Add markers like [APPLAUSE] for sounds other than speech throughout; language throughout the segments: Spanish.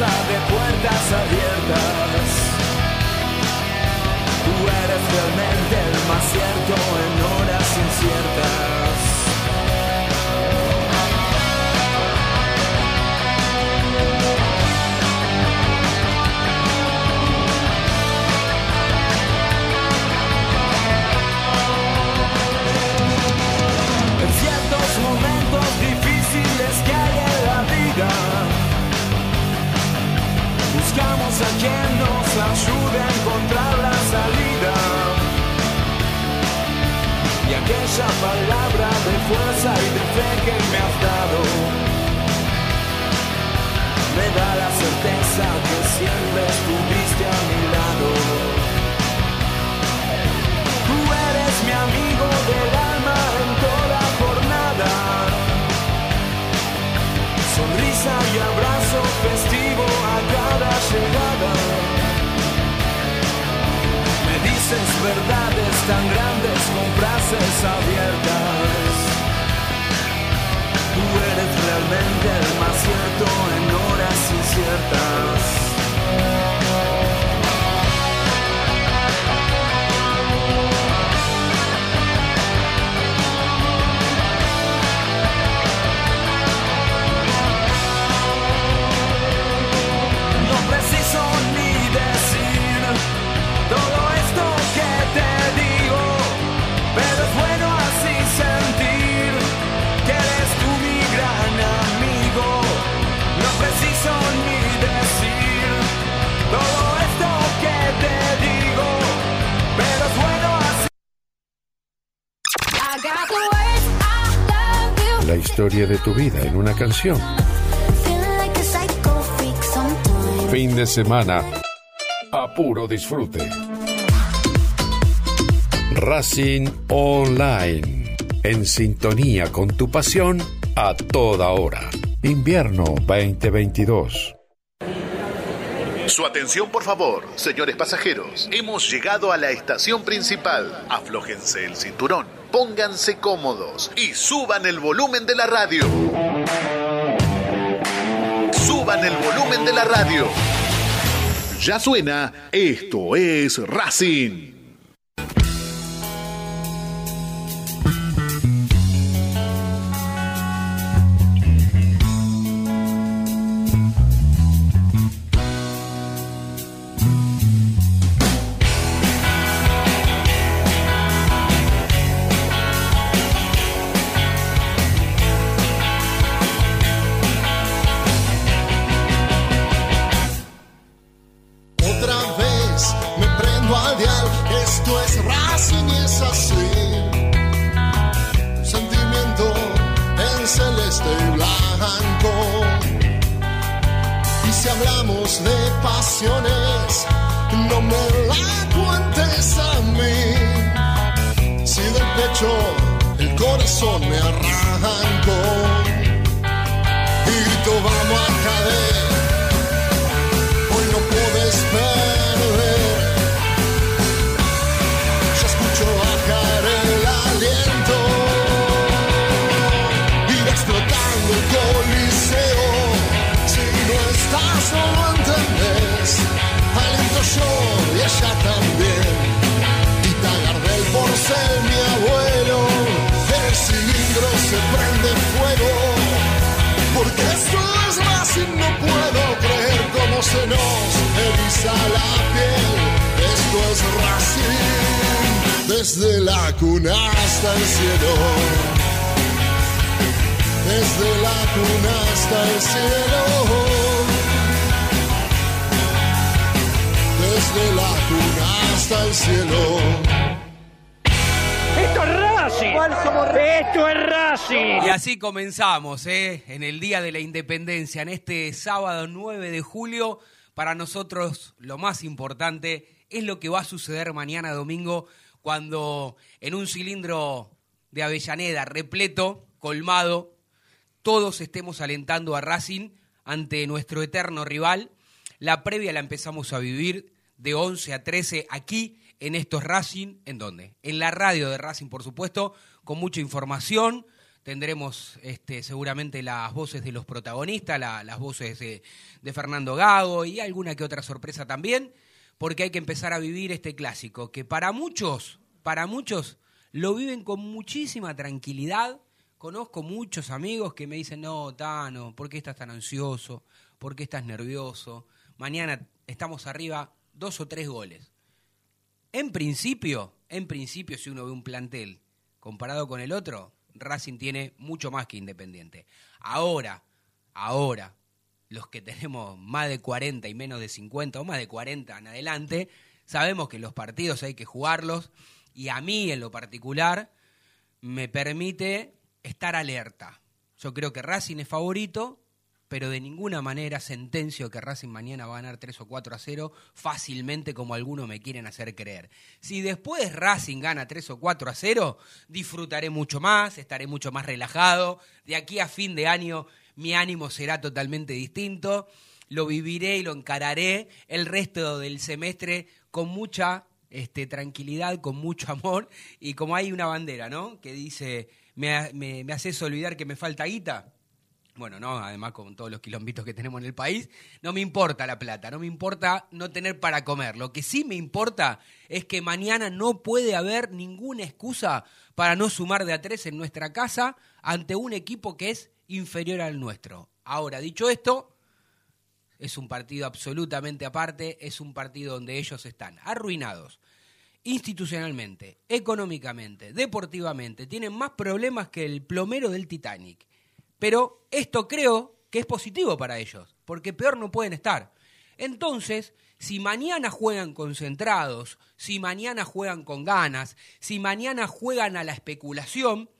de puertas abiertas. Tú eres realmente el más cierto en horas inciertas. A quien nos ayude a encontrar la salida. Y aquella palabra de fuerza y de fe que me has dado, me da la certeza que siempre estuviste a mi lado. Tú eres mi amigo del alma en toda jornada. Sonrisa y abrazo festivo Me dices verdades tan grandes con frases abiertas. Tú eres realmente el más cierto en horas inciertas. La historia de tu vida en una canción. Fin de semana a puro disfrute. Racing Online. En sintonía con tu pasión a toda hora. Invierno 2022. Su atención, por favor, señores pasajeros. Hemos llegado a la estación principal. Aflójense el cinturón, pónganse cómodos y suban el volumen de la radio. Suban el volumen de la radio. Ya suena, esto es Racing. Desde la cuna hasta el cielo. Desde la cuna hasta el cielo. Desde la cuna hasta el cielo. ¡Esto es Racing! ¡Esto es Racing! Y así comenzamos, ¿eh? en el Día de la Independencia, en este sábado 9 de julio. Para nosotros lo más importante es lo que va a suceder mañana domingo cuando en un cilindro de Avellaneda repleto, colmado, todos estemos alentando a Racing ante nuestro eterno rival. La previa la empezamos a vivir de 11 a 13 aquí en estos Racing, ¿en dónde? En la radio de Racing, por supuesto, con mucha información, tendremos este, seguramente las voces de los protagonistas, la- las voces de, de Fernando Gago y alguna que otra sorpresa también, porque hay que empezar a vivir este clásico, que para muchos, para muchos, lo viven con muchísima tranquilidad. Conozco muchos amigos que me dicen, no, Tano, ¿por qué estás tan ansioso? ¿Por qué estás nervioso? Mañana estamos arriba dos o tres goles. En principio, en principio, si uno ve un plantel comparado con el otro, Racing tiene mucho más que Independiente. Ahora, ahora, los que tenemos más de 40 y menos de 50 o más de 40 en adelante, sabemos que los partidos hay que jugarlos y a mí en lo particular me permite estar alerta. Yo creo que Racing es favorito, pero de ninguna manera sentencio que Racing mañana va a ganar 3 o 4 a 0 fácilmente como algunos me quieren hacer creer. Si después Racing gana 3 o 4 a 0, disfrutaré mucho más, estaré mucho más relajado. De aquí a fin de año mi ánimo será totalmente distinto. Lo viviré y lo encararé el resto del semestre con mucha este, tranquilidad, con mucho amor y como hay una bandera, ¿no? Que dice, me, me, me haces olvidar que me falta guita. Bueno, no, además con todos los quilombitos que tenemos en el país, no me importa la plata, no me importa no tener para comer. Lo que sí me importa es que mañana no puede haber ninguna excusa para no sumar de a tres en nuestra casa ante un equipo que es inferior al nuestro. Ahora, dicho esto, es un partido absolutamente aparte, es un partido donde ellos están arruinados institucionalmente, económicamente, deportivamente, tienen más problemas que el plomero del Titanic. Pero esto creo que es positivo para ellos, porque peor no pueden estar. Entonces, si mañana juegan concentrados, si mañana juegan con ganas, si mañana juegan a la especulación,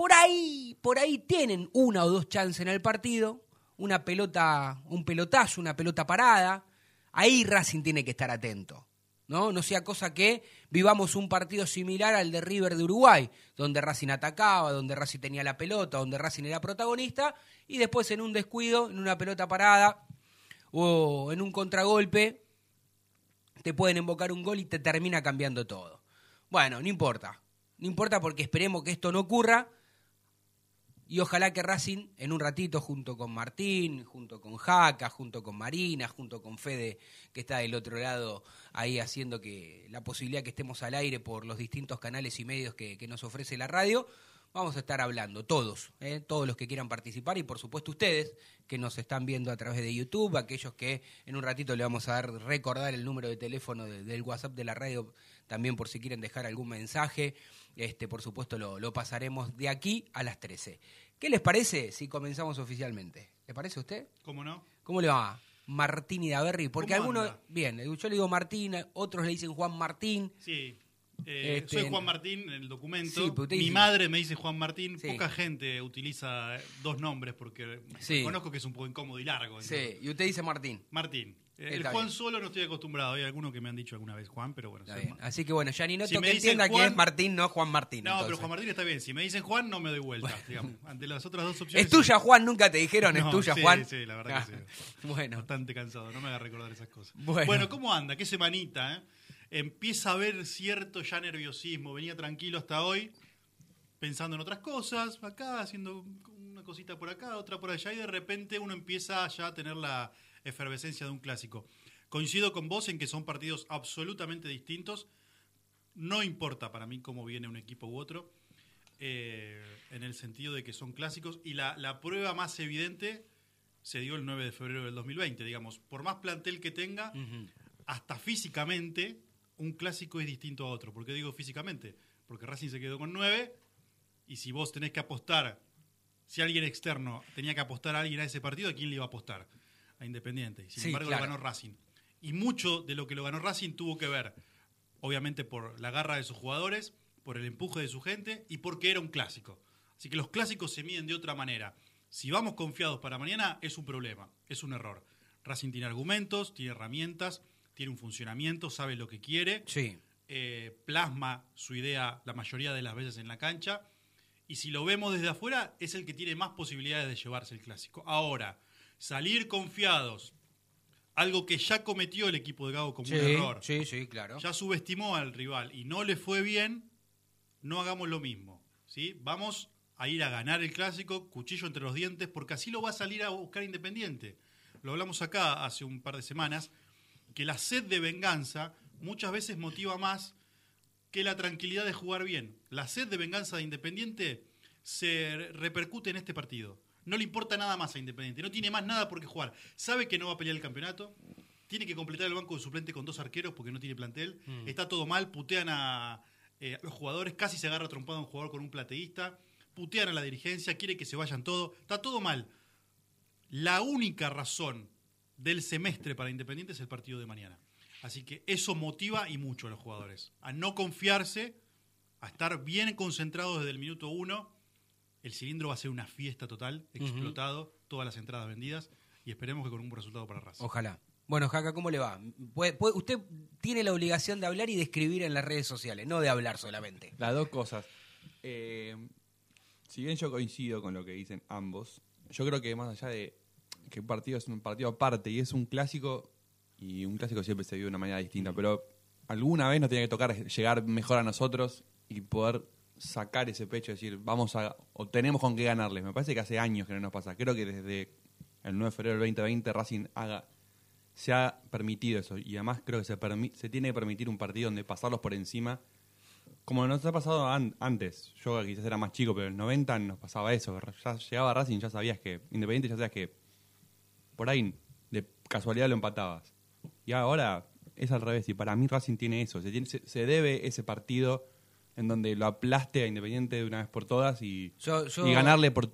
por ahí, por ahí tienen una o dos chances en el partido, una pelota, un pelotazo, una pelota parada. Ahí Racing tiene que estar atento. ¿no? No sea cosa que vivamos un partido similar al de River de Uruguay, donde Racing atacaba, donde Racing tenía la pelota, donde Racing era protagonista, y después en un descuido, en una pelota parada o en un contragolpe, te pueden invocar un gol y te termina cambiando todo. Bueno, no importa. No importa porque esperemos que esto no ocurra. Y ojalá que Racing en un ratito, junto con Martín, junto con Jaca, junto con Marina, junto con Fede, que está del otro lado ahí haciendo que la posibilidad que estemos al aire por los distintos canales y medios que, nos ofrece la radio, vamos a estar hablando, todos, ¿eh? todos los que quieran participar y por supuesto ustedes que nos están viendo a través de YouTube, aquellos que en un ratito le vamos a dar recordar el número de teléfono de- del WhatsApp de la radio, también por si quieren dejar algún mensaje, este por supuesto lo, lo pasaremos de aquí a las 13. ¿Qué les parece si comenzamos oficialmente? ¿Le parece a usted? ¿Cómo no? ¿Cómo le va? Martín y Daverri, porque ¿Cómo algunos, anda? bien, yo le digo Martín, otros le dicen Juan Martín, Sí. Eh, Este, soy Juan Martín en el documento. Sí, Mi dice- madre me dice Juan Martín. Sí. Poca gente utiliza eh, dos nombres porque Sí. conozco que es un poco incómodo y largo. sí, y usted dice Martín. Martín. Eh, El Está Juan bien. solo no estoy acostumbrado. Hay algunos que me han dicho alguna vez Juan, pero bueno. Está bien. Así que bueno, ya ni noto Si me que dicen entienda que Juan- es Martín, no Juan Martín. No, pero entonces. Juan Martín está bien. Si me dicen Juan, no me doy vuelta. digamos. Ante las otras dos opciones. Es tuya, Juan, nunca te dijeron, es No, tuya, sí, Juan. sí, la verdad que sí. [LAUGHS] Bueno, Bastante cansado, no me haga recordar esas cosas. Bueno. ¿cómo anda? ¿Qué semanita? eh? Empieza a haber cierto ya nerviosismo. Venía tranquilo hasta hoy, pensando en otras cosas, acá, haciendo una cosita por acá, otra por allá, y de repente uno empieza ya a tener la efervescencia de un clásico. Coincido con vos en que son partidos absolutamente distintos. No importa para mí cómo viene un equipo u otro, eh, en el sentido de que son clásicos. Y la, la prueba más evidente se dio el 9 de febrero del 2020. Digamos, por más plantel que tenga, hasta físicamente, un clásico es distinto a otro. ¿Por qué digo físicamente? Porque Racing se quedó con 9 y si vos tenés que apostar, si alguien externo tenía que apostar a alguien a ese partido, ¿a quién le iba a apostar? A Independiente. Y Sin Sí, embargo, claro. lo ganó Racing. Y mucho de lo que lo ganó Racing tuvo que ver, obviamente, por la garra de sus jugadores, por el empuje de su gente y porque era un clásico. Así que los clásicos se miden de otra manera. Si vamos confiados para mañana, es un problema, es un error. Racing tiene argumentos, tiene herramientas, tiene un funcionamiento, sabe lo que quiere sí. eh, plasma su idea la mayoría de las veces en la cancha. Y si lo vemos desde afuera, es el que tiene más posibilidades de llevarse el clásico. Ahora, salir confiados, algo que ya cometió el equipo de Gago como Sí, un error, sí, sí, claro. ya subestimó al rival y no le fue bien, no hagamos lo mismo. ¿sí? Vamos a ir a ganar el clásico, cuchillo entre los dientes, porque así lo va a salir a buscar Independiente. Lo hablamos acá hace un par de semanas, que la sed de venganza muchas veces motiva más que la tranquilidad de jugar bien. La sed de venganza de Independiente se re- repercute en este partido. No le importa nada más a Independiente, no tiene más nada por qué jugar. Sabe que no va a pelear el campeonato, tiene que completar el banco de suplente con dos arqueros porque no tiene plantel. Está todo mal, putean a, eh, a los jugadores, casi se agarra trompado a un jugador con un plateísta, putean a la dirigencia, quiere que se vayan todos, está todo mal. La única razón del semestre para Independiente es el partido de mañana. Así que eso motiva y mucho a los jugadores. A no confiarse, a estar bien concentrados desde el minuto uno. El cilindro va a ser una fiesta total, explotado, todas las entradas vendidas y esperemos que con un buen resultado para Racing. Ojalá. Bueno, Jaca, ¿cómo le va? Puede- puede- usted tiene la obligación de hablar y de escribir en las redes sociales, no de hablar solamente. Las dos cosas. Eh, si bien yo coincido con lo que dicen ambos, yo creo que más allá de que un partido es un partido aparte y es un clásico, y un clásico siempre se vive de una manera distinta, pero alguna vez nos tiene que tocar llegar mejor a nosotros y poder sacar ese pecho decir, vamos a, o tenemos con qué ganarles. Me parece que hace años que no nos pasa. Creo que desde el 9 de febrero del 2020 Racing haga, se ha permitido eso y además creo que se, se tiene que permitir un partido donde pasarlos por encima como nos ha pasado an- antes, yo quizás era más chico, pero en el 90 nos pasaba eso. Ya llegaba Racing, ya sabías que, Independiente, ya sabías que por ahí de casualidad lo empatabas. Y ahora es al revés, y para mí Racing tiene eso. Se, se, se debe ese partido en donde lo aplaste a Independiente de una vez por todas y, Yo- yo- y ganarle por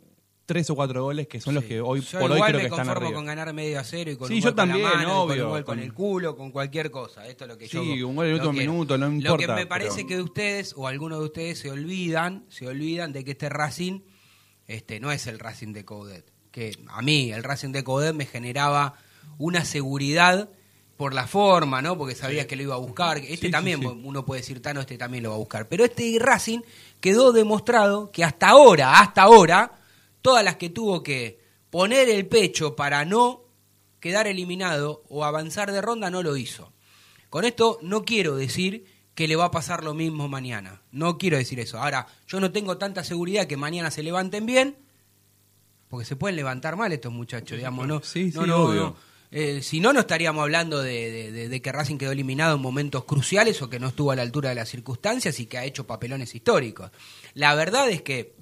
tres o cuatro goles que son los que hoy Yo por hoy igual creo me que están conformo arriba. con ganar medio a cero y con Sí, un yo gol con también, la mano, y con obvio, un gol con con- el culo, con cualquier cosa. Esto es lo que yo Sí, un gol quiero. minuto, no Lo que importa, me parece pero- que ustedes o algunos de ustedes se olvidan, se olvidan de que este Racing este no es el Racing de Coudet, que a mí el Racing de Coudet me generaba una seguridad por la forma, ¿no? Porque sabía que lo iba a buscar. Este Sí, también, sí. uno puede decir, Tano, este también lo va a buscar. Pero este Racing quedó demostrado que hasta ahora, hasta ahora, todas las que tuvo que poner el pecho para no quedar eliminado o avanzar de ronda, no lo hizo. Con esto no quiero decir que le va a pasar lo mismo mañana. No quiero decir eso. Ahora, yo no tengo tanta seguridad que mañana se levanten bien, porque se pueden levantar mal estos muchachos, digamos, ¿no? Sí, sí, no, no, obvio. no. Eh, si no, no estaríamos hablando de, de- de- de que Racing quedó eliminado en momentos cruciales o que no estuvo a la altura de las circunstancias y que ha hecho papelones históricos. La verdad es que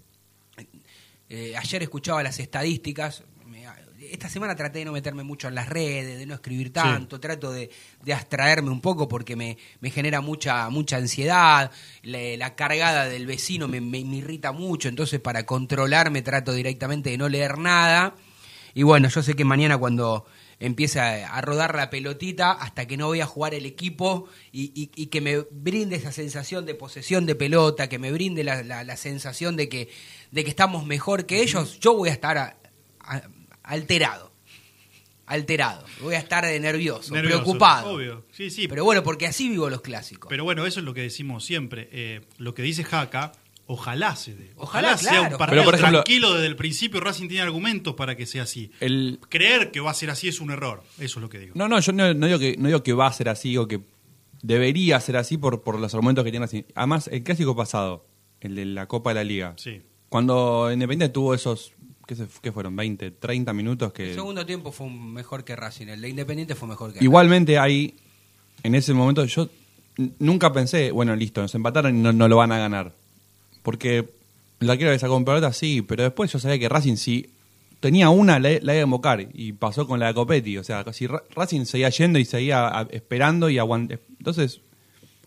eh, ayer escuchaba las estadísticas. me- esta semana traté de no meterme mucho en las redes, de no escribir tanto, trato de, de abstraerme un poco porque me, me genera mucha mucha ansiedad, la, la cargada del vecino me, me- me irrita mucho, entonces para controlarme trato directamente de no leer nada. Y bueno, yo sé que mañana cuando empiece a, a rodar la pelotita, hasta que no voy a jugar el equipo y, y- y que me brinde esa sensación de posesión de pelota, que me brinde la, la- la sensación de que, de que estamos mejor que ellos, yo voy a estar a- a- alterado. Alterado. Voy a estar de nervioso, Nervioso, preocupado. Obvio. Sí, sí. Pero bueno, porque así vivo los clásicos. Pero bueno, eso es lo que decimos siempre. Eh, lo que dice Jaca, ojalá se dé. Ojalá, sea claro. un partido Pero, por ejemplo- tranquilo desde el principio. Racing tiene argumentos para que sea así. El, Creer que va a ser así es un error. Eso es lo que digo. No, no, yo no, no digo que, no digo que va a ser así o que debería ser así por, por los argumentos que tiene así. Además, el clásico pasado, el de la Copa de la Liga, Sí. cuando Independiente tuvo esos, ¿qué, se- qué fueron? 20, 30 minutos que... el segundo tiempo fue mejor que Racing. El de Independiente fue mejor que Igualmente ahí, en ese momento, yo nunca pensé, bueno, listo, nos empataron y no, no lo van a ganar. Porque la quiero que sacó un pelota, sí, pero después yo sabía que Racing sí tenía una, la, la iba a invocar y pasó con la de Copetti. O sea, si Ra- Racing seguía yendo y seguía a- esperando y aguantando. Entonces,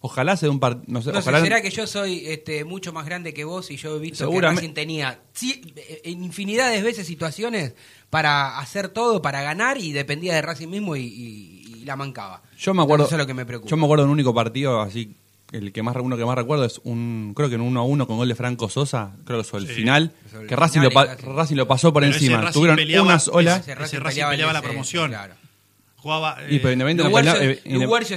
ojalá se dé un par, no sé, No sé, ojalá será que yo soy este, mucho más grande que vos y yo he visto que Racing tenía eh, en infinidad de veces situaciones para hacer todo, para ganar y dependía de Racing mismo y, y- y la mancaba. Yo me acuerdo. Eso es lo que me preocupa. Yo me acuerdo de un único partido, así, el que más uno que más recuerdo es un, creo que en 1 a 1 con gol de Franco Sosa, creo que fue el Sí. final, Sobre el que Racing final lo, pa-. Racing lo pasó por Pero encima. Racing Tuvieron peleaba- una sola. ese- ese Racing peleaba la promoción. claro. Jugaba. Y eh, pero pelea- eh,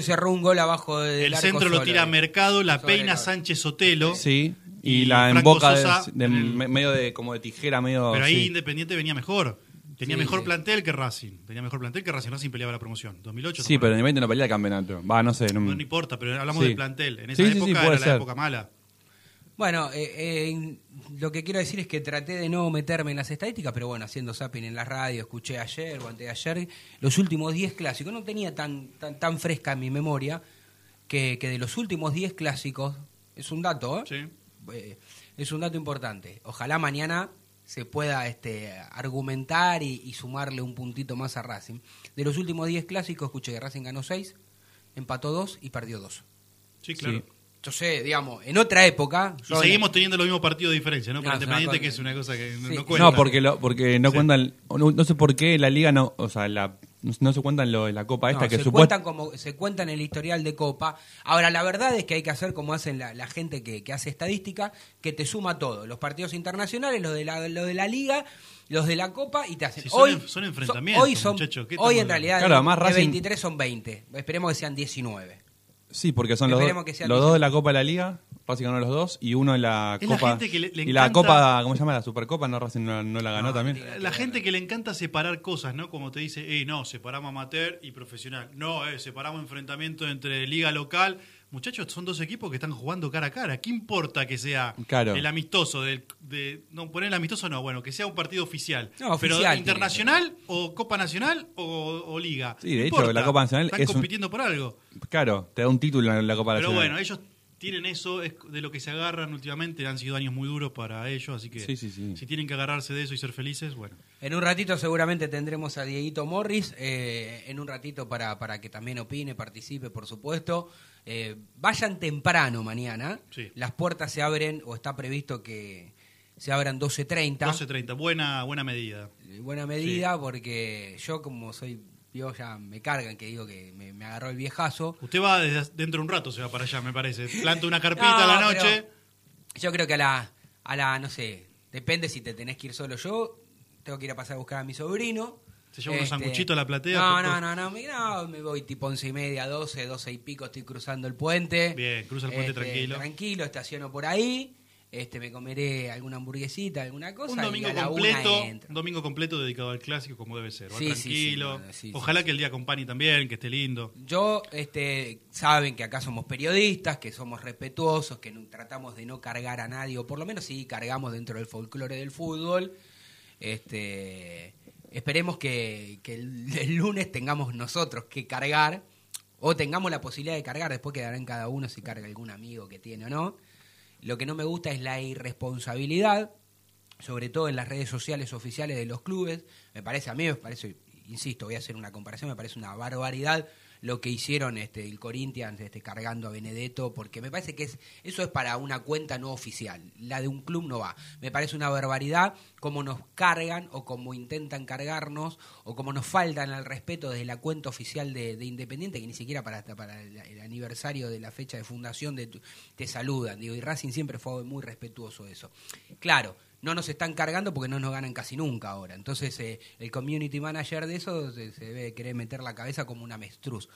cerró un gol abajo del el arco centro lo tira eh. Mercado, la peina el- Sánchez Sotelo. Sí, y, Y la Franco emboca de, Sosa de el- medio de como de tijera, medio. Pero ahí sí. Independiente venía mejor. Tenía Sí, mejor sí. plantel que Racing. Tenía mejor plantel que Racing. Racing peleaba la promoción. 2008. Sí, pero hablando. Independiente no pelea el campeonacio. Va, no sé. No, No, no importa, pero hablamos Sí. del plantel. En esa Sí, sí, sí, época era la época mala. Bueno, eh, eh, lo que quiero decir es que traté de no meterme en las estadísticas, pero bueno, haciendo zapping en la radio, escuché ayer o antes de ayer los últimos 10 clásicos. No tenía tan, tan, tan fresca en mi memoria que, que de los últimos 10 clásicos, es un dato, ¿eh? Sí. Eh, es un dato importante. Ojalá mañana se pueda este, argumentar y, y sumarle un puntito más a Racing. De los últimos 10 clásicos, escuché que Racing ganó 6, empató 2 y perdió 2. Sí, claro. Sí. Yo sé, digamos, en otra época... Y seguimos teniendo los mismos partidos de diferencia, ¿no? Por No, Independiente, que es una cosa que Sí. no cuenta. No, porque lo, porque no Sí. cuentan, no, no sé por qué la liga no, o sea, la, no, se cuentan lo de la copa esta No, que se, cuentan como, se cuenta en el historial de Copa. Ahora, la verdad es que hay que hacer como hacen la, la gente que, que hace estadística, que te suma todo. Los partidos internacionales, los de la, lo de la Liga, los de la Copa, y te hacen... Sí, son hoy, son enfrentamientos, hoy, son, muchachos, ¿qué hoy en realidad Claro, de- además de Racing- 23 son 20. Esperemos que sean 19. Sí, porque son los, Esperemos dos, que sean los dos de la. Copa de la Liga, Racing ganó los dos, y uno en la Es la Copa. gente que le- le y la encanta- Copa, ¿cómo se llama? La Supercopa, ¿no? Racing no, no la ganó también. La gente que le encanta separar cosas, ¿no? Como te dice, eh, no, separamos amateur y profesional. No, eh, separamos enfrentamiento entre liga local. Muchachos, son dos equipos que están jugando cara a cara. ¿Qué importa que sea Claro. el amistoso? Del, de, no, poner el amistoso no, bueno, que sea un partido oficial. No, Pero oficial internacional o Copa Nacional o, o Liga. Sí, de hecho, importa. la Copa Nacional Están es un- compitiendo por algo. Claro, te da un título en la Copa Pero Nacional. bueno, ellos tienen eso, es de lo que se agarran últimamente. Han sido años muy duros para ellos, así que Sí, sí, sí. si tienen que agarrarse de eso y ser felices, bueno. En un ratito seguramente tendremos a Dieguito Morris, eh, en un ratito para, para que también opine, participe, por supuesto. Eh, vayan temprano mañana, Sí. las puertas se abren, o está previsto que se abran 12.30. 12.30, buena, buena medida. Buena medida, porque yo como soy, yo ya me cargan que digo que me, me agarró el viejazo. Usted va desde dentro de un rato, se va para allá, me parece. [LAUGHS] Planta una carpita No, a la noche. Yo creo que a la, a la, no sé, depende si te tenés que ir solo yo, tengo que ir a pasar a buscar a mi sobrino. Se lleva unos sanguchitos a la platea, No, no, no, no, no, me voy tipo once y media, doce, doce y pico, estoy cruzando el puente. Bien, cruza el puente tranquilo. Tranquilo, estaciono por ahí, este, me comeré alguna hamburguesita, alguna cosa. Un y domingo a la completo, una un domingo completo dedicado al clásico como debe ser. Va Sí, sí, sí, tranquilo. bueno, sí, sí, Ojalá que el día acompañe también, que esté lindo. Yo, este, saben que acá somos periodistas, que somos respetuosos, que no- tratamos de no cargar a nadie, o por lo menos sí cargamos dentro del folclore del fútbol. Este, esperemos que, que el, el lunes tengamos nosotros que cargar, o tengamos la posibilidad de cargar, después quedará en cada uno si carga algún amigo que tiene o no. Lo que no me gusta es la irresponsabilidad, sobre todo en las redes sociales oficiales de los clubes. Me parece, a mí me parece, insisto, voy a hacer una comparación, me parece una barbaridad lo que hicieron este, el Corinthians este, cargando a Benedetto, porque me parece que es, eso es para una cuenta no oficial, la de un club no va. Me parece una barbaridad cómo nos cargan o cómo intentan cargarnos o cómo nos faltan al respeto desde la cuenta oficial de, de Independiente, que ni siquiera para, para el, aniversario de la fecha de fundación de te saludan. Digo, y Racing siempre fue muy respetuoso de eso. Claro, no nos están cargando porque no nos ganan casi nunca ahora. Entonces, eh, el community manager de eso se, se debe querer meter la cabeza como un avestruz.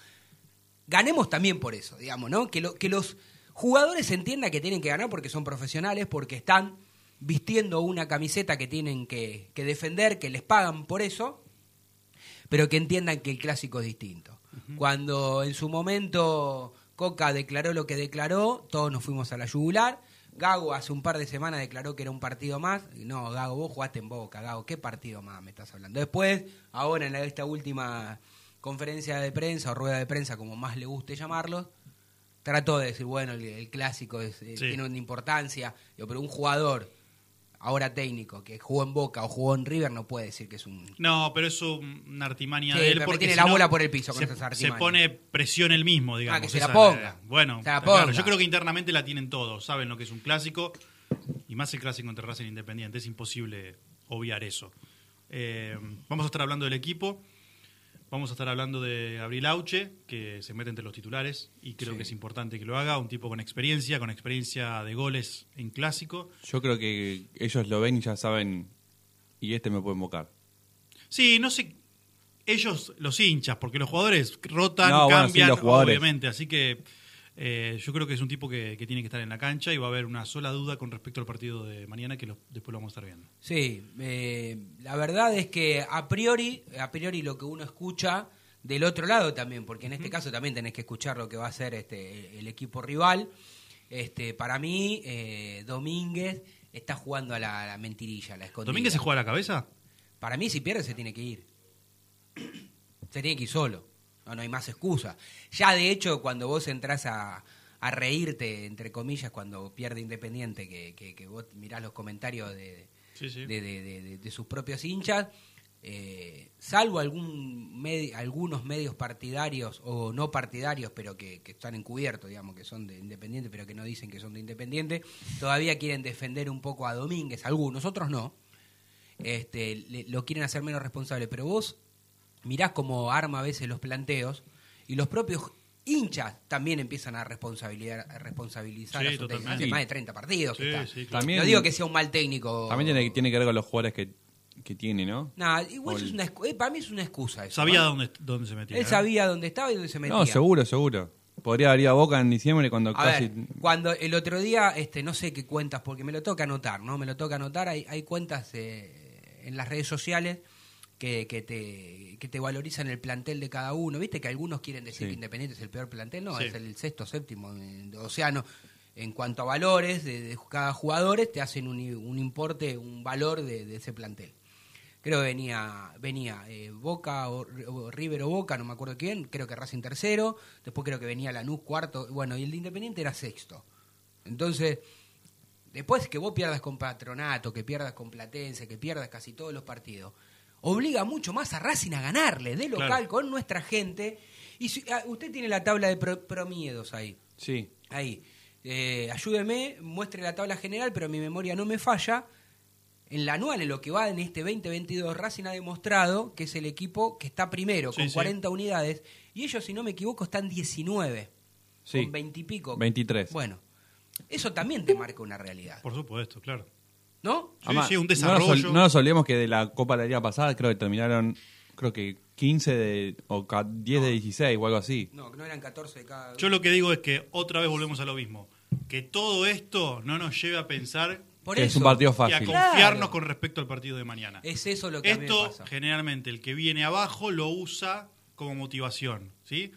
Ganemos también por eso, digamos, ¿no? Que, lo- que los jugadores entiendan que tienen que ganar porque son profesionales, porque están vistiendo una camiseta que tienen que, que defender, que les pagan por eso, pero que entiendan que el clásico es distinto. Cuando en su momento Coca declaró lo que declaró, todos nos fuimos a la yugular. Gago hace un par de semanas declaró que era un partido más. No, Gago, vos jugaste en Boca, Gago, ¿qué partido más me estás hablando? Después, ahora en esta última conferencia de prensa o rueda de prensa, como más le guste llamarlo, trató de decir, bueno, el, el clásico es- eh, Sí. tiene una importancia, pero un jugador, ahora técnico, que jugó en Boca o jugó en River, no puede decir que es un, No, pero es un- una artimaña Sí, de él. porque tiene si la no, bola por el piso con se, esas se pone presión él mismo, digamos. Ah, que se esa la ponga. Bueno, Se la está claro. yo creo que internamente la tienen todos. Saben lo que es un clásico. Y más el clásico entre Racing e Independiente. Es imposible obviar eso. Eh, vamos a estar hablando del equipo. Vamos a estar hablando de Gabriel Auche, que se mete entre los titulares y creo Sí. que es importante que lo haga. Un tipo con experiencia, con experiencia de goles en clásico. Yo creo que ellos lo ven y ya saben, y este me puede invocar. Sí, no sé. Ellos, los hinchas, porque los jugadores rotan, No, bueno, sí, cambian, los jugadores. obviamente. Así que eh, yo creo que es un tipo que, que tiene que estar en la cancha y va a haber una sola duda con respecto al partido de mañana que lo- después lo vamos a estar viendo. Sí, eh, la verdad es que a priori, a priori lo que uno escucha del otro lado también, porque en este caso también tenés que escuchar lo que va a hacer este el equipo rival. Este, para mí, eh, Domínguez está jugando a la, mentirilla, a la escondida. ¿Domínguez se juega a la cabeza? Para mí, si pierde, se tiene que ir. Se tiene que ir solo. No, no hay más excusa. Ya, de hecho, cuando vos entras a, a reírte, entre comillas, cuando pierde Independiente, que, que, que vos mirás los comentarios de, Sí, sí. de, de- sus propios hinchas, eh, salvo algún algunos medios partidarios o no partidarios, pero que, que están encubiertos, digamos, que son de Independiente, pero que no dicen que son de Independiente, todavía quieren defender un poco a Domínguez, algunos, otros no. Este, le- lo quieren hacer menos responsable, pero vos mirás cómo arma a veces los planteos y los propios hinchas también empiezan a responsabilizar, a responsabilizar Sí, a su técnico. Hace más de 30 partidos que Sí, está. sí, claro. También- no digo que sea un mal técnico. También tiene, tiene que ver con los jugadores que, que tiene, ¿no? Nah, igual es una eh, para mí es una excusa eso. Sabía ¿no? dónde, dónde se metía. Él ¿eh? sabía dónde estaba y dónde se metía. No, seguro, seguro. Podría haber ido a Boca en diciembre cuando A casi... ver, cuando el otro día, este, no sé qué cuentas, porque me lo toca anotar, ¿no? Me lo toca anotar, hay, hay cuentas eh, en las redes sociales que, que te, que te valorizan el plantel de cada uno. ¿Viste que algunos quieren decir Sí. que Independiente es el peor plantel? No, Sí. es el sexto, séptimo. eh, O sea, no, en cuanto a valores de, de cada jugador, te hacen un, un importe, un valor de, de ese plantel. Creo que venía, venía eh, Boca o, o River o Boca, no me acuerdo quién, creo que Racing tercero, después creo que venía Lanús cuarto, bueno, y el de Independiente era sexto. Entonces, después que vos pierdas con Patronato, que pierdas con Platense, que pierdas casi todos los partidos, obliga mucho más a Racing a ganarle de local Claro. con nuestra gente. Y si- ah, usted tiene la tabla de pro- promiedos ahí. Sí. Ahí. Eh, ayúdeme, muestre la tabla general, pero mi memoria no me falla. En la anual, en lo que va en este 2022, Racing ha demostrado que es el equipo que está primero, Sí, con sí. 40 unidades, y ellos, si no me equivoco, están 19, Sí. con 20 y pico. 23. Bueno, eso también te marca una realidad, Por supuesto, claro. ¿No? Sí, Además, sí, un No nos, desarrollo. ol- no nos olvidemos que de la Copa de la Liga pasada creo que terminaron, creo que 15 de, o ca- 10 de 16 o algo así. No, que no eran 14 de cada... Yo lo que digo es que otra vez volvemos a lo mismo. Que todo esto no nos lleve a pensar Por que eso, es un partido y a fácil. confiarnos Claro. con respecto al partido de mañana. es eso lo que a mí me Esto pasa. generalmente el que viene abajo lo usa como motivación, ¿sí?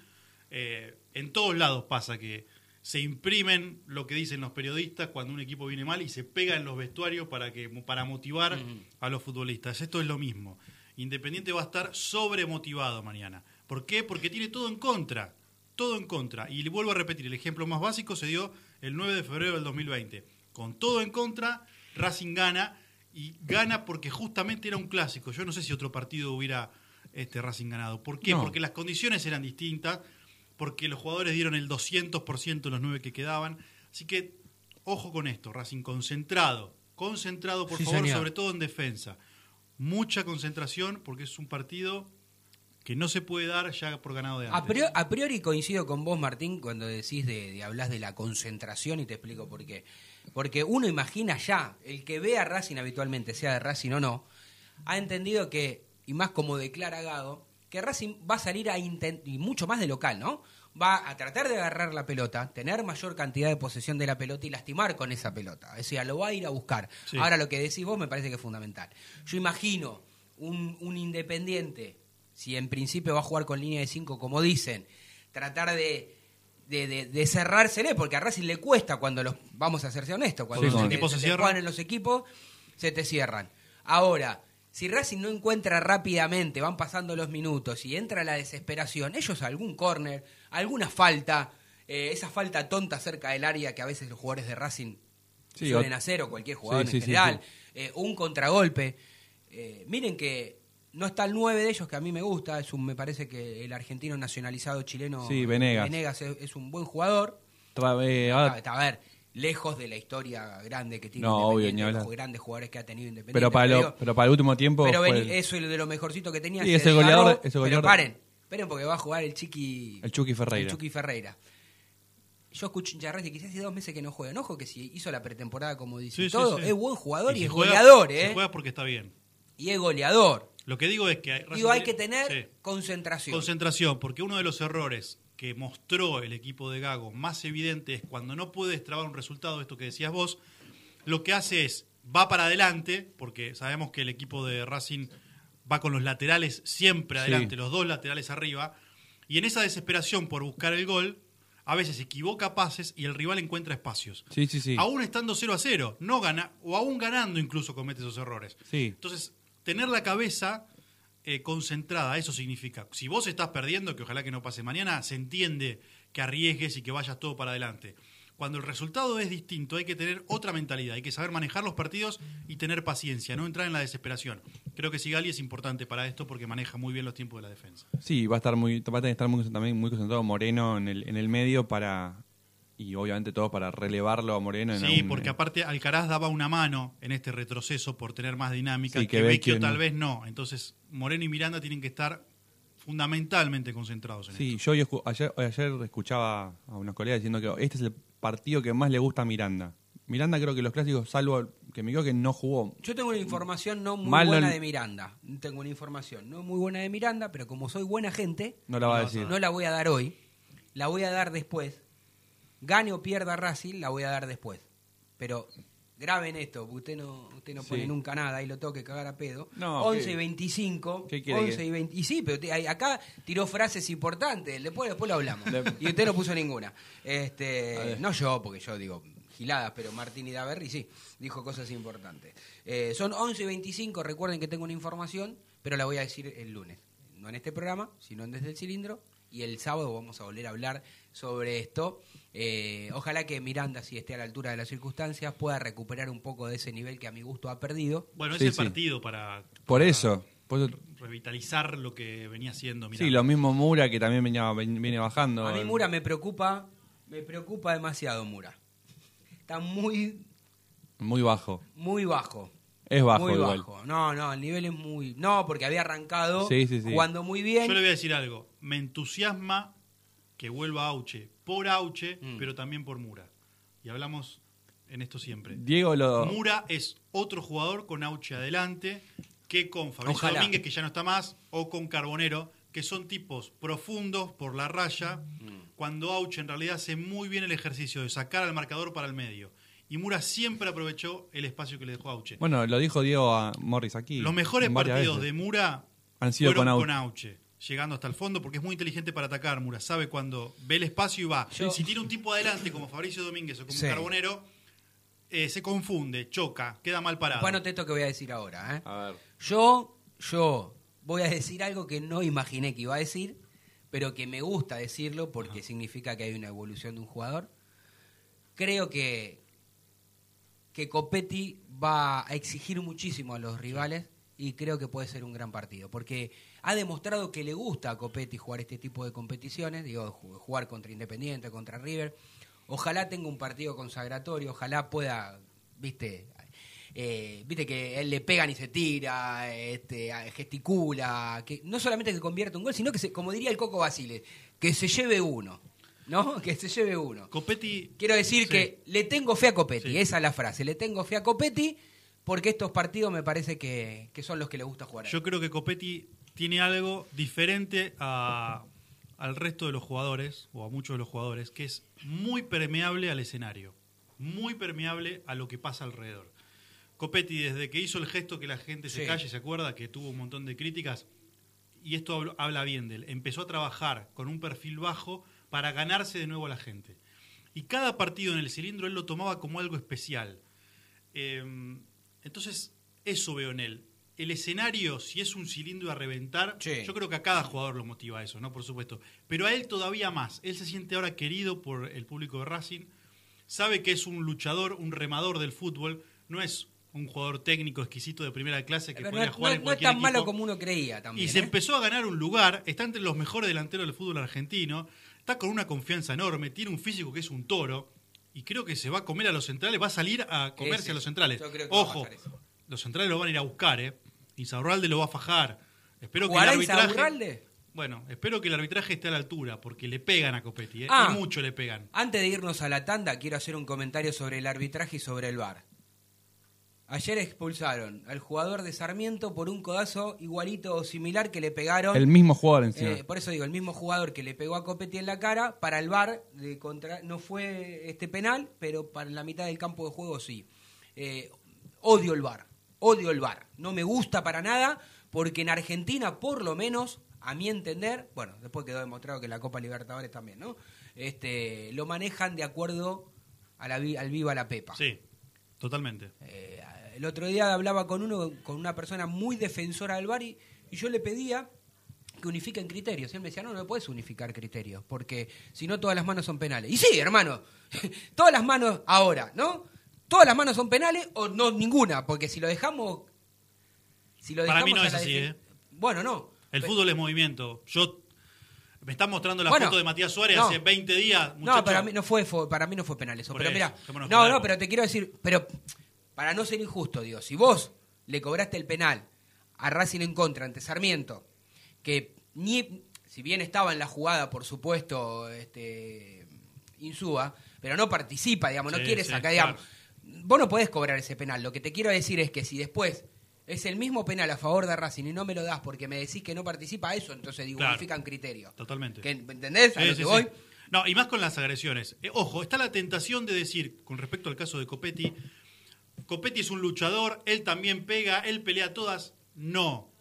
Eh, en todos lados pasa que se imprimen lo que dicen los periodistas cuando un equipo viene mal y se pega en los vestuarios para que para motivar a los futbolistas. Esto es lo mismo. Independiente va a estar sobremotivado mañana. ¿Por qué? Porque tiene todo en contra. Todo en contra. Y le vuelvo a repetir, el ejemplo más básico se dio el 9 de febrero del 2020. Con todo en contra, Racing gana y gana porque justamente era un clásico. Yo no sé si otro partido hubiera este Racing ganado. ¿Por qué? No. Porque las condiciones eran distintas, porque los jugadores dieron el 200% los nueve que quedaban. Así que ojo con esto, Racing concentrado, concentrado por Sí, favor, señor. sobre todo en defensa. Mucha concentración porque es un partido que no se puede dar ya por ganado de antes. A priori, a priori coincido con vos, Martín, cuando decís de, de hablas de la concentración y te explico por qué. Porque uno imagina ya, el que ve a Racing habitualmente, sea de Racing o no, ha entendido que, y más como declara Gago, que Racing va a salir a intentar, y mucho más de local, ¿no? Va a tratar de agarrar la pelota, tener mayor cantidad de posesión de la pelota y lastimar con esa pelota. O sea, lo va a ir a buscar. Sí. Ahora, lo que decís vos me parece que es fundamental. Yo imagino un, un independiente, si en principio va a jugar con línea de 5, como dicen, tratar de, de, de- de cerrársele, porque a Racing le cuesta cuando los. Vamos a serse honestos, cuando Sí, los se se cierran. juegan en los equipos, se te cierran. Ahora, si Racing no encuentra rápidamente, van pasando los minutos y entra la desesperación, ellos algún córner, alguna falta, eh, esa falta tonta cerca del área que a veces los jugadores de Racing Sí, suelen hacer, o cualquier jugador Sí, en sí, general, eh, o un contragolpe. Eh, miren que no está el 9 de ellos, que a mí me gusta, es un, me parece que el argentino nacionalizado chileno Venegas. es, es un buen jugador. Tra- eh, ahora- a ver, lejos de la historia grande que tiene No, obvio, Independiente, ni de los grandes jugadores que ha tenido Independiente. pero, para lo- digo, pero para el último tiempo pero fue vení- el- eso es de lo mejorcito que tenía. Sí, es el goleador- desgarró, es el goleador Pero paren, paren porque va a jugar el Chiqui... El Chucky Ferreira. El Chucky Ferreira. Yo escucho Racing que hace dos meses que no juega. No, ojo que si hizo la pretemporada como dice Sí, todo, sí. es buen jugador y, si es juega- goleador, si ¿eh? juega porque está bien. Y es goleador. Lo que digo es que Digo, hay que tener Sí. concentración. Concentración, porque uno de los errores que mostró el equipo de Gago más evidente es cuando no puedes trabar un resultado, esto que decías vos, lo que hace es, va para adelante, porque sabemos que el equipo de Racing va con los laterales siempre Sí. adelante, los dos laterales arriba, y en esa desesperación por buscar el gol, a veces equivoca pases y el rival encuentra espacios. Sí, sí, sí. Aún estando 0 a 0, no gana, o aún ganando incluso comete esos errores. Sí. Entonces, tener la cabeza eh, concentrada, eso significa. Si vos estás perdiendo, que ojalá que no pase mañana, se entiende que arriesgues y que vayas todo para adelante. Cuando el resultado es distinto, hay que tener otra mentalidad, hay que saber manejar los partidos y tener paciencia, no entrar en la desesperación. Creo que Sigali es importante para esto porque maneja muy bien los tiempos de la defensa. Sí, va a estar muy, va a estar muy concentrado Moreno en el, en el medio para y obviamente todo para relevarlo a Moreno. En Sí, algún- porque aparte Alcaraz daba una mano en este retroceso por tener más dinámica, Sí, que, que Vecchio tal no. vez no. Entonces, Moreno y Miranda tienen que estar fundamentalmente concentrados en Sí, esto. yo ayer, escuchaba a unos colegas diciendo que este es el partido que más le gusta a Miranda. Miranda creo que los clásicos, salvo que me dijo que no jugó. Yo tengo una información no muy Mal buena no- de Miranda. Tengo una información no muy buena de Miranda, pero como soy buena gente, No la va a decir. no la voy a dar hoy. La voy a dar después. Gane o pierda Racing, la voy a dar después. Pero graben esto, porque usted no, usted no Sí. pone nunca nada y lo tengo que cagar a pedo. No, 11 ¿qué- y 25. qué quiere 11 que- y 20. Y sí, pero te- acá tiró frases importantes. Después, después lo hablamos. y usted no puso ninguna. Este, no yo, porque yo digo giladas, pero Martín y Daverri sí, dijo cosas importantes. Eh, son 11 y 25, recuerden que tengo una información, pero la voy a decir el lunes. No en este programa, sino en Desde el Cilindro. Y el sábado vamos a volver a hablar sobre esto. Eh, ojalá que Miranda, si esté a la altura de las circunstancias, pueda recuperar un poco de ese nivel que a mi gusto ha perdido. Bueno, es Sí, el sí. partido para, Por para eso. por revitalizar lo que venía haciendo Miranda. sí, lo mismo Mura que también venía, ven- viene bajando. A mí Mura me preocupa, me preocupa demasiado Mura. Está muy, Muy bajo. muy bajo. Es bajo muy igual. bajo. No, no, el nivel es muy. No, porque había arrancado Sí, sí, sí. jugando muy bien. Yo le voy a decir algo. Me entusiasma que vuelva Auche por Auche, Mm. pero también por Mura. Y hablamos en esto siempre. Diego lo. Mura es otro jugador con Auche adelante que con Fabricio Ojalá. Domínguez, que ya no está más, o con Carbonero, que son tipos profundos por la raya, Mm. cuando Auche en realidad hace muy bien el ejercicio de sacar al marcador para el medio. Y Mura siempre aprovechó el espacio que le dejó Auche. Bueno, lo dijo Diego a Morris aquí. Los mejores partidos veces. de Mura Han sido con con Auche. Llegando hasta el fondo, porque es muy inteligente para atacar, Mura. Sabe cuando ve el espacio y va. Yo- Si tiene un tipo adelante como Fabricio Domínguez o como Sí. Carbonero, eh, se confunde, choca, queda mal parado. Bueno, esto que voy a decir ahora. ¿eh? A ver. Yo, yo voy a decir algo que no imaginé que iba a decir, pero que me gusta decirlo porque significa que hay una evolución de un jugador. Creo que, que Copetti va a exigir muchísimo a los rivales y creo que puede ser un gran partido, porque ha demostrado que le gusta a Copetti jugar este tipo de competiciones, digo, ju- jugar contra Independiente, contra River. Ojalá tenga un partido consagratorio, ojalá pueda, viste, eh, viste que él le pegan y se tira, este, gesticula, que no solamente que convierta un gol, sino que, se, como diría el Coco Basile, que se lleve uno, ¿no? [LAUGHS] Que se lleve uno. Copetti. Quiero decir Sí. que le tengo fe a Copetti, Sí. esa es la frase, le tengo fe a Copetti porque estos partidos me parece que, que son los que le gusta jugar. a él. Yo creo que Copetti tiene algo diferente a- al resto de los jugadores, o a muchos de los jugadores, que es muy permeable al escenario, muy permeable a lo que pasa alrededor. Copetti, desde que hizo el gesto que la gente se Sí. calle, ¿se acuerda? Que tuvo un montón de críticas, y esto hablo- habla bien de él. Empezó a trabajar con un perfil bajo para ganarse de nuevo a la gente. Y cada partido en el cilindro él lo tomaba como algo especial. Eh, entonces, eso veo en él. El escenario, si es un cilindro a reventar, Sí. yo creo que a cada jugador lo motiva eso, ¿no? Por supuesto. Pero a él todavía más. Él se siente ahora querido por el público de Racing. Sabe que es un luchador, un remador del fútbol. No es un jugador técnico exquisito de primera clase que Pero podría no, jugar no- en no es cualquier tan malo como uno creía también. Y se ¿eh? empezó a ganar un lugar, está entre los mejores delanteros del fútbol argentino, está con una confianza enorme, tiene un físico que es un toro, y creo que se va a comer a los centrales, va a salir a comerse Ese, a los centrales. yo creo que va a Ojo, eso. los centrales lo van a ir a buscar, ¿eh? Insaurralde lo va a fajar. Espero que el ¿Jugará arbitraje... Bueno, espero que el arbitraje esté a la altura, porque le pegan a Copetti, ¿eh? Ah. y mucho le pegan. Antes de irnos a la tanda, quiero hacer un comentario sobre el arbitraje y sobre el VAR. Ayer expulsaron al jugador de Sarmiento por un codazo igualito o similar que le pegaron. El mismo jugador encima. Eh, por eso digo, el mismo jugador que le pegó a Copetti en la cara, para el VAR de contra, no fue este penal, pero para la mitad del campo de juego sí. Eh, odio el VAR, odio el VAR. No me gusta para nada, porque en Argentina, por lo menos, a mi entender, bueno, después quedó demostrado que la Copa Libertadores también, ¿no? este, lo manejan de acuerdo a la, vi- al viva la pepa. Sí, totalmente. Eh, el otro día hablaba con uno, con una persona muy defensora del VAR y, y yo le pedía que unifiquen criterios. Y él me decía, no, no puedes unificar criterios, porque si no todas las manos son penales. Y sí, hermano, [LAUGHS] todas las manos ahora, ¿no? Todas las manos son penales o no ninguna, porque si lo dejamos... Si lo Para mí no es así, ¿eh? Bueno, no. El fútbol es movimiento. Yo me están mostrando la Bueno, foto de Matías Suárez no. hace 20 días. No, para mí no fue, fue- para mí no fue penal eso. Por pero mira, no, no, pero te quiero decir, pero para no ser injusto, digo, si vos le cobraste el penal a Racing en contra ante Sarmiento, que ni, si bien estaba en la jugada, por supuesto, este Insúa, pero no participa, digamos, no quiere sí, sacar, digamos, vos no podés cobrar ese penal. Lo que te quiero decir es que si después es el mismo penal a favor de Racing y no me lo das porque me decís que no participa eso, entonces digo, Claro. unifican criterio. Totalmente. Que, ¿Entendés? a Sí, lo sí, que sí. voy? No, y más con las agresiones. Eh, ojo, está la tentación de decir, con respecto al caso de Copetti, Copetti es un luchador, él también pega, él pelea todas. No,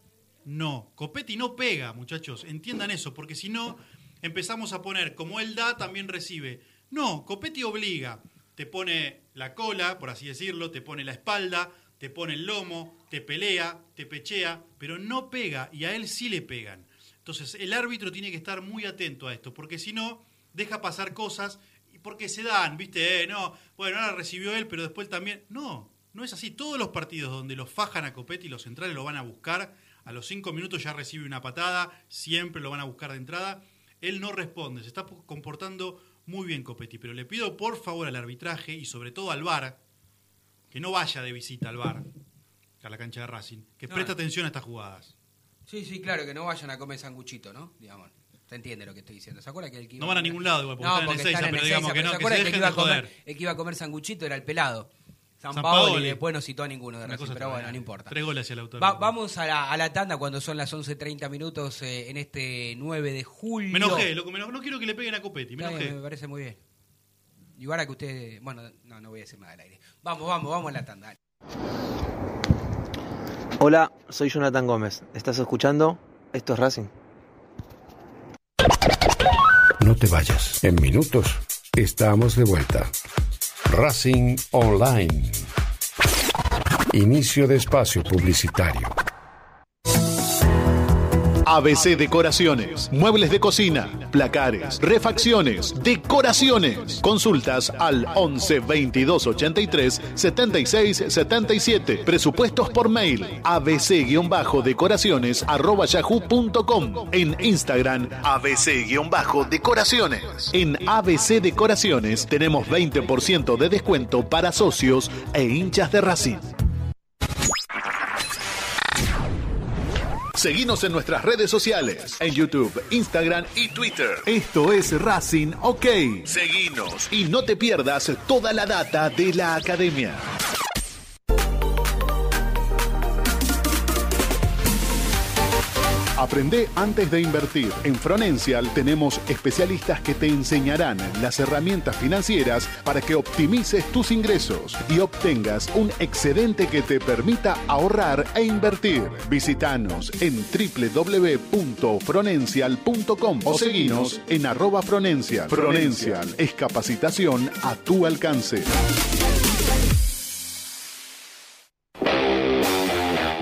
no. Copetti no pega, muchachos. Entiendan eso, porque si no, empezamos a poner, como él da, también recibe. No, Copetti obliga. Te pone la cola, por así decirlo, te pone la espalda, te pone el lomo, te pelea, te pechea, pero no pega, y a él sí le pegan. Entonces, el árbitro tiene que estar muy atento a esto, porque si no, deja pasar cosas, porque se dan, ¿viste? Eh, no, bueno, ahora recibió él, pero después también. No, no es así. Todos los partidos donde los fajan a Copetti, los centrales lo van a buscar, a los cinco minutos ya recibe una patada, siempre lo van a buscar de entrada. Él no responde, se está comportando muy bien Copetti, pero le pido por favor al arbitraje y sobre todo al VAR, que no vaya de visita al VAR, a la cancha de Racing, que No, preste no. atención a estas jugadas. Sí, sí, claro, que no vayan a comer sanguchito, ¿no? Digamos, se entiende lo que estoy diciendo. ¿Se acuerda que el que iba No van a ningún lado igual, porque están en porque Ezeiza, pero digamos que no, ¿se que el dejen iba de a comer, joder. el que iba a comer sanguchito era el pelado. San San Paolo y después no citó a ninguno de Racing, pero bueno, no importa. Tres goles hacia el autor. Va- vamos a la, a la tanda cuando son las 11.30 minutos eh, en este 9 de julio. Me enojé, loco, me enojé. no quiero que le peguen a Copetti, me bien, enojé. me parece muy bien. Y ahora que usted... Bueno, no, no voy a decir nada al aire. Vamos, vamos, vamos a la tanda. dale. Hola, soy Jonathan Gómez. ¿Estás escuchando? Esto es Racing. No te vayas. En minutos estamos de vuelta. Racing Online. Inicio de espacio publicitario. ABC Decoraciones, muebles de cocina, placares, refacciones, decoraciones. Consultas al 11 22 83 76 77. Presupuestos por mail abc-decoraciones arroba. En Instagram abc-decoraciones. En ABC Decoraciones tenemos 20% de descuento para socios e hinchas de Racing. Seguinos en nuestras redes sociales, en YouTube, Instagram y Twitter. Esto es Racing OK. Seguinos y no te pierdas toda la data de la academia. Aprende antes de invertir. En Fronencial tenemos especialistas que te enseñarán las herramientas financieras para que optimices tus ingresos y obtengas un excedente que te permita ahorrar e invertir. Visítanos en www.fronencial.com o seguinos en arroba Fronencial. Fronencial es capacitación a tu alcance.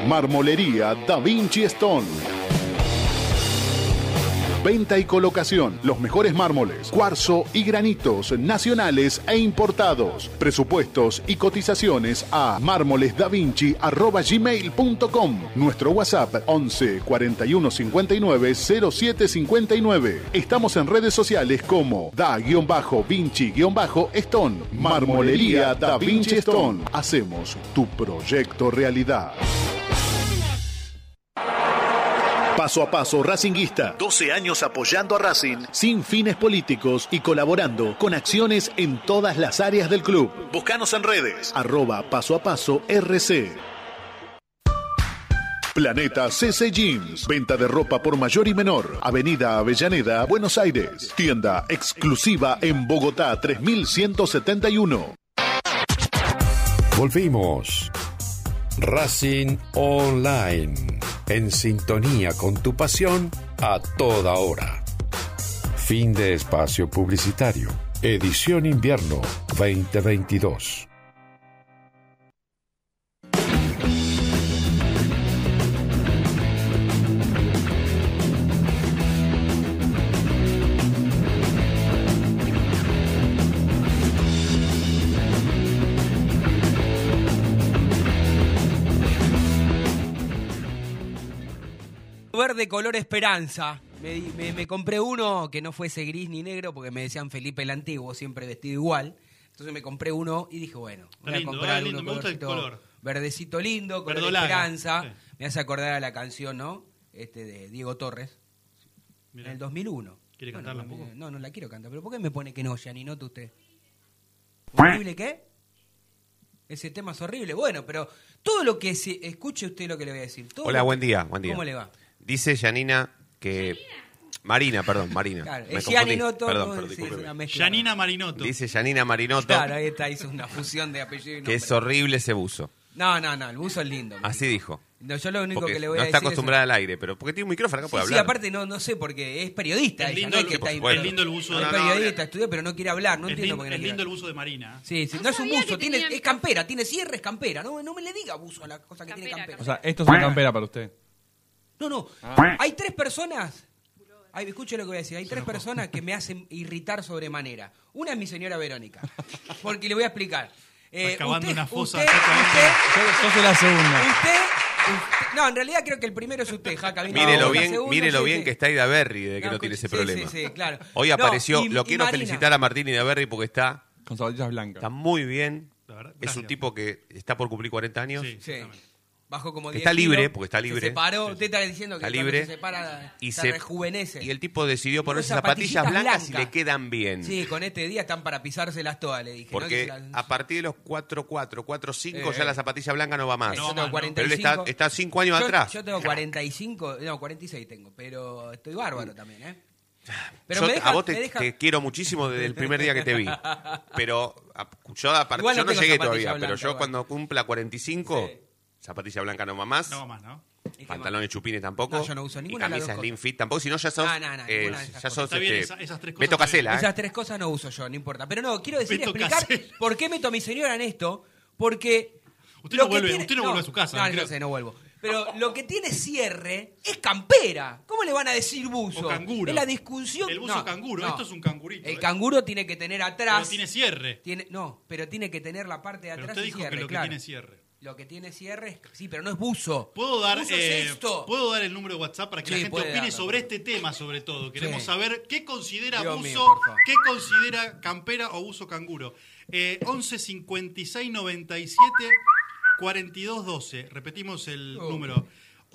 Marmolería Da Vinci Stone. Venta y colocación. Los mejores mármoles, cuarzo y granitos nacionales e importados. Presupuestos y cotizaciones a mármolesdavinci.gmail.com Nuestro WhatsApp 11 41 59 07 59. Estamos en redes sociales como Da-Vinci-Stone. Marmolería Da Vinci Stone. Hacemos tu proyecto realidad. Paso a paso Racinguista. 12 años apoyando a Racing sin fines políticos y colaborando con acciones en todas las áreas del club. Búscanos en redes. Arroba paso a paso RC. Planeta CC Jeans. Venta de ropa por mayor y menor. Avenida Avellaneda, Buenos Aires. Tienda exclusiva en Bogotá 3171. Volvimos. Racing Online. En sintonía con tu pasión a toda hora. Fin de espacio publicitario. Edición invierno 2022. Verde color esperanza. Me, di- me- me compré uno que no fuese gris ni negro porque me decían Felipe el Antiguo, siempre vestido igual. Entonces me compré uno y dije, bueno, voy Lindo, a comprar ah, lindo, uno me gusta el colorcito color. verdecito lindo, color Verdolaga, esperanza. sí. Me hace acordar a la canción, ¿no? Este de Diego Torres. Mirá. En el 2001. ¿Quiere Bueno, cantarla un poco? No, no la quiero cantar. ¿Pero por qué me pone que no, Janinoto, usted? ¿Horrible qué? Ese tema es horrible. Bueno, pero todo lo que se... Escuche usted lo que le voy a decir. Todo Hola, buen día, buen día. ¿Cómo le va? Dice Janina que... Marina, perdón, Marina. Claro, Me es confundí. Perdón, no, perdón, sí, es discúlpeme. una mezcla. Janina Marinoto. Dice Janina Marinoto Claro, ahí está, hizo una fusión de apellido y que es horrible ese buzo. No, no, no, el buzo es lindo. Así dijo. No, yo lo único Porque que le voy no a está decir acostumbrada es... al aire, pero porque tiene un micrófono acá Sí, puede sí, hablar. aparte no, no sé, porque es periodista. Es ella, lindo no es el- que está es inventando. lindo el buzo Es de- periodista, estudió, pero no quiere hablar. No es, entiendo lin- por qué no es quiere lindo el hablar. buzo de Marina. Sí, sí, no, es un buzo, tiene, es campera, tiene cierre, es campera. No, no me le diga buzo a la cosa que tiene campera. O sea, esto es una campera para usted. No, no. Ah. Hay tres personas. Ay, escuche lo que voy a decir. Hay tres personas que me hacen irritar sobremanera. Una es mi señora Verónica. Porque le voy a explicar. Eh, Está cavando usted- una fosa, usted- usted- Yo, yo soy la segunda. usted- no, en realidad creo que el primero es usted, Jaca. Mírelo bien, segundo, mírelo sí, bien sí. que está Ida Berry de que No, no, tiene ese sí, problema. sí, sí, claro. Hoy No, apareció, y- lo y quiero Marina. felicitar a Martín Ida Berry porque está, Con zapatillas blancas. está muy bien. La verdad, Es un tipo que está por cumplir 40 años. Sí, Como Que 10 está libre, kilos, porque está libre. Se separó. Usted está diciendo que Está libre se separa y se, se- rejuvenece. Y el tipo decidió ponerse zapatillas zapatillitas blancas y blancas. le quedan bien. Sí, con este día están para pisárselas todas, le dije. ¿no? Que Porque las- a partir de los 4-4, 4-5 Eh, ya la zapatilla blanca no va más. yo No, tengo más, no. 45. Pero él está, está cinco años yo, atrás. Yo tengo 45, no, 46 tengo, pero estoy bárbaro también, ¿eh? Pero Yo me deja, a vos te, me deja- te quiero muchísimo desde el primer día que te vi. [LAUGHS] Pero a- yo, a no yo no tengo llegué todavía, blanca, pero yo igual. cuando cumpla 45, Sí. Zapatilla blanca no va más. No va más, ¿no? ¿Y qué Pantalones chupines tampoco. No, yo no uso ninguna Y camisa slim fit tampoco. Si no, ya sos. No, no, no, eh, ninguna de esas ya cosas. sos. Está bien, este, esa- esas tres cosas Beto. Casela, ¿eh? Esas tres cosas no uso yo, no importa. Pero no, quiero decir, Beto explicar Casella. por qué meto a mi señora en esto, porque... Usted no vuelve- usted no vuelve a su casa, No, creo. no sé, no vuelvo. Pero lo que tiene cierre es campera. ¿Cómo le van a decir buzo? O canguro. Es la discusión... El buzo no, canguro, no. esto es un cangurito. El ¿eh? canguro tiene que tener atrás... Pero tiene cierre. tiene- no, pero tiene que tener la parte de Pero atrás usted y dijo cierre, que lo que tiene cierre. Lo que tiene cierre es... Sí, pero no es buzo. ¿Puedo dar, Buzo es eh, esto. ¿Puedo dar el número de WhatsApp para que la gente opine darlo. sobre este tema, sobre todo? Queremos Sí. saber qué considera Dios buzo, mío, qué considera campera o buzo canguro. Eh, 11 56 97 42 12. Repetimos el Oh. número.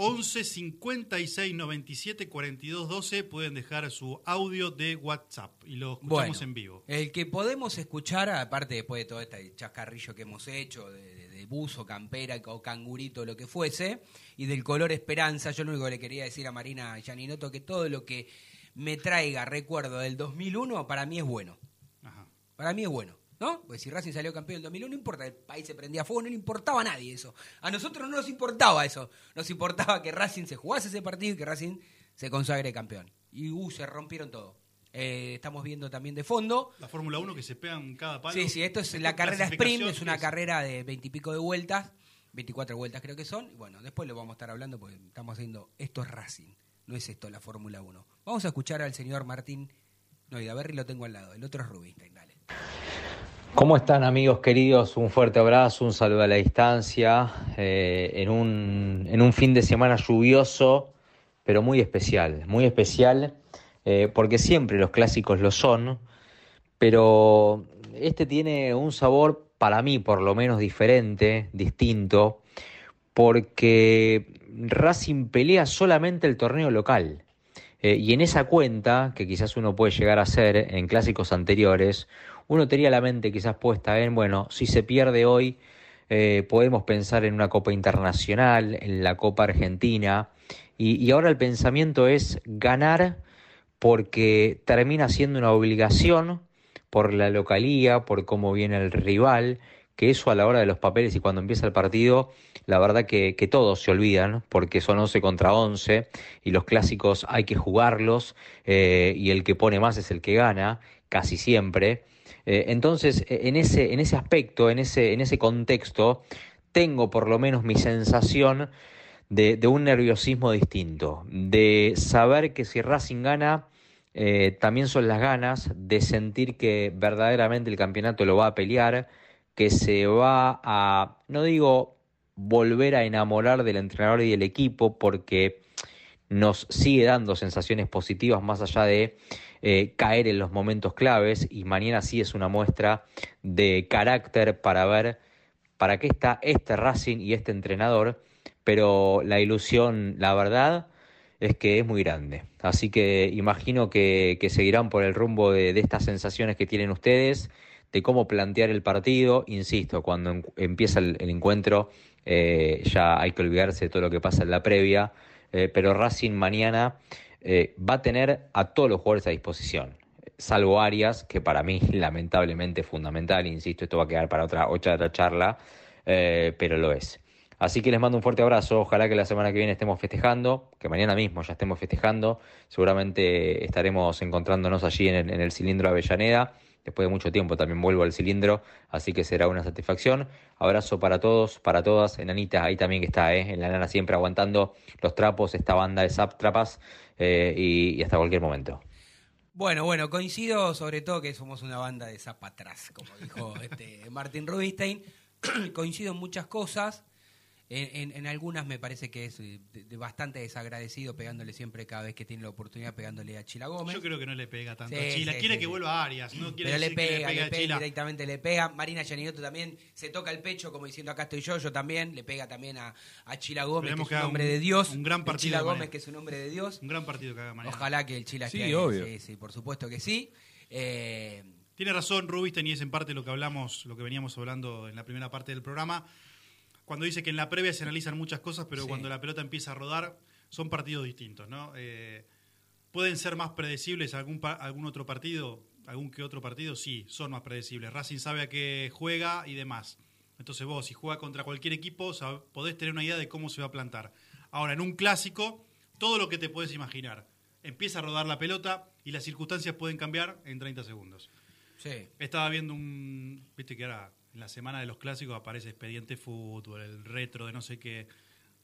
11 56 97 42 12. Pueden dejar su audio de WhatsApp y lo escuchamos Bueno, en vivo. El que podemos escuchar, aparte después de todo este chascarrillo que hemos hecho, de buzo, campera o cangurito, lo que fuese, y del color esperanza, yo lo único que le quería decir a Marina Yaninoto que todo lo que me traiga recuerdo del 2001, para mí es bueno. Ajá. Para mí es bueno. ¿No? Pues si Racing salió campeón en el 2001, no importa, el país se prendía a fuego, no le importaba a nadie eso. A nosotros no nos importaba eso. Nos importaba que Racing se jugase ese partido y que Racing se consagre campeón. Y uh, se rompieron todo. Eh, estamos viendo también de fondo. La Fórmula 1 que se pegan cada palo. Sí, sí, esto es la carrera sprint, es una es- carrera de veintipico de vueltas, 24 vueltas creo que son. Y bueno, después lo vamos a estar hablando porque estamos haciendo, esto es Racing, no es esto la Fórmula 1. Vamos a escuchar al señor Martín, no, y Daverri lo tengo al lado, el otro es Rubinstein, dale. ¿Cómo están amigos queridos? Un fuerte abrazo, un saludo a la distancia, eh, en, un, en un fin de semana lluvioso, pero muy especial, muy especial, eh, porque siempre los clásicos lo son, pero este tiene un sabor para mí por lo menos diferente, distinto, porque Racing pelea solamente el torneo local. Eh, y en esa cuenta, que quizás uno puede llegar a hacer en clásicos anteriores, uno tenía la mente quizás puesta en, bueno, si se pierde hoy, eh, podemos pensar en una Copa Internacional, en la Copa Argentina, y, y ahora el pensamiento es ganar porque termina siendo una obligación por la localía, por cómo viene el rival, que eso a la hora de los papeles y cuando empieza el partido, la verdad que, que todos se olvidan, porque son 11 contra 11 y los clásicos hay que jugarlos eh, y el que pone más es el que gana, casi siempre. Eh, entonces, eh, en ese, en ese aspecto, en ese, en ese contexto, tengo por lo menos mi sensación de, un nerviosismo distinto, de saber que si Racing gana, eh, también son las ganas de sentir que verdaderamente el campeonato lo va a pelear, que se va a, no digo volver a enamorar del entrenador y del equipo, porque nos sigue dando sensaciones positivas más allá de eh, caer en los momentos claves y mañana sí es una muestra de carácter para ver para qué está este Racing y este entrenador, pero la ilusión, la verdad, es que es muy grande. Así que imagino que, seguirán por el rumbo de, estas sensaciones que tienen ustedes, de cómo plantear el partido. Insisto, cuando empieza el, el encuentro eh, ya hay que olvidarse de todo lo que pasa en la previa, eh, pero Racing mañana eh, va a tener a todos los jugadores a disposición. Salvo Arias, que para mí [LAUGHS] lamentablemente es fundamental, insisto, esto va a quedar para otra, otra charla, pero lo es. Así que les mando un fuerte abrazo. Ojalá que la semana que viene estemos festejando, que mañana mismo ya estemos festejando. Seguramente estaremos encontrándonos allí en el, en el cilindro Avellaneda. Después de mucho tiempo también vuelvo al cilindro, así que será una satisfacción. Abrazo para todos, para todas. Enanita, ahí también que está, ¿eh? en la nana siempre aguantando los trapos, esta banda de Zaptrapas eh, y, y hasta cualquier momento. Bueno, bueno, coincido sobre todo que somos una banda de zapatras, como dijo [LAUGHS] este Martin Rubinstein. [CLEARS THROAT] coincido en muchas cosas. En, en, en, algunas me parece que es de, de bastante desagradecido pegándole siempre cada vez que tiene la oportunidad pegándole a Chila Gómez. Yo creo que no le pega tanto sí, a Chila. Sí, quiere sí, que vuelva a Arias, no quiere Pero le pega, que le, le pega directamente le pega. Marina Yaninoto también se toca el pecho como diciendo acá estoy yo, yo también. Le pega también a, a Chila Gómez, que es un hombre de Dios. Un gran partido. Chila Gómez, que es un hombre de Dios. Un gran partido que haga mañana. Ojalá que el Chila sí, esté obvio. Sí, sí, por supuesto que sí. Eh, Tiene razón Rubisten y es en parte lo que hablamos, lo que veníamos hablando en la primera parte del programa cuando dice que en la previa se analizan muchas cosas, pero sí. cuando la pelota empieza a rodar, son partidos distintos, ¿no? Eh, ¿Pueden ser más predecibles algún, algún otro partido? ¿Algún que otro partido? Sí, son más predecibles. Racing sabe a qué juega y demás. Entonces vos, si juega contra cualquier equipo, podés tener una idea de cómo se va a plantar. Ahora, en un clásico, todo lo que te puedes imaginar. Empieza a rodar la pelota y las circunstancias pueden cambiar en 30 segundos. Sí. Estaba viendo un... Viste que ahora en la semana de los clásicos aparece Expediente Fútbol, el retro de no sé qué.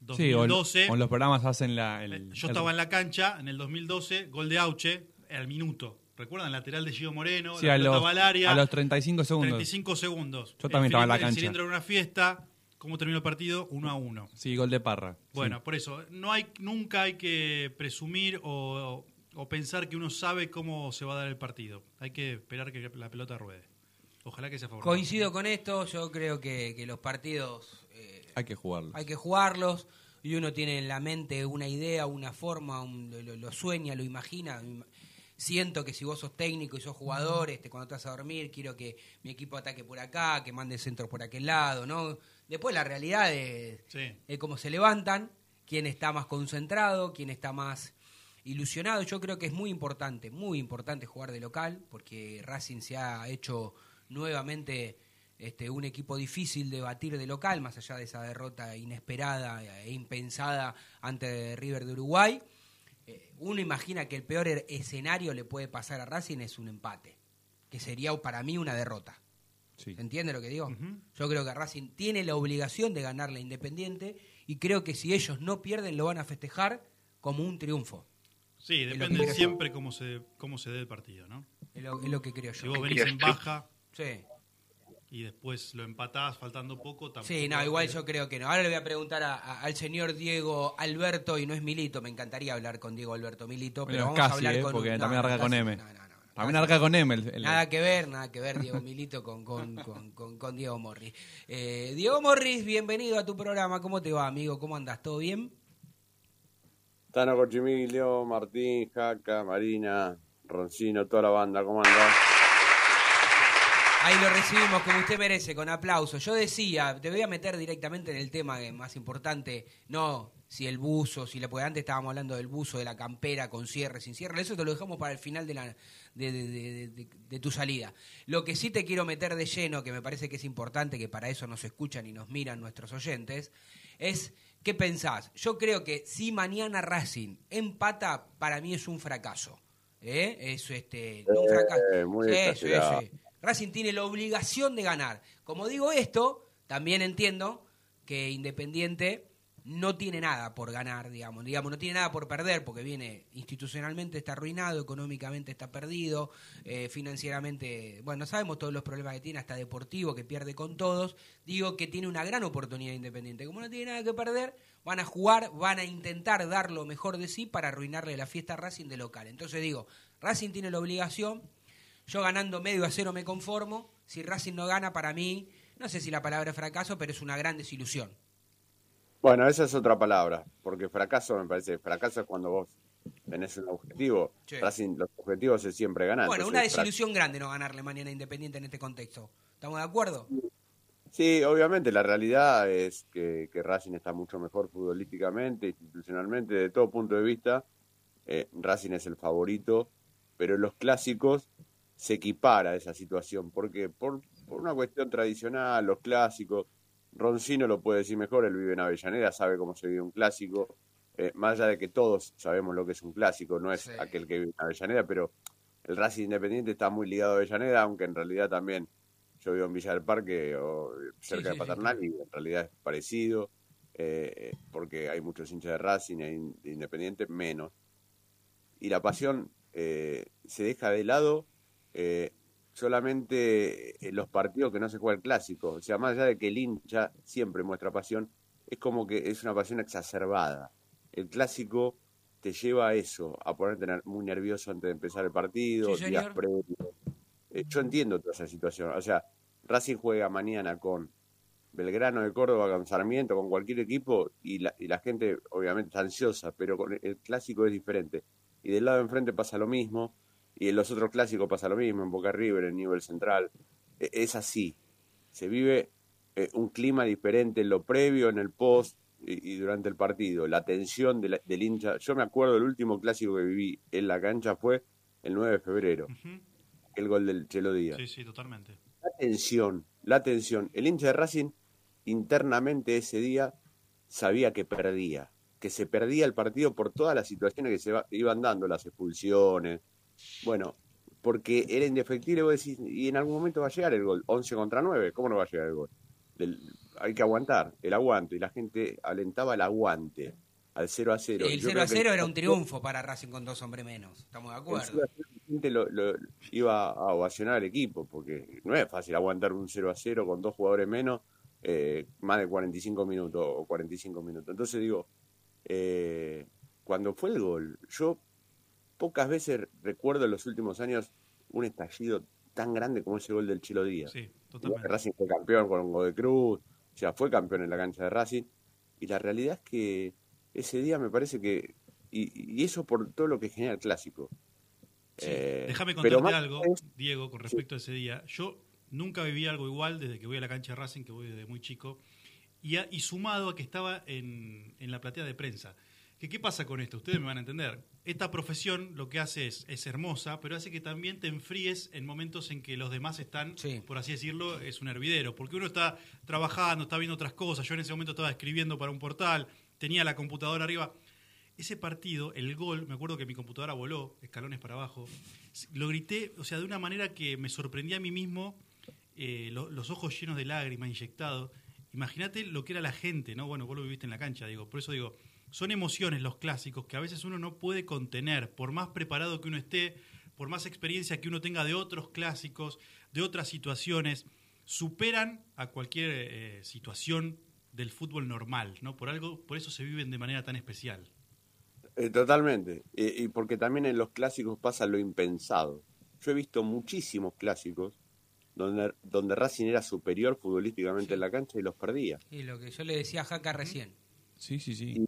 2012. Sí, o, o los programas hacen la. El, yo estaba en la cancha en el 2012, gol de Auche, al minuto. ¿Recuerdan? Lateral de Gio Moreno, sí, la a los, Valaria, a los 35 segundos. 35 segundos. Yo también el estaba en la El cancha. cilindro de una fiesta. ¿Cómo terminó el partido? 1 a 1. Sí, gol de Parra. Bueno, sí. por eso, no hay, nunca hay que presumir o, o pensar que uno sabe cómo se va a dar el partido. Hay que esperar que la pelota ruede. Ojalá que sea favorable. Coincido con esto, yo creo que, que los partidos... Eh, hay que jugarlos. Hay que jugarlos y uno tiene en la mente una idea, una forma, un, lo, lo, sueña, lo imagina. Siento que si vos sos técnico y sos jugador, este, cuando te vas a dormir, quiero que mi equipo ataque por acá, que mande centro por aquel lado, ¿no? Después la realidad es, sí. es cómo se levantan, quién está más concentrado, quién está más ilusionado. Yo creo que es muy importante, muy importante jugar de local, porque Racing se ha hecho nuevamente este, un equipo difícil de batir de local, más allá de esa derrota inesperada e impensada ante River de Uruguay. Eh, uno imagina que el peor er, escenario le puede pasar a Racing es un empate, que sería para mí una derrota. Sí. ¿Se entiende lo que digo? Uh -huh. Yo creo que Racing tiene la obligación de ganarle Independiente y creo que si ellos no pierden lo van a festejar como un triunfo. Sí, depende siempre cómo se, cómo se dé el partido, ¿no? Es lo, es lo que creo yo. Si vos venís en baja, Sí. Y después lo empatás faltando poco. Tampoco sí, no, igual yo creo que no. Ahora le voy a preguntar a, a, al señor Diego Alberto, y no es Milito, me encantaría hablar con Diego Alberto Milito, pero, vamos casi, a hablar eh, con. Porque un, también no, arranca con casi, M. No, no, no, también arranca con M. El, el... Nada que ver, nada que ver, Diego Milito con, con, [LAUGHS] con, con, con Diego Morris. Eh, Diego Morris, bienvenido a tu programa. ¿Cómo te va, amigo? ¿Cómo andas? ¿Todo bien? Tano Cochimilio, Martín, Jaca, Marina, Roncino, toda la banda, ¿cómo andás? Ahí lo recibimos como usted merece, con aplausos. Yo decía, te voy a meter directamente en el tema más importante, no si el buzo, si le porque antes estábamos hablando del buzo, de la campera, con cierre, sin cierre, eso te lo dejamos para el final de, la, de, de- de- de- de tu salida. Lo que sí te quiero meter de lleno, que me parece que es importante, que para eso nos escuchan y nos miran nuestros oyentes, es ¿qué pensás? Yo creo que si mañana Racing empata, para mí es un fracaso. ¿eh? Es este, no un fracaso. Eh, muy Sí. Racing tiene la obligación de ganar. Como digo esto, también entiendo que Independiente no tiene nada por ganar, digamos, digamos, no tiene nada por perder porque viene institucionalmente está arruinado, económicamente está perdido, eh, financieramente, bueno, sabemos todos los problemas que tiene, hasta deportivo, que pierde con todos. Digo que tiene una gran oportunidad Independiente. Como no tiene nada que perder, van a jugar, van a intentar dar lo mejor de sí para arruinarle la fiesta a Racing de local. Entonces digo, Racing tiene la obligación, yo ganando medio a cero me conformo. Si Racing no gana, para mí, no sé si la palabra es fracaso, pero es una gran desilusión. Bueno, esa es otra palabra, porque fracaso me parece, fracaso es cuando vos tenés un objetivo. Sí. Racing, los objetivos es siempre ganar. Bueno, una entonces, desilusión grande no ganarle mañana Independiente en este contexto. ¿Estamos de acuerdo? Sí, obviamente la realidad es que, que Racing está mucho mejor futbolísticamente, institucionalmente, de todo punto de vista. Eh, Racing es el favorito, pero en los clásicos se equipara esa situación, porque por, por una cuestión tradicional, los clásicos, Roncino lo puede decir mejor, él vive en Avellaneda, sabe cómo se vive un clásico, eh, más allá de que todos sabemos lo que es un clásico, no es aquel que vive en Avellaneda, pero el Racing Independiente está muy ligado a Avellaneda, aunque en realidad también yo vivo en Villa del Parque o cerca sí, de sí, Paternal y en realidad es parecido, eh, porque hay muchos hinchas de Racing e in- de Independiente, menos. Y la pasión eh, se deja de lado eh, solamente en los partidos que no se juega el clásico. O sea, más allá de que el hincha siempre muestra pasión, es como que es una pasión exacerbada. El clásico te lleva a eso, a ponerte ner- muy nervioso antes de empezar el partido, Sí, días previos. Eh, yo entiendo toda esa situación. O sea, Racing juega mañana con Belgrano de Córdoba, con Sarmiento, con cualquier equipo, y la, y la gente obviamente está ansiosa, pero con el clásico es diferente. Y del lado de enfrente pasa lo mismo, y en los otros clásicos pasa lo mismo, en Boca River, en Nivel Central. E- Es así. Se vive eh, un clima diferente en lo previo, en el post y, durante el partido. La tensión de la- del hincha. Yo me acuerdo, el último clásico que viví en la cancha fue el 9 de febrero. El gol del Chelo Díaz. Sí, sí, totalmente. La tensión, la tensión. El hincha de Racing internamente ese día sabía que perdía, que se perdía el partido por todas las situaciones que se iban dando, las expulsiones. Bueno, porque era indefectible, vos decís, y en algún momento va a llegar el gol, 11 contra 9, ¿cómo no va a llegar el gol? Hay que aguantar, el aguante, y la gente alentaba el aguante al 0 a 0. El Yo 0 a creo que- 0 era un triunfo para Racing con dos hombres menos. ¿Estamos de acuerdo? 0 a 0 la gente lo, lo- iba a ovacionar al equipo, porque no es fácil aguantar un 0 a 0 con dos jugadores menos, eh, más de 45 minutos o 45 minutos. Entonces digo, eh, cuando fue el gol, yo pocas veces recuerdo en los últimos años un estallido tan grande como ese gol del Chilo Díaz. Sí, totalmente. Racing fue campeón con Gol de Cruz, o sea, fue campeón en la cancha de Racing, y la realidad es que ese día me parece que, y, y eso por todo lo que genera el clásico. Eh, Déjame contarte más- algo, Diego, con respecto a ese día. Yo nunca viví algo igual desde que voy a la cancha de Racing, que voy desde muy chico, y, a- y sumado a que estaba en, en la platea de prensa. ¿Qué pasa con esto? Ustedes me van a entender. Esta profesión lo que hace es, es hermosa, pero hace que también te enfríes en momentos en que los demás están, por así decirlo, es un hervidero. Porque uno está trabajando, está viendo otras cosas. Yo en ese momento estaba escribiendo para un portal, tenía la computadora arriba. Ese partido, el gol, me acuerdo que mi computadora voló, escalones para abajo. Lo grité, o sea, de una manera que me sorprendí a mí mismo, eh, lo- los ojos llenos de lágrimas, inyectados. Imagínate lo que era la gente, ¿no? Bueno, vos lo viviste en la cancha, digo. Por eso digo, son emociones los clásicos que a veces uno no puede contener, por más preparado que uno esté, por más experiencia que uno tenga de otros clásicos, de otras situaciones, superan a cualquier eh, situación del fútbol normal, ¿no? Por algo, por eso se viven de manera tan especial. Eh, totalmente. Eh, y porque también en los clásicos pasa lo impensado. Yo he visto muchísimos clásicos donde, donde Racing era superior futbolísticamente en la cancha y los perdía. Y lo que yo le decía a Jaca recién. Sí, sí, sí. Y,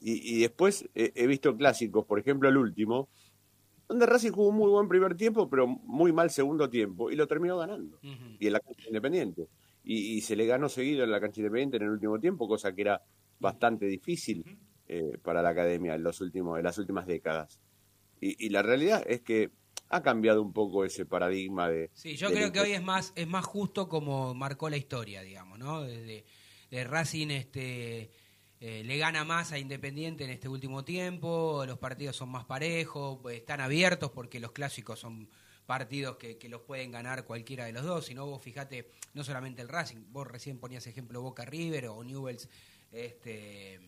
y después eh, he visto clásicos, por ejemplo el último, donde Racing jugó muy buen primer tiempo, pero muy mal segundo tiempo, y lo terminó ganando. Y en la cancha independiente. Y, y se le ganó seguido en la cancha independiente en el último tiempo, cosa que era bastante difícil eh, para la academia en, los últimos, en las últimas décadas. Y, y la realidad es que ha cambiado un poco ese paradigma de... Sí, yo creo que hoy es más es más justo como marcó la historia, digamos, ¿no? De, de Racing este eh, le gana más a Independiente en este último tiempo, los partidos son más parejos, pues, están abiertos porque los clásicos son partidos que, que los pueden ganar cualquiera de los dos, si no vos fijate, no solamente el Racing, vos recién ponías ejemplo Boca River o Newells este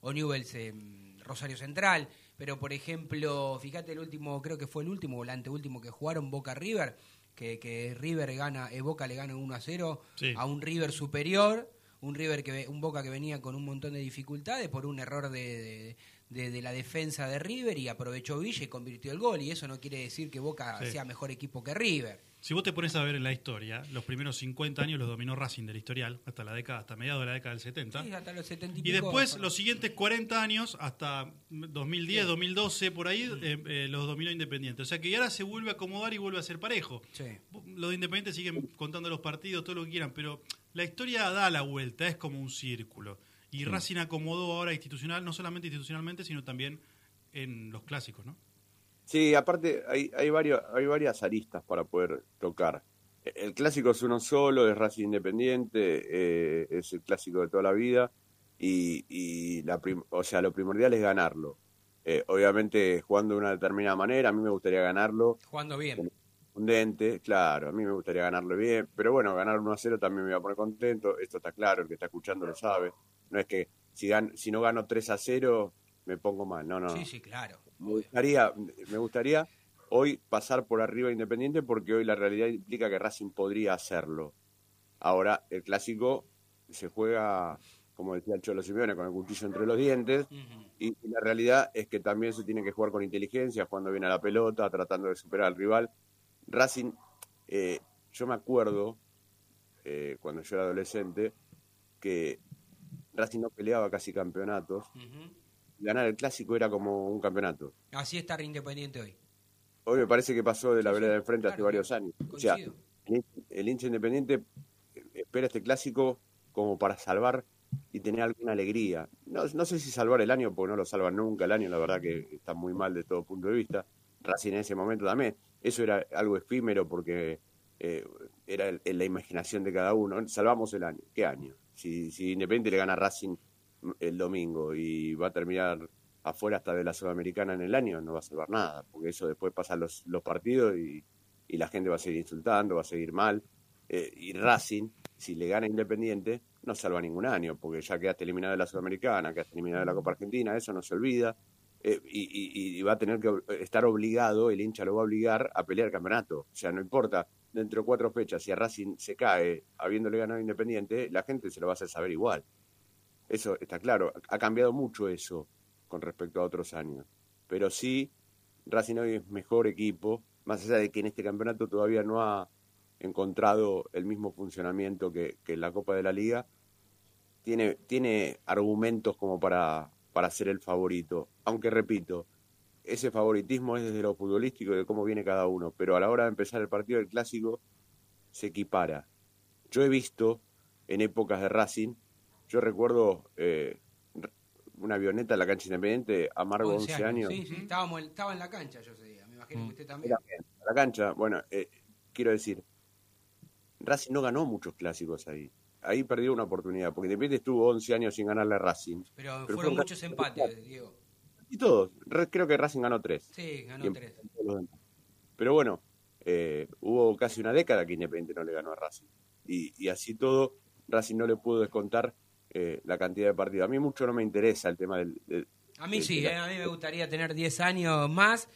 o Newells em, Rosario Central, pero por ejemplo, fíjate el último, creo que fue el último o el anteúltimo que jugaron Boca River, que, que River gana, eh, Boca le gana 1 a 0 Sí. a un River superior, un River que un Boca que venía con un montón de dificultades por un error de, de- de- de la defensa de River y aprovechó Villa y convirtió el gol y eso no quiere decir que Boca Sí. sea mejor equipo que River. Si vos te pones a ver en la historia, los primeros 50 años los dominó Racing del historial, hasta la década, hasta mediados de la década del 70. Sí, hasta los 70 y, después, los siguientes 40 años, hasta 2010, Sí. 2012, por ahí, Mm. eh, eh, los dominó Independiente. O sea que ahora se vuelve a acomodar y vuelve a ser parejo. Sí. Los de Independiente siguen contando los partidos, todo lo que quieran, pero la historia da la vuelta, es como un círculo. Y Racing acomodó ahora institucional, no solamente institucionalmente, sino también en los clásicos, ¿no? Sí, aparte hay, hay, varios, hay varias aristas para poder tocar. El clásico es uno solo, es Racing Independiente, eh, es el clásico de toda la vida y, y la prim- o sea, lo primordial es ganarlo. Eh, obviamente jugando de una determinada manera, a mí me gustaría ganarlo Jugando bien. contundente, claro, a mí me gustaría ganarlo bien, pero bueno, ganar 1 a 0 también me va a poner contento, esto está claro, el que está escuchando lo sabe. No es que si, gan- si no gano 3 a 0 me pongo mal, no, no. Sí, sí, claro. Me gustaría, me gustaría hoy pasar por arriba de Independiente porque hoy la realidad implica que Racing podría hacerlo. Ahora, el clásico se juega, como decía el Cholo Simeone, con el cuchillo entre los dientes y la realidad es que también se tiene que jugar con inteligencia, jugando bien a la pelota, tratando de superar al rival. Racing, eh, yo me acuerdo, eh, cuando yo era adolescente, que Racing no peleaba casi campeonatos. Ganar el clásico era como un campeonato. Así está Independiente hoy. Hoy me parece que pasó de la vereda de enfrente hace varios años. O sea, el, el hincha independiente espera este clásico como para salvar y tener alguna alegría. No, no sé si salvar el año, porque no lo salvan nunca el año, la verdad que está muy mal de todo punto de vista. Racing en ese momento también. Eso era algo efímero porque eh, era el- en la imaginación de cada uno. Salvamos el año. ¿Qué año? Si, si Independiente le gana a Racing el domingo y va a terminar afuera hasta de la Sudamericana en el año, no va a salvar nada, porque eso después pasan los, los partidos y, y la gente va a seguir insultando, va a seguir mal. Eh, y Racing, si le gana Independiente, no salva ningún año, porque ya quedaste eliminado de la Sudamericana, quedaste eliminado de la Copa Argentina, eso no se olvida. Eh, y, y- y va a tener que estar obligado, el hincha lo va a obligar a pelear el campeonato. O sea, no importa, dentro de cuatro fechas, si a Racing se cae habiéndole ganado Independiente, la gente se lo va a hacer saber igual. Eso está claro. Ha cambiado mucho eso con respecto a otros años. Pero sí, Racing hoy es mejor equipo, más allá de que en este campeonato todavía no ha encontrado el mismo funcionamiento que, en la Copa de la Liga. Tiene, tiene argumentos como para, para ser el favorito. Aunque repito, ese favoritismo es desde lo futbolístico de cómo viene cada uno. Pero a la hora de empezar el partido del clásico, se equipara. Yo he visto en épocas de Racing, yo recuerdo eh, una avioneta en la cancha independiente, amargo 11, años. Sí, sí, estábamos, en- estaba en la cancha yo ese día. Me imagino que usted también. Era bien, a la cancha, bueno, eh, quiero decir, Racing no ganó muchos clásicos ahí. Ahí perdió una oportunidad, porque Independiente estuvo 11 años sin ganarle a Racing. Pero, Pero fueron muchos empates, Diego. Y todos. Re- Creo que Racing ganó tres. Sí, ganó Y tres. Pero bueno, eh, hubo casi una década que Independiente no le ganó a Racing. Y, y así todo, Racing no le pudo descontar eh, la cantidad de partidos. A mí mucho no me interesa el tema del... del- A mí del- sí, eh, a mí me gustaría tener 10 años más,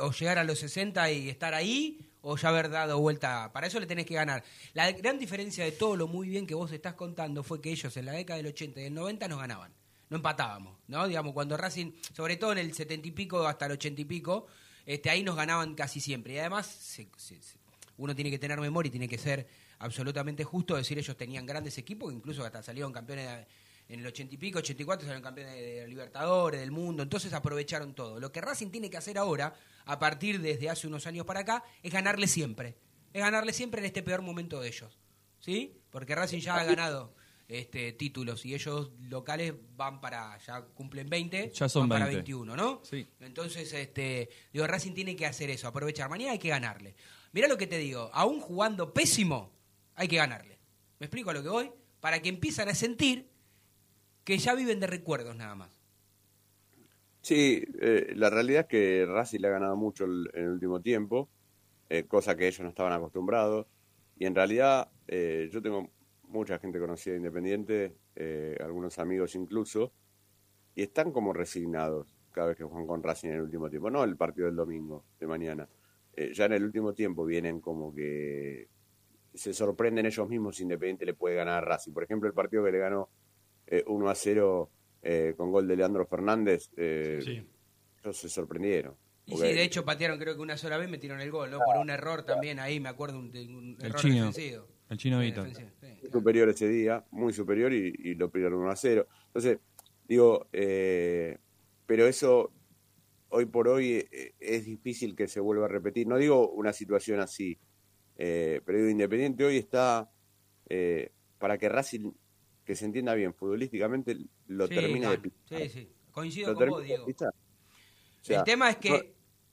o llegar a los 60 y estar ahí, o ya haber dado vuelta. Para eso le tenés que ganar. La gran diferencia de todo lo muy bien que vos estás contando fue que ellos en la década del 80 y del 90 nos ganaban. No empatábamos, ¿no? Digamos, cuando Racing, sobre todo en el 70 y pico hasta el 80 y pico, este, ahí nos ganaban casi siempre. Y además, se- se- se- uno tiene que tener memoria y tiene que ser absolutamente justo, decir ellos tenían grandes equipos, incluso hasta salieron campeones En el 80 y pico, 84 salieron campeones de, Libertadores, del mundo, entonces aprovecharon todo. Lo que Racing tiene que hacer ahora, a partir desde hace unos años para acá, es ganarle siempre. Es ganarle siempre en este peor momento de ellos. ¿Sí? Porque Racing ya ha ganado este, títulos y ellos locales van para, ya cumplen 20, Ya son van para 20. 21, ¿no? Sí. Entonces, este, digo, Racing tiene que hacer eso, aprovechar. Mañana hay que ganarle. Mirá lo que te digo, aún jugando pésimo, hay que ganarle. ¿Me explico a lo que voy? Para que empiezan a sentir que ya viven de recuerdos nada más. Sí, eh, la realidad es que Racing le ha ganado mucho en el último tiempo, eh, cosa que ellos no estaban acostumbrados. Y en realidad, eh, yo tengo mucha gente conocida de Independiente, algunos amigos incluso, y están como resignados cada vez que juegan con Racing en el último tiempo. No el partido del domingo, de mañana. Ya en el último tiempo vienen como que se sorprenden ellos mismos si Independiente le puede ganar a Racing. Por ejemplo, el partido que le ganó eh, 1 a 0 eh, con gol de Leandro Fernández, eh, Sí. ellos se sorprendieron. Y sí, de hecho patearon creo que una sola vez, metieron el gol, ¿no? Por un error también ahí, me acuerdo, un, El error chino. defensivo. El chino Vito. sí. superior ese día, muy superior y, y lo pidieron 1 a 0. Entonces, digo, eh, pero eso hoy por hoy eh, es difícil que se vuelva a repetir. No digo una situación así, eh, pero digo, Independiente hoy está, eh, para que Racing, que se entienda bien, futbolísticamente lo Sí, termina de pisar. Sí, sí. Coincido Lo con vos, Diego. pisar. O sea, el tema es que... no,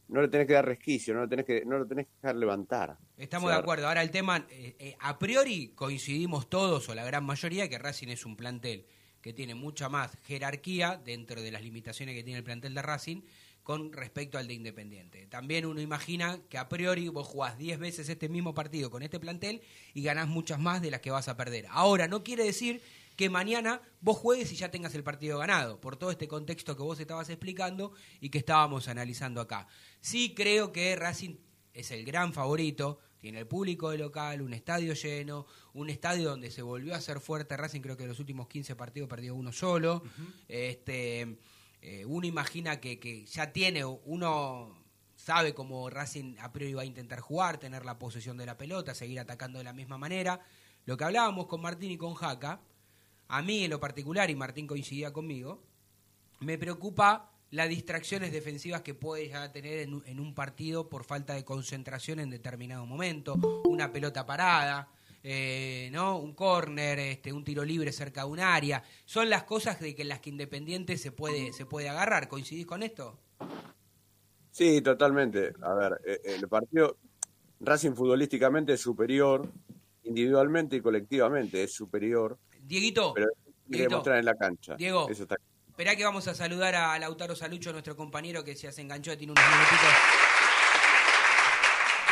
no le tenés que dar resquicio, no, lo tenés que, no lo tenés que dejar levantar. Estamos O sea, de acuerdo. Ahora el tema, eh, eh, a priori coincidimos todos, o la gran mayoría, que Racing es un plantel que tiene mucha más jerarquía dentro de las limitaciones que tiene el plantel de Racing con respecto al de Independiente. También uno imagina que a priori vos jugás 10 veces este mismo partido con este plantel y ganás muchas más de las que vas a perder. Ahora, no quiere decir que mañana vos juegues y ya tengas el partido ganado, por todo este contexto que vos estabas explicando y que estábamos analizando acá. Sí creo que Racing es el gran favorito, tiene el público de local, un estadio lleno, un estadio donde se volvió a hacer fuerte Racing, creo que en los últimos 15 partidos perdió uno solo. este eh, Uno imagina que, que ya tiene, uno sabe cómo Racing a priori va a intentar jugar, tener la posesión de la pelota, seguir atacando de la misma manera. Lo que hablábamos con Martín y con Jaca, a mí en lo particular, y Martín coincidía conmigo, me preocupa las distracciones defensivas que puede llegar a tener en un partido por falta de concentración en determinado momento, una pelota parada, eh, ¿no? un córner, este, un tiro libre cerca de un área. Son las cosas de que las que Independiente se puede, se puede agarrar. ¿Coincidís con esto? Sí, totalmente. A ver, eh, el partido Racing futbolísticamente es superior, individualmente y colectivamente es superior, Dieguito, pero Dieguito, demostrar en la cancha. Diego. Eso está esperá que vamos a saludar a Lautaro Salucho, nuestro compañero que se enganchó, tiene unos minutitos.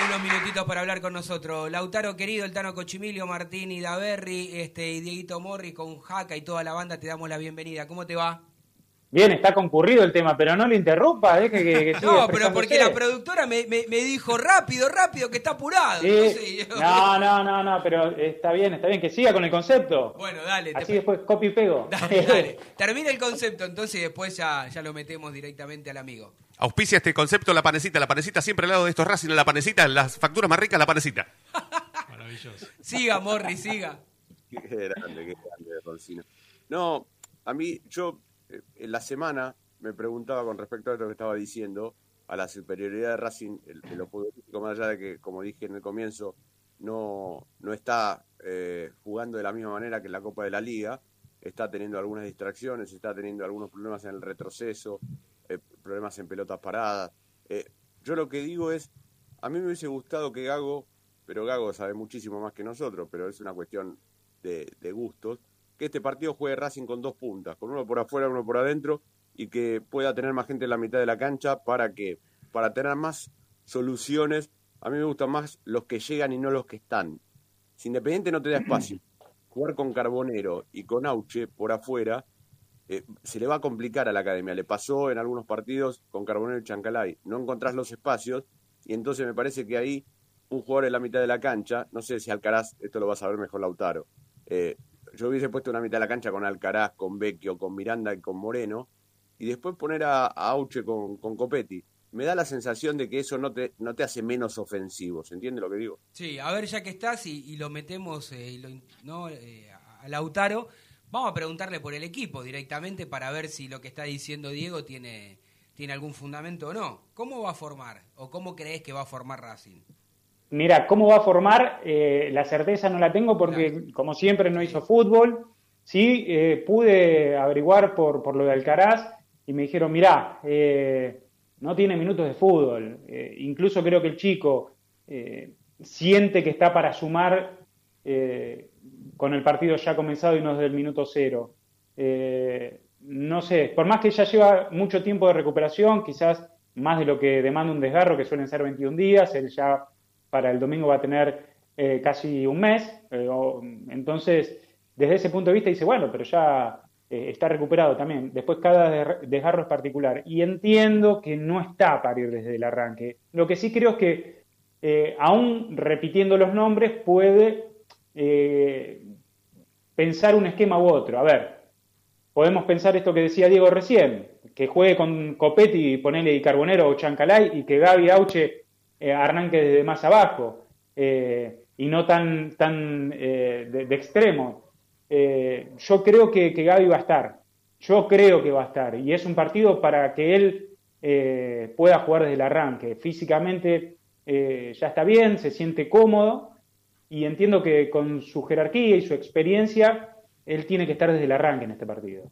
Unos minutitos para hablar con nosotros. Lautaro querido, el Tano Cochimilio, Martín y Daverri, este, y Dieguito Morri con Jaca y toda la banda, te damos la bienvenida. ¿Cómo te va? Bien, está concurrido el tema, pero no lo interrumpa, deje que, que [LAUGHS] siga No, pero porque la productora me, me- me dijo rápido, rápido, que está apurado. Sí. Entonces, yo- No, no, no, no, pero está bien, está bien, que siga con el concepto. Bueno, dale. te- Así después copy y pego. [LAUGHS] Dale, dale. [LAUGHS] Termina el concepto entonces y después ya, ya lo metemos directamente al amigo. Auspicia este concepto la panecita. La panecita siempre al lado de estos Racing. La panecita, las facturas más ricas, la panecita. Maravilloso. Siga, Morri, siga. Qué grande, qué grande, Rolfino. No, a mí, yo en la semana me preguntaba con respecto a esto que estaba diciendo, a la superioridad de Racing en lo futbolístico, más allá de que, como dije en el comienzo, no, no está eh, jugando de la misma manera que en la Copa de la Liga, está teniendo algunas distracciones, está teniendo algunos problemas en el retroceso, eh, problemas en pelotas paradas. Eh, yo lo que digo es, a mí me hubiese gustado que Gago, pero Gago sabe muchísimo más que nosotros, pero es una cuestión de gustos, que este partido juegue Racing con dos puntas, con uno por afuera, uno por adentro, y que pueda tener más gente en la mitad de la cancha para que, para tener más soluciones. A mí me gustan más los que llegan y no los que están. Si Independiente no te da espacio, [CLEARS THROAT] jugar con Carbonero y con Auche por afuera, eh, se le va a complicar a la academia. Le pasó en algunos partidos con Carbonero y Chancalay. No encontrás los espacios y entonces me parece que ahí un jugador en la mitad de la cancha, no sé si Alcaraz, esto lo va a saber mejor Lautaro, eh, yo hubiese puesto una mitad de la cancha con Alcaraz, con Vecchio, con Miranda y con Moreno, y después poner a, a Auche con, con Copetti. Me da la sensación de que eso no te, no te hace menos ofensivo, ¿se entiende lo que digo? Sí, a ver, ya que estás y, y lo metemos eh, y lo ¿no? Eh, a Lautaro, Vamos a preguntarle por el equipo directamente para ver si lo que está diciendo Diego tiene, tiene algún fundamento o no. ¿Cómo va a formar o cómo crees que va a formar Racing? Mira, ¿cómo va a formar? Eh, la certeza no la tengo porque, como siempre, no hizo fútbol. Sí, eh, pude averiguar por, por lo de Alcaraz y me dijeron, mirá, eh, no tiene minutos de fútbol. Incluso creo que el chico siente que está para sumar con el partido ya comenzado y no desde el minuto cero. No sé, por más que ya lleva mucho tiempo de recuperación, quizás más de lo que demanda un desgarro, que suelen ser 21 días, él ya para el domingo va a tener eh, casi un mes. eh, entonces, desde ese punto de vista dice, bueno, pero ya eh, está recuperado también. Después cada desgarro es particular. Y entiendo que no está para ir desde el arranque. Lo que sí creo es que, aún repitiendo los nombres, puede pensar un esquema u otro. A ver, podemos pensar esto que decía Diego recién, que juegue con Copetti, ponele y Carbonero o Chancalay y que Gaby Auche eh, arranque desde más abajo eh, y no tan, tan eh, de, de extremo. Eh, yo creo que, que Gaby va a estar, yo creo que va a estar y es un partido para que él pueda jugar desde el arranque. Físicamente ya está bien, se siente cómodo y entiendo que con su jerarquía y su experiencia él tiene que estar desde el arranque en este partido.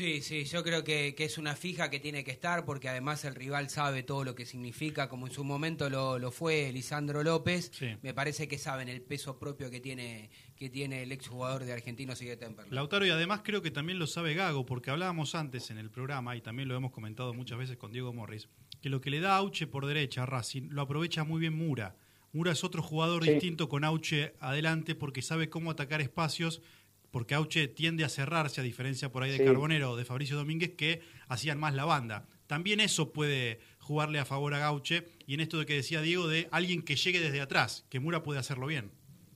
Sí, sí, yo creo que, que es una fija que tiene que estar porque además el rival sabe todo lo que significa, como en su momento lo, lo fue Lisandro López. Sí. Me parece que saben el peso propio que tiene, que tiene el exjugador de Argentinos y de Temperley. Lautaro, y además creo que también lo sabe Gago, porque hablábamos antes en el programa, y también lo hemos comentado muchas veces con Diego Morris, que lo que le da Auche por derecha a Racing lo aprovecha muy bien Mura. Mura es otro jugador Sí. distinto con Auche adelante porque sabe cómo atacar espacios, porque Auche tiende a cerrarse, a diferencia por ahí de Sí. Carbonero o de Fabricio Domínguez, que hacían más la banda. También eso puede jugarle a favor a Gauche, y en esto de que decía Diego, de alguien que llegue desde atrás, que Mura puede hacerlo bien.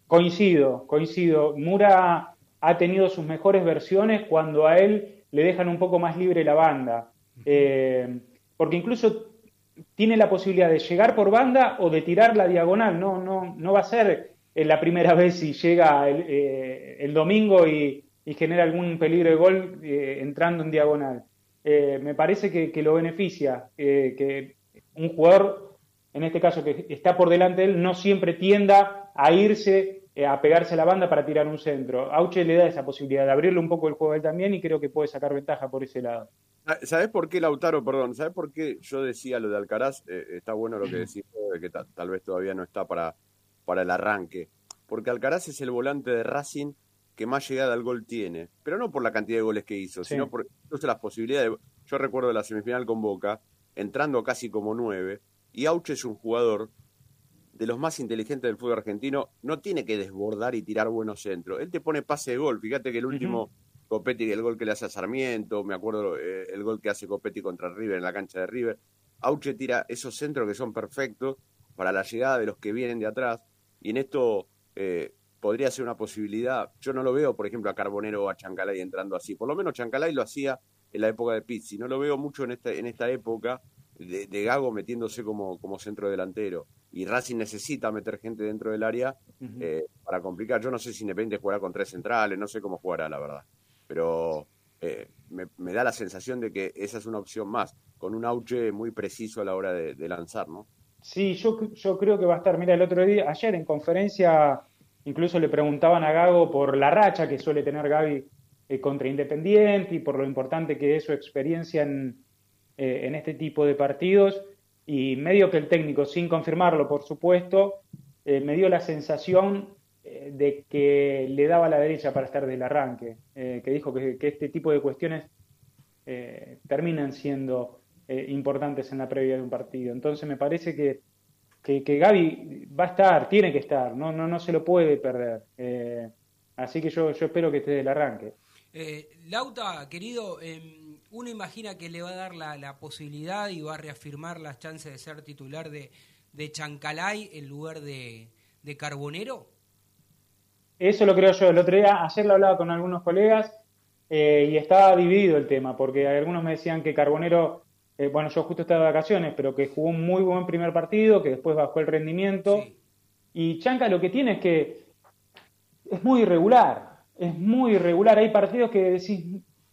Coincido, coincido. Mura ha tenido sus mejores versiones cuando a él le dejan un poco más libre la banda. Eh, porque incluso tiene la posibilidad de llegar por banda o de tirar la diagonal. No, no, no va a ser eh, la primera [LAUGHS] vez si llega el, eh, el domingo y, y genera algún peligro de gol eh, entrando en diagonal. Eh, me parece que, que lo beneficia, eh, que un jugador, en este caso que está por delante de él, no siempre tienda a irse, a pegarse a la banda para tirar un centro. Auche le da esa posibilidad de abrirle un poco el juego a él también y creo que puede sacar ventaja por ese lado. ¿Sabes por qué, Lautaro? Perdón, ¿sabes por qué yo decía lo de Alcaraz? Está bueno lo que decís, que ta- tal vez todavía no está para, para el arranque. Porque Alcaraz es el volante de Racing que más llegada al gol tiene. Pero no por la cantidad de goles que hizo, Sí. sino por incluso las posibilidades. Yo recuerdo la semifinal con Boca, entrando casi como nueve, y Auche es un jugador de los más inteligentes del fútbol argentino. No tiene que desbordar y tirar buenos centros. Él te pone pase de gol. Fíjate que el último Copetti, el gol que le hace a Sarmiento, me acuerdo eh, el gol que hace Copetti contra River en la cancha de River. Auche tira esos centros que son perfectos para la llegada de los que vienen de atrás. Y en esto eh, podría ser una posibilidad. Yo no lo veo, por ejemplo, a Carbonero o a Chancalay entrando así. Por lo menos Chancalay lo hacía en la época de Pizzi. No lo veo mucho en esta, en esta época de, de Gago metiéndose como, como centro delantero. Y Racing necesita meter gente dentro del área eh, para complicar. Yo no sé si Independiente jugará con tres centrales, no sé cómo jugará, la verdad. Pero eh, me, me da la sensación de que esa es una opción más, con un auche muy preciso a la hora de, de lanzar, ¿no? Sí, yo, creo que va a estar. Mira, el otro día, ayer en conferencia, incluso le preguntaban a Gago por la racha que suele tener Gaby eh, contra Independiente y por lo importante que es su experiencia en, eh, en este tipo de partidos. Y medio que el técnico, sin confirmarlo, por supuesto, eh, me dio la sensación de que le daba la derecha para estar del arranque, que dijo que, este tipo de cuestiones terminan siendo eh, importantes en la previa de un partido. Entonces me parece que, que, que Gaby va a estar, tiene que estar, no, no, no se lo puede perder. Eh, así que yo, yo espero que esté del arranque. Eh, Lauta, querido, eh, uno imagina que le va a dar la, la posibilidad y va a reafirmar las chances de ser titular de, de Chancalay en lugar de, de Carbonero. Eso lo creo yo. El otro día, ayer lo hablaba con algunos colegas eh, y estaba dividido el tema, porque algunos me decían que Carbonero, eh, bueno, yo justo estaba de vacaciones, pero que jugó un muy buen primer partido, que después bajó el rendimiento. Y Chanca lo que tiene es que es muy irregular. es muy irregular. Hay partidos que decís,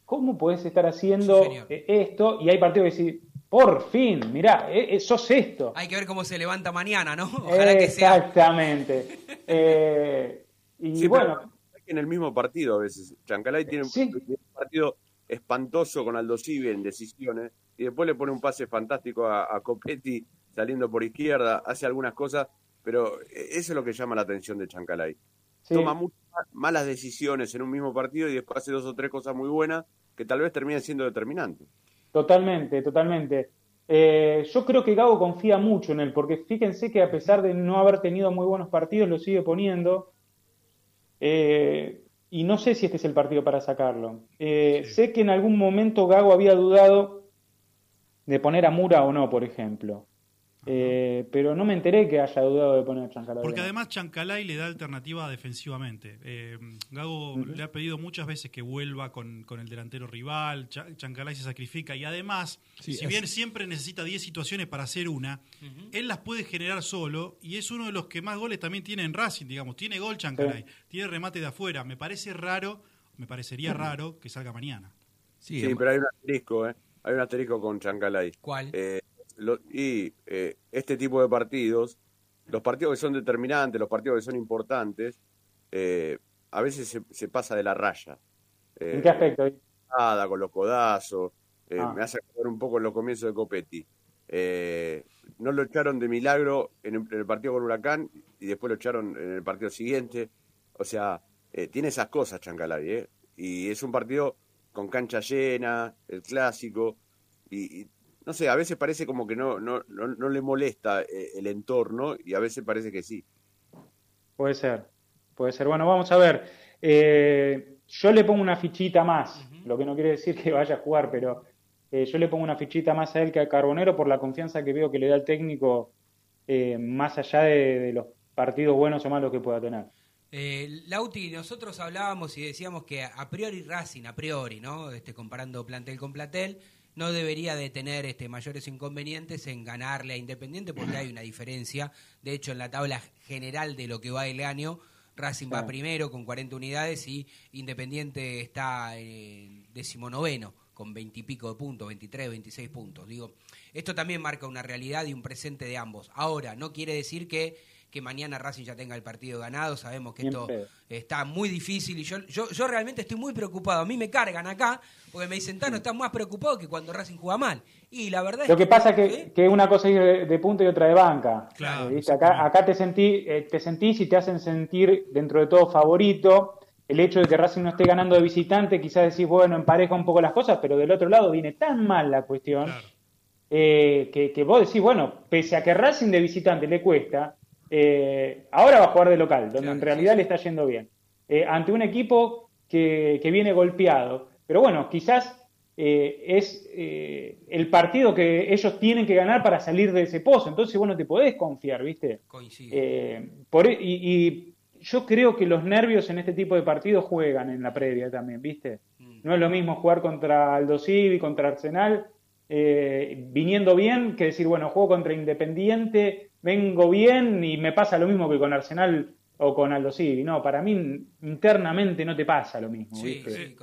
¿cómo puedes estar haciendo eh, esto? Y hay partidos que decís, por fin, mirá, eh, eh, sos esto. Hay que ver cómo se levanta mañana, ¿no? [LAUGHS] Ojalá que sea. Exactamente. [LAUGHS] Eh, y Sí, bueno, pero en el mismo partido a veces. Chancalay tiene un, tiene un partido espantoso con Aldo Civi en decisiones y después le pone un pase fantástico a, a Copetti saliendo por izquierda, hace algunas cosas, pero eso es lo que llama la atención de Chancalay. Sí. Toma muchas malas decisiones en un mismo partido y después hace dos o tres cosas muy buenas que tal vez terminen siendo determinantes. Totalmente, totalmente. Eh, yo creo que Gago confía mucho en él, porque fíjense que a pesar de no haber tenido muy buenos partidos, lo sigue poniendo. Eh, y no sé si este es el partido para sacarlo. Eh, Sé que en algún momento Gago había dudado de poner a Mura o no, por ejemplo. Eh, pero no me enteré que haya dudado de poner a Chancalay. Porque además Chancalay le da alternativa defensivamente. Eh, Gago le ha pedido muchas veces que vuelva con, con el delantero rival. Cha- Chancalay se sacrifica y además, Sí, si es- bien siempre necesita 10 situaciones para hacer una, él las puede generar solo y es uno de los que más goles también tiene en Racing, digamos. Tiene gol Chancalay, tiene remate de afuera. Me parece raro, me parecería raro que salga mañana. Sí, pero hay un asterisco, ¿eh? Hay un asterisco con Chancalay. ¿Cuál? Eh, lo- y eh, este tipo de partidos, los partidos que son determinantes, los partidos que son importantes, eh, a veces se, se pasa de la raya. Eh, ¿En qué aspecto? nada, con los codazos. eh, Ah. Me hace acordar un poco en los comienzos de Copetti. Eh, no lo echaron de milagro en el, en el partido con Huracán y después lo echaron en el partido siguiente. O sea, eh, tiene esas cosas Chancalay, ¿eh? Y es un partido con cancha llena, el clásico. Y, y, no sé, a veces parece como que no, no, no, no le molesta eh, el entorno y a veces parece que sí. Puede ser, puede ser. Bueno, vamos a ver. Eh, yo le pongo una fichita más, lo que no quiere decir que vaya a jugar, pero eh, yo le pongo una fichita más a él que a Carbonero por la confianza que veo que le da el técnico, eh, más allá de, de los partidos buenos o malos que pueda tener. Eh, Lauti, nosotros hablábamos y decíamos que a priori Racing, a priori, ¿no? Este, comparando plantel con plantel, no debería de tener este, mayores inconvenientes en ganarle a Independiente porque hay una diferencia. De hecho, en la tabla general de lo que va el año, Racing va primero con 40 unidades y Independiente está en decimonoveno con 20 y pico de puntos, 23, 26 puntos. Digo, esto también marca una realidad y un presente de ambos. Ahora, no quiere decir que, que mañana Racing ya tenga el partido ganado. Sabemos que esto está muy difícil y yo, yo, yo realmente estoy muy preocupado. A mí me cargan acá porque me dicen, Tano, estás más preocupado que cuando Racing juega mal. Y la verdad Lo es que pasa es que, que una cosa es de, de punto y otra de banca. Claro, Eh, ¿viste? Acá, acá te, sentí, eh, te sentís y te hacen sentir dentro de todo favorito. El hecho de que Racing no esté ganando de visitante, quizás decís, bueno, empareja un poco las cosas, pero del otro lado viene tan mal la cuestión eh, que, que vos decís, bueno, pese a que Racing de visitante le cuesta, eh, ahora va a jugar de local, donde en realidad le está yendo bien. Eh, ante un equipo que, que viene golpeado. Pero bueno, quizás eh, es el partido que ellos tienen que ganar para salir de ese pozo. Entonces, bueno, te podés confiar, ¿viste? Eh, por, e- y, y yo creo que los nervios en este tipo de partidos juegan en la previa también, ¿viste? No es lo mismo jugar contra Aldo Civi, contra Arsenal, viniendo bien, que decir, bueno, juego contra Independiente, vengo bien y me pasa lo mismo que con Arsenal o con Aldo Civi. No, para mí internamente no te pasa lo mismo, ¿viste?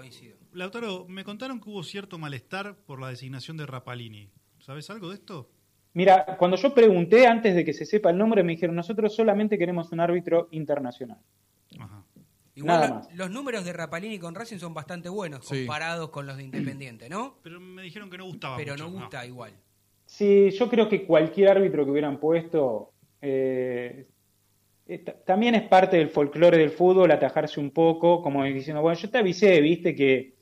Lautaro, me contaron que hubo cierto malestar por la designación de Rapalini. ¿Sabes algo de esto? Mira, cuando yo pregunté antes de que se sepa el nombre, me dijeron, nosotros solamente queremos un árbitro internacional. Igual Nada más. los números de Rapalini con Racing son bastante buenos Sí. comparados con los de Independiente, ¿no? Pero me dijeron que no gustaba Pero mucho, no gusta igual. Sí, yo creo que cualquier árbitro que hubieran puesto eh, eh, ta- también es parte del folclore del fútbol atajarse un poco, como diciendo, bueno, yo te avisé, viste, que,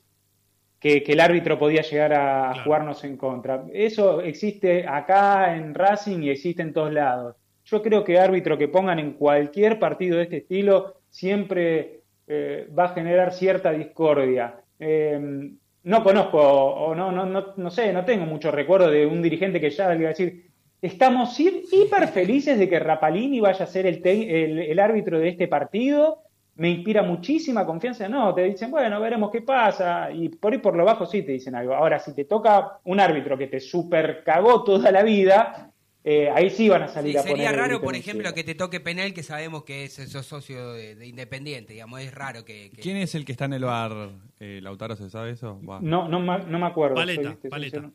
que, que el árbitro podía llegar a jugarnos en contra. Eso existe acá en Racing y existe en todos lados. Yo creo que árbitro que pongan en cualquier partido de este estilo siempre eh, va a generar cierta discordia. Eh, no conozco, o no, no, no, no sé, no tengo mucho recuerdo de un dirigente que ya iba a decir, estamos hi- hiper felices de que Rapalini vaya a ser el, el, el árbitro de este partido, me inspira muchísima confianza. No, te dicen, bueno, veremos qué pasa, y por ahí por lo bajo sí te dicen algo. Ahora, si te toca un árbitro que te super cagó toda la vida, eh, ahí sí van a Sí, salir a poner. sería raro, por ejemplo, que te toque penal, que sabemos que es sos socio de, de Independiente, digamos, es raro que... que- ¿Quién es el que está en el bar? Eh, ¿Lautaro se sabe eso? No, no, no me acuerdo. Paleta, soy- paleta.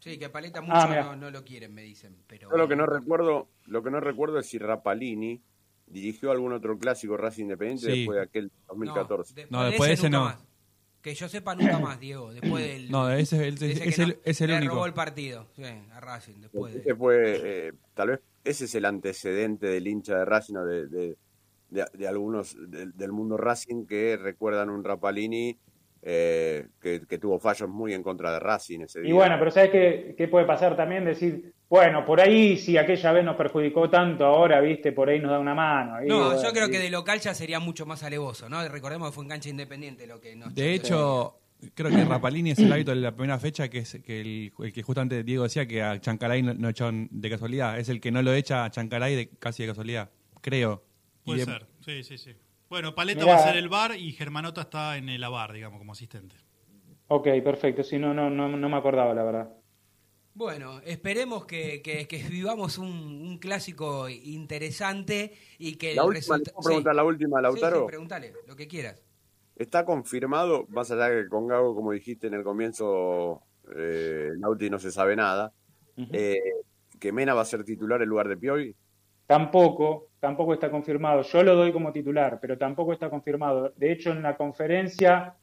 Sí, que Paleta mucho Ah, mira. no, no lo quieren, me dicen. Pero Yo lo que no recuerdo, lo que no recuerdo es si Rapalini dirigió algún otro clásico Racing Independiente Sí. después de aquel 2014. No, después de ese no. más. Que yo sepa nunca más, Diego. Después del. No, ese es el- ese es que el- es el le único. robó el partido. Sí, a Racing. Después de. Ese fue, eh, tal vez ese es el antecedente del hincha de Racing o de, de, de- de algunos del- del mundo Racing que recuerdan un Rapalini eh, que, que tuvo fallos muy en contra de Racing ese día. Y bueno, pero ¿sabes qué, qué puede pasar también? Decir, bueno, por ahí si aquella vez nos perjudicó tanto, ahora, viste, por ahí nos da una mano. Ahí, No, bueno, yo creo que de local ya sería mucho más alevoso, ¿no? Recordemos que fue en cancha independiente lo que nos De hecho, creo que Rapalini es el hábito de la primera fecha, que es que el, el que justamente Diego decía que a Chancalay no, no echaron de casualidad. Es el que no lo echa a Chancalay de, casi de casualidad, creo. Y Puede de- ser, sí, sí, sí. Bueno, Paleta Mirá. va a ser el bar y Germanota está en el ABAR, digamos, como asistente. Ok, perfecto. Si no, no, no, no me acordaba, la verdad. Bueno, esperemos que, que- que vivamos un, un clásico interesante y que La el última, ¿le resulta- puedo preguntar la última, Lautaro? Sí, sí, pregúntale, lo que quieras. ¿Está confirmado, más allá que con Gago, como dijiste en el comienzo, eh, Nauti no se sabe nada, eh, que Mena va a ser titular en lugar de Piovi? Tampoco, tampoco está confirmado. Yo lo doy como titular, pero tampoco está confirmado. De hecho, en la conferencia,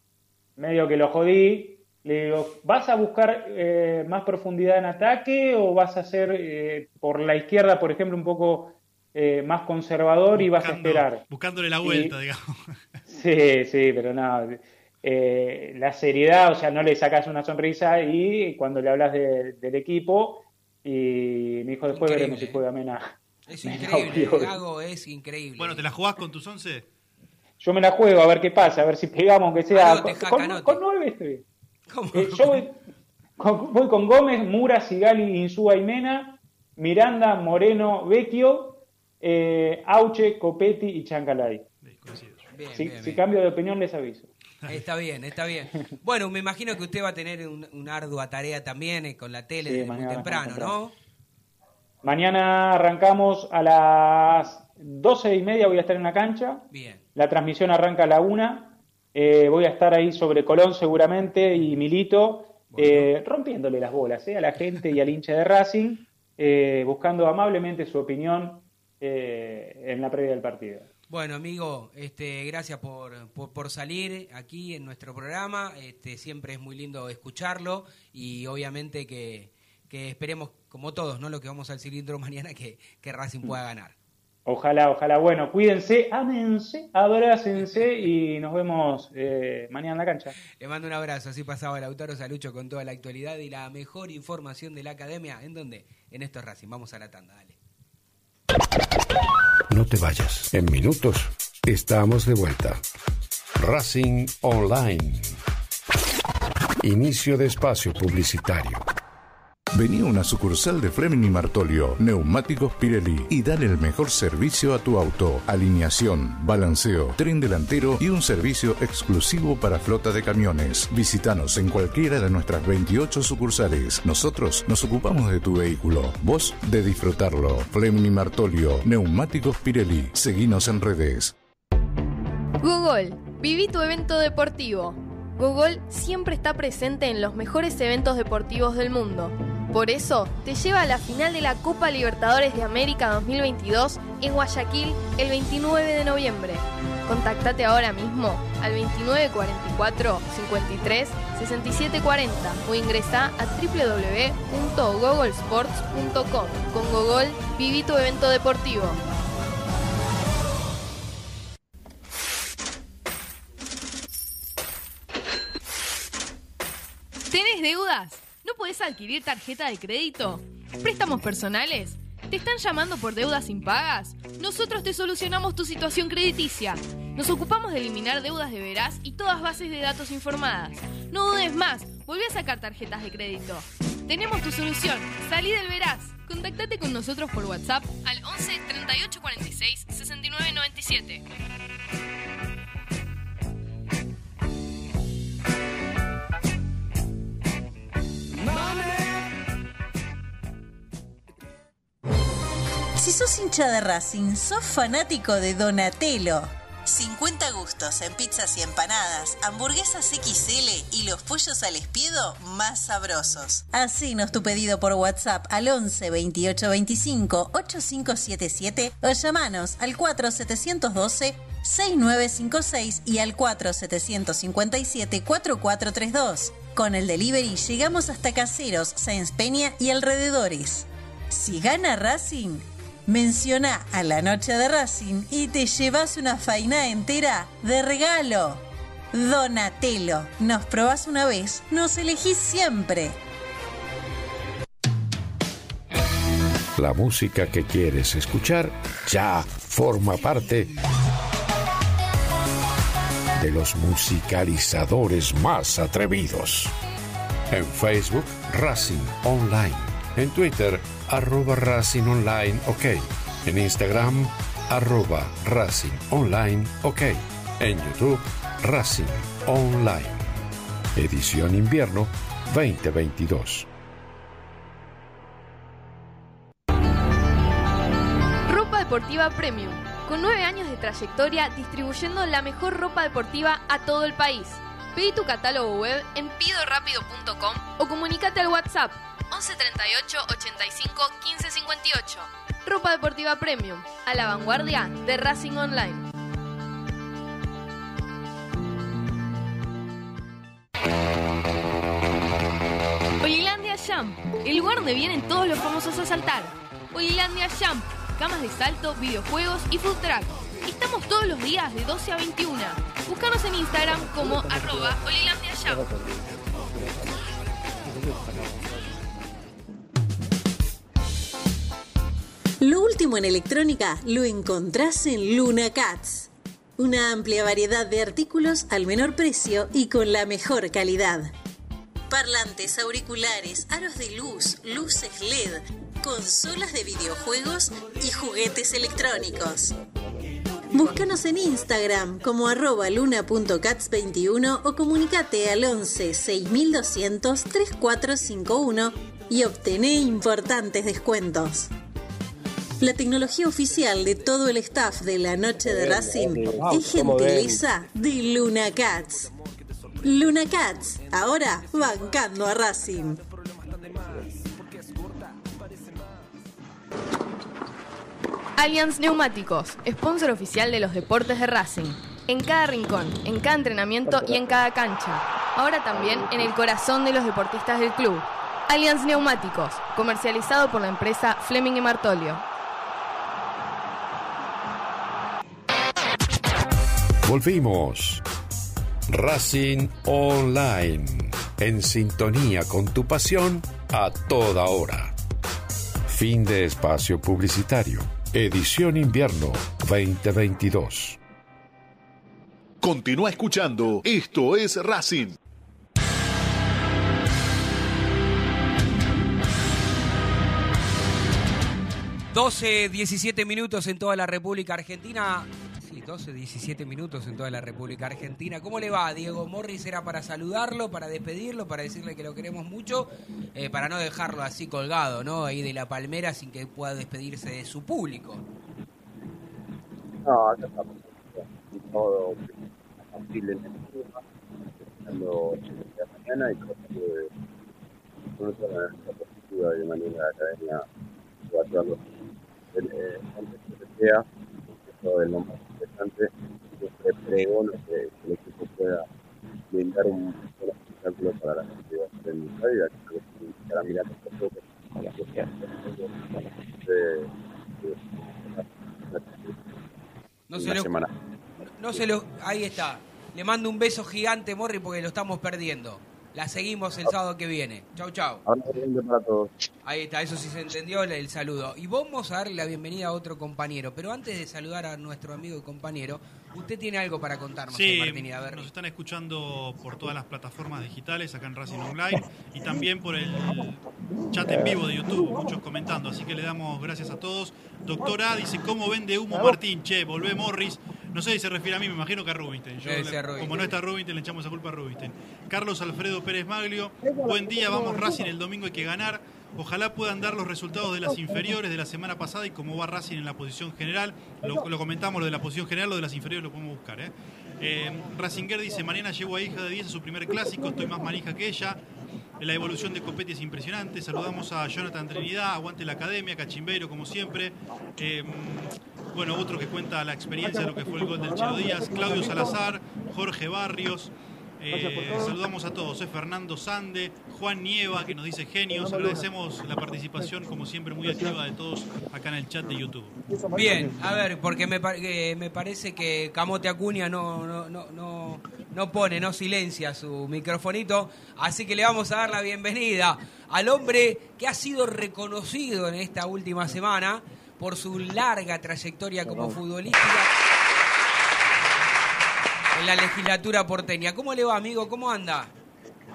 medio que lo jodí, le digo, ¿vas a buscar eh, más profundidad en ataque o vas a ser eh, por la izquierda, por ejemplo, un poco eh, más conservador y vas a esperar? Buscándole la Y- vuelta, digamos. [LAUGHS] Sí, sí, pero no. eh, la seriedad, o sea, no le sacas una sonrisa y cuando le hablas de- del equipo y me dijo después Increíble, veremos si juega Mena. Es increíble, Piovi. Gago es increíble. Bueno, ¿te la jugás con tus 11? Yo me la juego a ver qué pasa, a ver si pegamos, aunque sea. Anote, con, Jaca, con- con nueve estoy bien. Eh, yo voy con, voy con Gómez, Mura, Sigali, Insúa y Mena, Miranda, Moreno, Vecchio, eh, Auche, Copetti y Chancalay. Bien, Si, bien, si bien. cambio de opinión les aviso. Está bien, está bien. Bueno, me imagino que usted va a tener un- una ardua tarea también eh, con la tele Sí, desde muy mañana temprano, ¿no? Mañana arrancamos a las doce y media, voy a estar en la cancha. Bien. La transmisión arranca a la una. Eh, voy a estar ahí sobre Colón seguramente y Milito, eh, rompiéndole las bolas eh, a la gente y al hincha de Racing, buscando amablemente su opinión eh, en la previa del partido. Bueno, amigo, este, gracias por, por, por salir aquí en nuestro programa. Este, siempre es muy lindo escucharlo y obviamente que, que esperemos, como todos, ¿no? Lo que vamos al cilindro mañana, que, que Racing pueda ganar. Ojalá, ojalá. Bueno, cuídense, ámense, abrácense y nos vemos eh, mañana en la cancha. Le mando un abrazo, así pasaba Lautaro Salucho con toda la actualidad y la mejor información de la academia. ¿En dónde? En esto es Racing. Vamos a la tanda, dale. No te vayas. En minutos estamos de vuelta. Racing Online. Inicio de espacio publicitario. Vení a una sucursal de Fleming Martolio, Neumáticos Pirelli, y dale el mejor servicio a tu auto. Alineación, balanceo, tren delantero y un servicio exclusivo para flota de camiones. Visítanos en cualquiera de nuestras 28 sucursales. Nosotros nos ocupamos de tu vehículo, vos de disfrutarlo. Fleming y Martolio, Neumáticos Pirelli. Seguinos en redes. Google, viví tu evento deportivo. Google siempre está presente en los mejores eventos deportivos del mundo. Por eso, te lleva a la final de la Copa Libertadores de América 2022 en Guayaquil el 29 de noviembre. Contactate ahora mismo al 2944 53 6740 o ingresa a www.googlesports.com. Con Google, viví tu evento deportivo. ¿Tenés deudas? ¿No podés adquirir tarjeta de crédito? ¿Préstamos personales? ¿Te están llamando por deudas impagas? Nosotros te solucionamos tu situación crediticia. Nos ocupamos de eliminar deudas de veraz y todas bases de datos informadas. No dudes más, volví a sacar tarjetas de crédito. Tenemos tu solución. Salí del veraz. Contactate con nosotros por WhatsApp al 11 38 46 Si sos hincha de Racing, sos fanático de Donatello. 50 gustos en pizzas y empanadas, hamburguesas XL y los pollos al espiedo más sabrosos. Hacenos tu pedido por WhatsApp al 11 28 25 8577 o llamanos al 4712 6956 y al 4757 4432. Con el delivery llegamos hasta Caseros, Sáenz Peña y alrededores. Si gana Racing, menciona a la noche de Racing y te llevas una faina entera de regalo. Donatello, nos probás una vez, nos elegís siempre. La música que quieres escuchar ya forma parte de los musicalizadores más atrevidos. En Facebook, Racing Online. En Twitter, arroba Racing Online OK. En Instagram, arroba Racing Online OK. En YouTube, Racing Online. Edición Invierno 2022. Ropa deportiva premium. Con nueve años de trayectoria distribuyendo la mejor ropa deportiva a todo el país. Pedí tu catálogo web en pidorapido.com o comunícate al WhatsApp 11 38 85 15 58. Ropa deportiva premium, a la vanguardia de Racing Online. Olilandia Jump, el lugar donde vienen todos los famosos a saltar. Olilandia Jump, camas de salto, videojuegos y food truck. Estamos todos los días de 12 a 21. Búscanos en Instagram como arroba. Lo último en electrónica lo encontrás en Luna Cats. Una amplia variedad de artículos al menor precio y con la mejor calidad. Parlantes, auriculares, aros de luz, luces LED, consolas de videojuegos y juguetes electrónicos. Búscanos en Instagram como arroba luna.cats21 o comunicate al 11 6200 3451 y obtené importantes descuentos. La tecnología oficial de todo el staff de la noche de Racing es gentileza de Luna Cats. Luna Cats, ahora bancando a Racing. Allianz Neumáticos, sponsor oficial de los deportes de Racing. En cada rincón, en cada entrenamiento y en cada cancha. Ahora también en el corazón de los deportistas del club. Allianz Neumáticos, comercializado por la empresa Fleming y Martolio. Volvimos. Racing Online. En sintonía con tu pasión a toda hora. Fin de espacio publicitario. Edición Invierno 2022. Continúa escuchando. Esto es Racing. ...12, 17 minutos en toda la República Argentina. Sí, 12, 17 minutos en toda la República Argentina. ¿Cómo le va, Diego Morris? Era para saludarlo, para despedirlo, para decirle que lo queremos mucho, eh, para no dejarlo así colgado, ¿no? Ahí de la palmera sin que pueda despedirse de su público. No, acá estamos todo posible en el empezando la mañana y tratando de conocer la positiva de manera de academia va a ayudarlos eh, antes que sea, eso es lo más interesante, siempre pregono que, que el equipo pueda brindar un buen espectáculo para la gente para. No se una lo- semana. No se lo. Ahí está. Le mando un beso gigante, Morri, porque lo estamos perdiendo. La seguimos el sábado que viene. Chau, chau. Para todos. Ahí está, eso sí se entendió el saludo. Y vamos a darle la bienvenida a otro compañero. Pero antes de saludar a nuestro amigo y compañero, usted tiene algo para contarnos, Sí, Martín Idaverri. nos están escuchando por todas las plataformas digitales acá en Racing Online y también por el chat en vivo de YouTube, muchos comentando, así que le damos gracias a todos. Doctora dice, ¿cómo vende humo Martín? Che, volvé Morris. No sé si se refiere a mí, me imagino que a Rubinstein. Yo le- Rubinstein. como no está Rubinstein, le echamos esa culpa a Rubinstein. Carlos Alfredo Pérez Maglio, buen día, vamos Racing, el domingo hay que ganar. Ojalá puedan dar los resultados de las inferiores de la semana pasada y cómo va Racing en la posición general. Lo, comentamos, lo de la posición general, lo de las inferiores lo podemos buscar. ¿eh? Eh, Racinger dice, mañana llevo a hija de 10 a su primer clásico, estoy más manija que ella. La evolución de Copetti es impresionante. Saludamos a Jonathan Trinidad, aguante la academia, Cachimbeiro como siempre. Eh, bueno, otro que cuenta la experiencia de lo que fue el gol del Chelo Díaz, Claudio Salazar, Jorge Barrios. Eh, saludamos a todos, eh, Fernando Sande, Juan Nieva, que nos dice genios. Agradecemos la participación, como siempre, muy activa de todos acá en el chat de YouTube. Bien, a ver, porque me, que me parece que Camote Acuña no, no, no, no, no pone, no silencia su microfonito, así que le vamos a dar la bienvenida al hombre que ha sido reconocido en esta última semana por su larga trayectoria como futbolista en la legislatura porteña. ¿Cómo le va, amigo? ¿Cómo anda?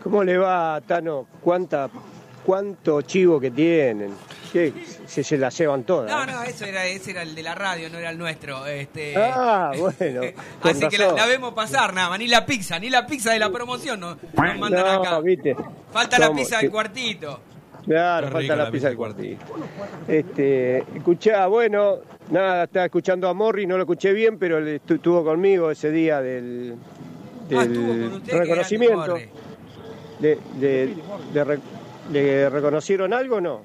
¿Cómo le va, Tano? ¿Cuánta, ¿Cuánto chivo que tienen? ¿Qué? Se, se la llevan todas. No, no, eso era, ese era el de la radio, no era el nuestro. Este, Ah, bueno. [LAUGHS] Así que la, vemos pasar nada más, ni la pizza, ni la pizza de la promoción nos, nos mandan No, acá. viste. Falta la pizza del cuartito. Claro, falta la, la pizza del cuartito. Este, escuchá, bueno, nada, estaba escuchando a Morri, no lo escuché bien, pero estuvo conmigo ese día del, Ah, del estuvo con usted, qué reconocimiento. De, de- de ¿Le reconocieron algo o no?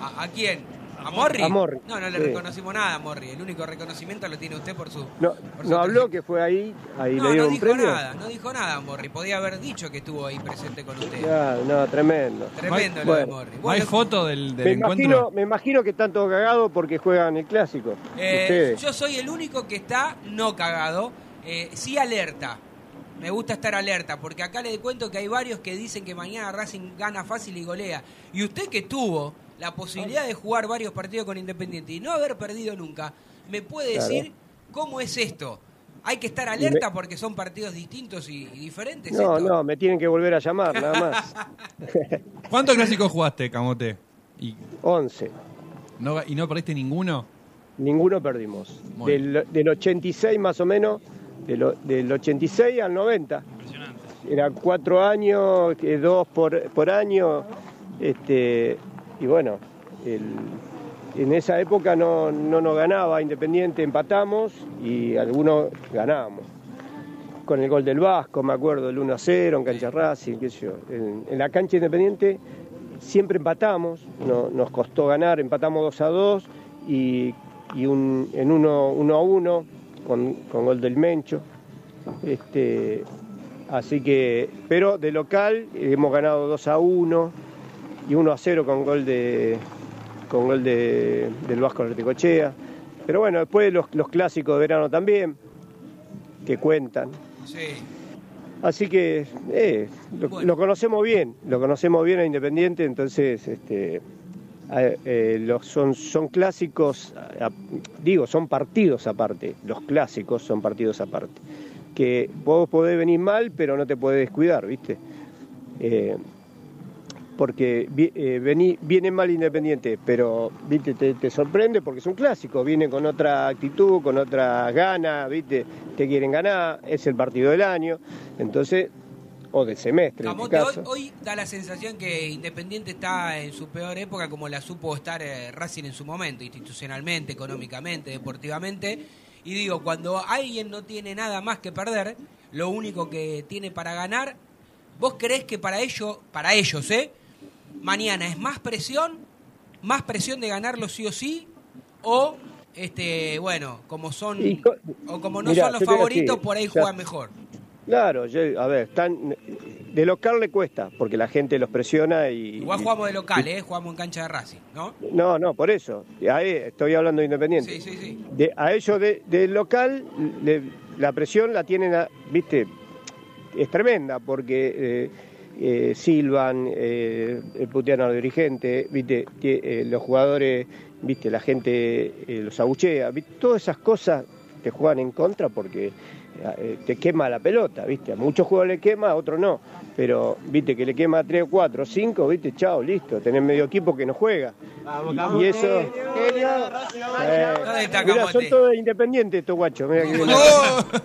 ¿A, a quién? ¿A Morri? A Morri, No, no le sí. reconocimos nada a Morri. El único reconocimiento lo tiene usted por su. No, por su no habló que fue ahí, ahí No, le no un dijo premio. nada, no dijo nada Morri. Podía haber dicho que estuvo ahí presente con usted. Ya, no, tremendo. Tremendo lo de Bueno. Morri. ¿No hay Bueno, foto del, del Me encuentro? imagino, me imagino que están todos cagados porque juegan el clásico. Eh, yo soy el único que está no cagado, eh, sí alerta. Me gusta estar alerta, porque acá le cuento que hay varios que dicen que mañana Racing gana fácil y golea. Y usted que tuvo la posibilidad de jugar varios partidos con Independiente y no haber perdido nunca, ¿me puede Claro. decir cómo es esto? ¿Hay que estar alerta porque son partidos distintos y, y diferentes? No, esto? no, me tienen que volver a llamar, nada más. [LAUGHS] ¿Cuántos clásicos jugaste, Camote? Y, 11. no, ¿Y no perdiste ninguno? Ninguno perdimos. Muy Del, del 86 más o menos, de lo- del 86 al 90. Eran cuatro años, que dos por, por año. Este, y bueno, en esa época no, no nos ganaba Independiente, empatamos y algunos ganábamos. Con el gol del Vasco, me acuerdo, el 1 a 0 en cancha Racing, qué sé yo. En, la cancha Independiente siempre empatamos, no- nos costó ganar, empatamos 2 a 2 y, y un, en 1 uno, a 1 con, con gol del Mencho. Este, así que, pero de local hemos ganado 2 a 1 y 1 a 0 con gol de con gol de, del Vasco Artecochea. Pero bueno, después los, los clásicos de verano también, que cuentan. Sí. Así que eh, lo, lo conocemos bien, lo conocemos bien a Independiente, entonces este, eh, los, son, son clásicos, digo, son partidos aparte, los clásicos son partidos aparte. Que vos podés venir mal, pero no te podés descuidar, ¿viste? Eh, porque eh, vení- viene mal Independiente, pero ¿viste? Te, te sorprende porque es un clásico, viene con otra actitud, con otra gana, ¿viste? te quieren ganar, es el partido del año, entonces, o del semestre en este Camote, hoy, caso. hoy da la sensación que Independiente está en su peor época como la supo estar eh, Racing en su momento, institucionalmente, económicamente, deportivamente. Y digo, cuando alguien no tiene nada más que perder, lo único que tiene para ganar, ¿vos creés que para ellos, para ellos, eh? Mañana es más presión, más presión de ganarlo sí o sí, o este, bueno, como son co- o como no Mirá, son los favoritos, por ahí juegan mejor. Claro, yo- a ver, están, de local le cuesta, porque la gente los presiona y... Igual jugamos de local, ¿eh? Jugamos en cancha de Racing, ¿no? No, no, por eso. Ahí estoy hablando de Independiente. Sí, sí, sí. De, a ellos de, de local, le- la presión la tienen, a- viste, es tremenda porque eh, eh, silban, eh, putean a los dirigentes, viste, eh, los jugadores, viste, la gente eh, los abuchea, ¿viste? todas esas cosas te juegan en contra porque eh, te quema la pelota, ¿viste? A muchos jugadores le quema, a otros no. Pero, ¿viste? Que le quema a 3, 4, 5, ¿viste? Chao, listo. Tenés medio equipo que no juega. Y, y eso... Eh, ¿Dónde está mirá, son todos independientes estos guachos. mirá que-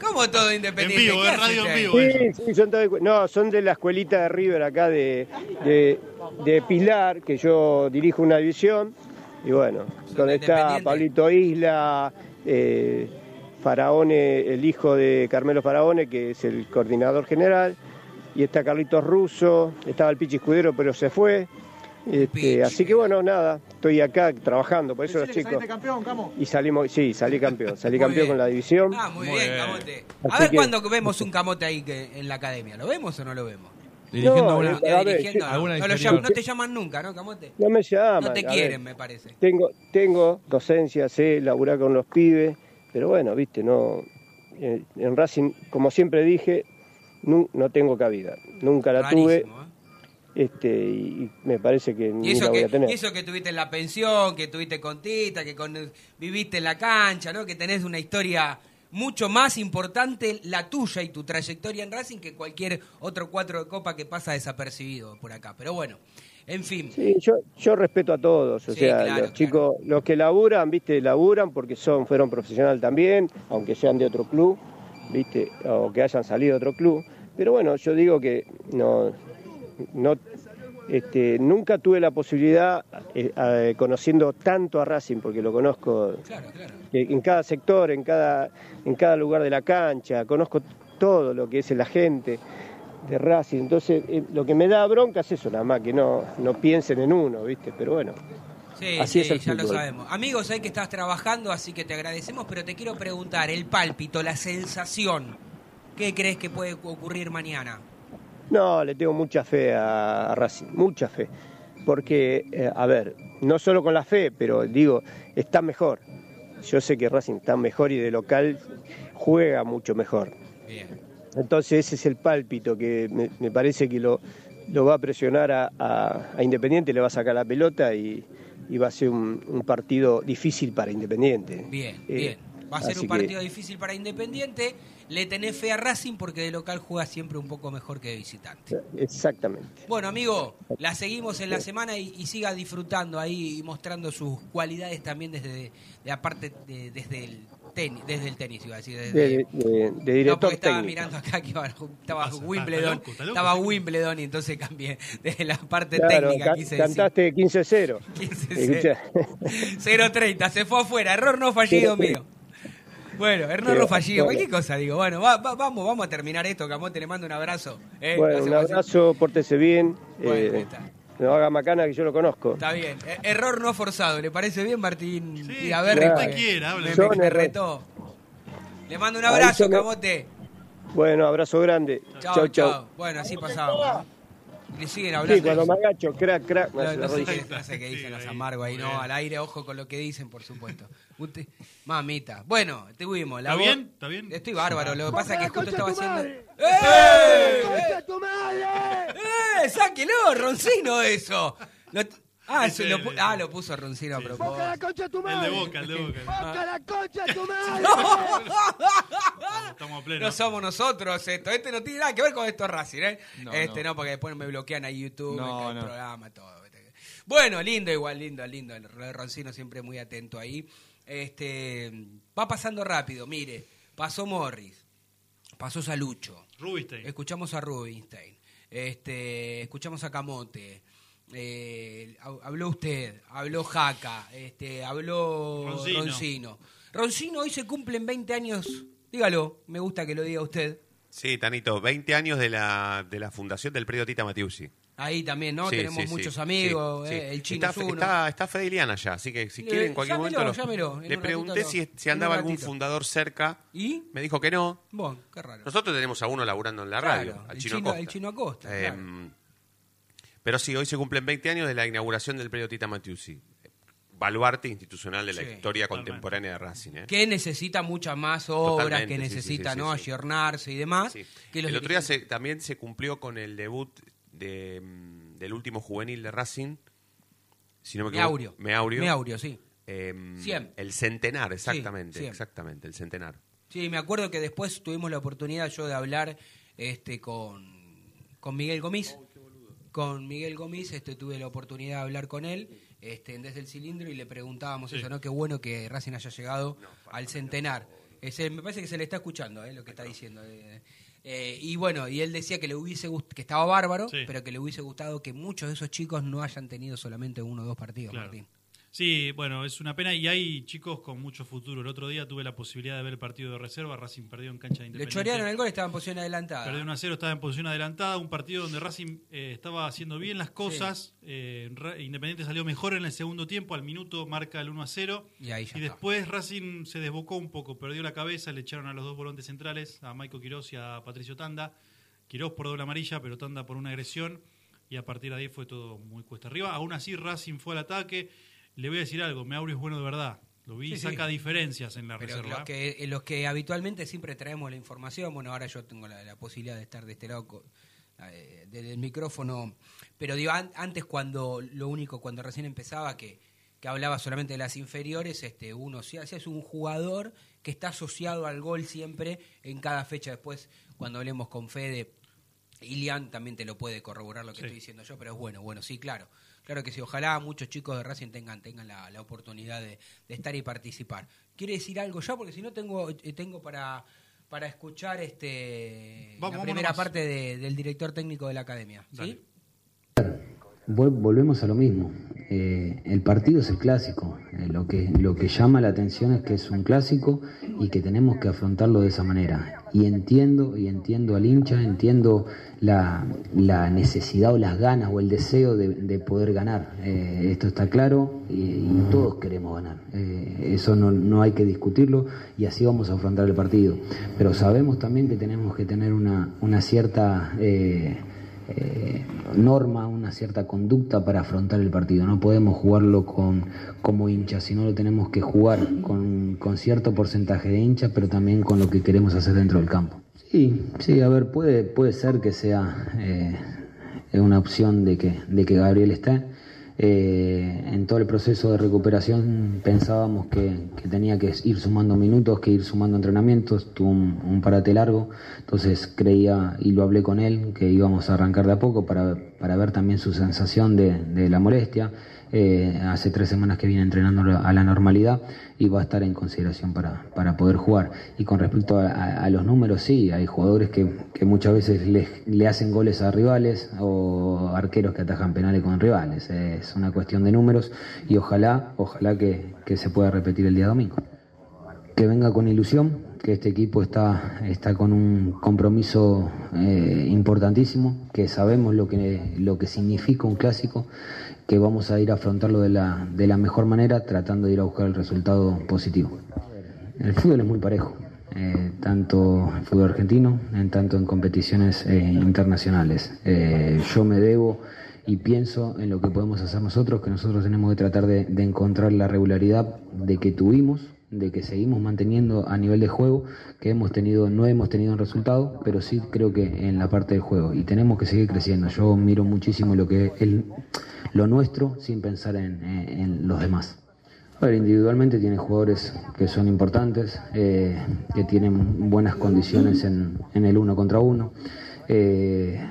¿Cómo todo independiente? En vivo, ¿Qué en radio en vivo. Sí, sí, son todos, no, son de la escuelita de River acá de, de, de Pilar, que yo dirijo una división. Y bueno, donde está independientes. Pablito Isla, eh, Faraone, el hijo de Carmelo Faraone, que es el coordinador general. Y está Carlitos Russo, estaba el Pichi Escudero, pero se fue. Este, así que bueno, nada, estoy acá trabajando, por eso los chicos. campeón, Camo. Y salimos, sí, salí campeón, salí campeón bien. con la división. Ah, muy, bien, camote. A Así ver que- cuándo vemos un camote ahí que, en la academia. ¿Lo vemos o no lo vemos? Dirigiendo No, alguna- eh, a ver, Dirigiendo, alguna No, lo llaman- no te llaman nunca, ¿no, camote? No me llaman. No te ver. quieren, me parece. Tengo, tengo docencia, sé laburar con los pibes, pero bueno, viste, no. En, en Racing, como siempre dije, nu- no, tengo cabida. Nunca la tuve. ¿eh? Este, y, y me parece que ni eso, la voy que, a tener. y eso que tuviste en la pensión, que tuviste con Tita, que con, viviste en la cancha, ¿no? Que tenés una historia mucho más importante, la tuya y tu trayectoria en Racing, que cualquier otro cuatro de copa que pasa desapercibido por acá. Pero bueno, en fin. Sí, yo, yo respeto a todos, o Sí, sea, claro, los chicos, los que laburan, viste, laburan porque son, fueron profesionales también, aunque sean de otro club, viste, o que hayan salido de otro club. Pero bueno, yo digo que no, no, este, nunca tuve la posibilidad, eh, eh, conociendo tanto a Racing, porque lo conozco eh, en cada sector, en cada, en cada lugar de la cancha, conozco todo lo que es la gente de Racing. Entonces, eh, lo que me da bronca es eso, nada más, que no, no piensen en uno, ¿viste? Pero bueno, Sí, así sí, es el ya lo sabemos. Amigos, sé que estás trabajando, así que te agradecemos, pero te quiero preguntar, el pálpito, la sensación, ¿qué crees que puede ocurrir mañana? No, le tengo mucha fe a, a Racing, mucha fe. Porque, eh, a ver, no solo con la fe, pero digo, está mejor. Yo sé que Racing está mejor y de local juega mucho mejor. Bien. Entonces ese es el pálpito que me, me parece que lo, lo va a presionar a, a- a Independiente, le va a sacar la pelota y, y va a ser un, un partido difícil para Independiente. Bien, Eh, bien. Va a ser un que- partido difícil para Independiente. Le tenés fe a Racing porque de local juega siempre un poco mejor que de visitante. Exactamente. Bueno, amigo, la seguimos en la semana y, y siga disfrutando ahí y mostrando sus cualidades también desde de, aparte de- desde el tenis, desde el tenis iba a decir, desde, De, de- de no, director porque estaba técnico. mirando acá que iba- estaba Está Wimbledon, loco, está loco, estaba está. Wimbledon y entonces cambié de la parte Claro, técnica ca- quise cantaste 15-0. 15-0. decir. 0.30, [LAUGHS] se fue afuera, error no fallido mío. Bueno, error Pero, no fallido, bueno. cualquier cosa digo. Bueno, va- va- vamos, vamos a terminar esto, Camote, le mando un abrazo. eh, Bueno, un abrazo, pórtese bien. Bueno, eh, no haga macana que yo lo conozco. Está bien. Eh, Error no forzado. ¿Le parece bien, Martín? y a claro. me- Cualquiera, habla. me, me- me retó. Le mando un abrazo, Camote. Bueno, abrazo grande. Chao, Chau, chao. Bueno, así pasábamos. Le siguen Sí, hablando. cuando me agacho, crack, crack, No, no sé qué, no sé qué dicen los amargos ahí, no, al aire, ojo con lo que dicen, por supuesto. Usted- mamita. Bueno, tuvimos la ¿Está bien? ¿Está bien? Estoy bárbaro, lo que pasa es que justo estaba haciendo... ¡Eh! ¡Concha tu madre! ¡Eh! ¡Sáquelo, Roncino, eso! Lo- ah, Ese, se lo, pu- ah, lo puso Roncino a ¡Boca propósito. la concha de tu El de madre! Boca, el de Boca. ¡Boca la concha de tu [LAUGHS] madre! Estamos a pleno. No somos nosotros esto. Este no tiene nada que ver con esto Racing, ¿eh? No, este no. no. porque después me bloquean a YouTube, No, me cae el no. programa, todo. ¿viste? Bueno, lindo igual, lindo, lindo. El Roncino siempre muy atento ahí. Este, va pasando rápido, mire. Pasó Morris, pasó Salucho. Rubinstein. Escuchamos a Rubinstein. Este, escuchamos a Camote. Eh, hab- habló usted, habló Jaca, este, habló Roncino. Roncino. Roncino hoy se cumplen 20 años. Dígalo, me gusta que lo diga usted. Sí, Tanito, 20 años de la, de la fundación del predio Tita Matiusi. Ahí también, ¿no? Sí, Tenemos sí, muchos sí, amigos, sí. eh, el chino está, es uno. Está, está Fede Iliana ya, así que si Eh, quiere en cualquier llámelo, momento... lo- llámelo, le un pregunté si, si andaba algún fundador cerca. ¿Y? Me dijo que no. Bueno, qué raro. Nosotros tenemos a uno laburando en la Claro, radio, al el Chino, chino- Acosta. el Chino Acosta, Eh, claro. Pero sí, hoy se cumplen 20 años de la inauguración del predio Tita Matiusi. Baluarte institucional de la Sí, historia contemporánea de Racing. ¿eh? Que necesita muchas más obras, Totalmente, que necesita, sí, sí, ¿no? Ayornarse y demás. Que los El otro día se- también se cumplió con el debut de, mm, del último juvenil de Racing. Si no me equivoco. Meaurio. Meaurio. Meaurio, sí. Cien. El centenar, exactamente. exactamente, el centenar. Sí, me acuerdo que después tuvimos la oportunidad yo de hablar este con, con Miguel Gomis. Con Miguel Gomis este, tuve la oportunidad de hablar con él este, desde el cilindro y le preguntábamos eso, ¿no? Qué bueno que Racing haya llegado al centenar. Ese, me parece que se le está escuchando eh, lo que está diciendo. eh. Eh, y bueno, y él decía que le hubiese que estaba bárbaro, Sí. pero que le hubiese gustado que muchos de esos chicos no hayan tenido solamente uno o dos partidos, Claro. Martín. Sí, bueno, es una pena y hay chicos con mucho futuro. El otro día tuve la posibilidad de ver el partido de reserva, Racing perdió en cancha de Le Independiente. chorearon el gol, estaba en posición adelantada. Perdió 1 a 0, estaba en posición adelantada, un partido donde Racing eh, estaba haciendo bien las cosas. eh, Independiente salió mejor en el segundo tiempo, al minuto marca el 1 a 0. Y ahí ya Y está. después Racing se desbocó un poco, perdió la cabeza, le echaron a los dos volantes centrales, a Maico Quirós y a Patricio Tanda. Quirós por doble amarilla, pero Tanda por una agresión. Y a partir de ahí fue todo muy cuesta arriba. Aún así, Racing fue al ataque. Le voy a decir algo, Meauri es bueno de verdad. Lo vi, Sí, sí. saca diferencias en la Pero reserva. los que, eh, los que habitualmente siempre traemos la información, bueno, ahora yo tengo la, la posibilidad de estar de este lado co- eh, del micrófono, pero digo, an- antes cuando lo único, cuando recién empezaba, que, que hablaba solamente de las inferiores, este uno si es un jugador que está asociado al gol siempre en cada fecha. Después, cuando hablemos con Fede, Ilian también te lo puede corroborar lo que Sí. estoy diciendo yo, pero es bueno, bueno, sí, claro. Claro que sí, ojalá muchos chicos de Racing tengan, tengan la, la oportunidad de, de estar y participar. ¿Quiere decir algo ya? Porque si no tengo, eh, tengo para, para escuchar este Vamos, la primera parte de- del director técnico de la academia. ¿sí? Vol- Volvemos a lo mismo. Eh, el partido es el clásico. Eh, lo, que, lo que llama la atención es que es un clásico y que tenemos que afrontarlo de esa manera. Y entiendo, y entiendo al hincha, entiendo la, la necesidad o las ganas o el deseo de, de poder ganar. Eh, esto está claro y, y todos queremos ganar. Eso no, no hay que discutirlo y así vamos a afrontar el partido. Pero sabemos también que tenemos que tener una, una cierta... eh, norma, una cierta conducta para afrontar el partido. No podemos jugarlo con, como hinchas, sino lo tenemos que jugar con, con cierto porcentaje de hinchas, pero también con lo que queremos hacer dentro del campo. Sí, sí, a ver, puede, puede ser que sea eh, una opción de que, de que Gabriel esté. Eh, en todo el proceso de recuperación pensábamos que, tenía que ir sumando minutos, que ir sumando entrenamientos, tuvo un, parate largo, entonces creía y lo hablé con él que íbamos a arrancar de a poco para, para ver también su sensación de la molestia. Eh, hace tres semanas que viene entrenando a la normalidad y va a estar en consideración para, para poder jugar. Y con respecto a, los números, sí, hay jugadores que, muchas veces le hacen goles a rivales o arqueros que atajan penales con rivales. Es una cuestión de números y ojalá, ojalá que, que se pueda repetir el día domingo. Que venga con ilusión, que este equipo está, está con un compromiso eh, importantísimo, que sabemos lo que, lo que significa un clásico, que vamos a ir a afrontarlo de la, de la mejor manera, tratando de ir a buscar el resultado positivo. El fútbol es muy parejo, eh, tanto el fútbol argentino, en tanto en competiciones eh, internacionales. Eh, yo me debo y pienso en lo que podemos hacer nosotros, que nosotros tenemos que tratar de, de encontrar la regularidad de que tuvimos, de que seguimos manteniendo a nivel de juego, que hemos tenido, no hemos tenido un resultado, pero sí creo que en la parte del juego y tenemos que seguir creciendo. Yo miro muchísimo lo que es el- lo nuestro sin pensar en, los demás. A ver, individualmente tiene jugadores que son importantes, eh, que tienen buenas condiciones en, en el uno contra uno. Eh,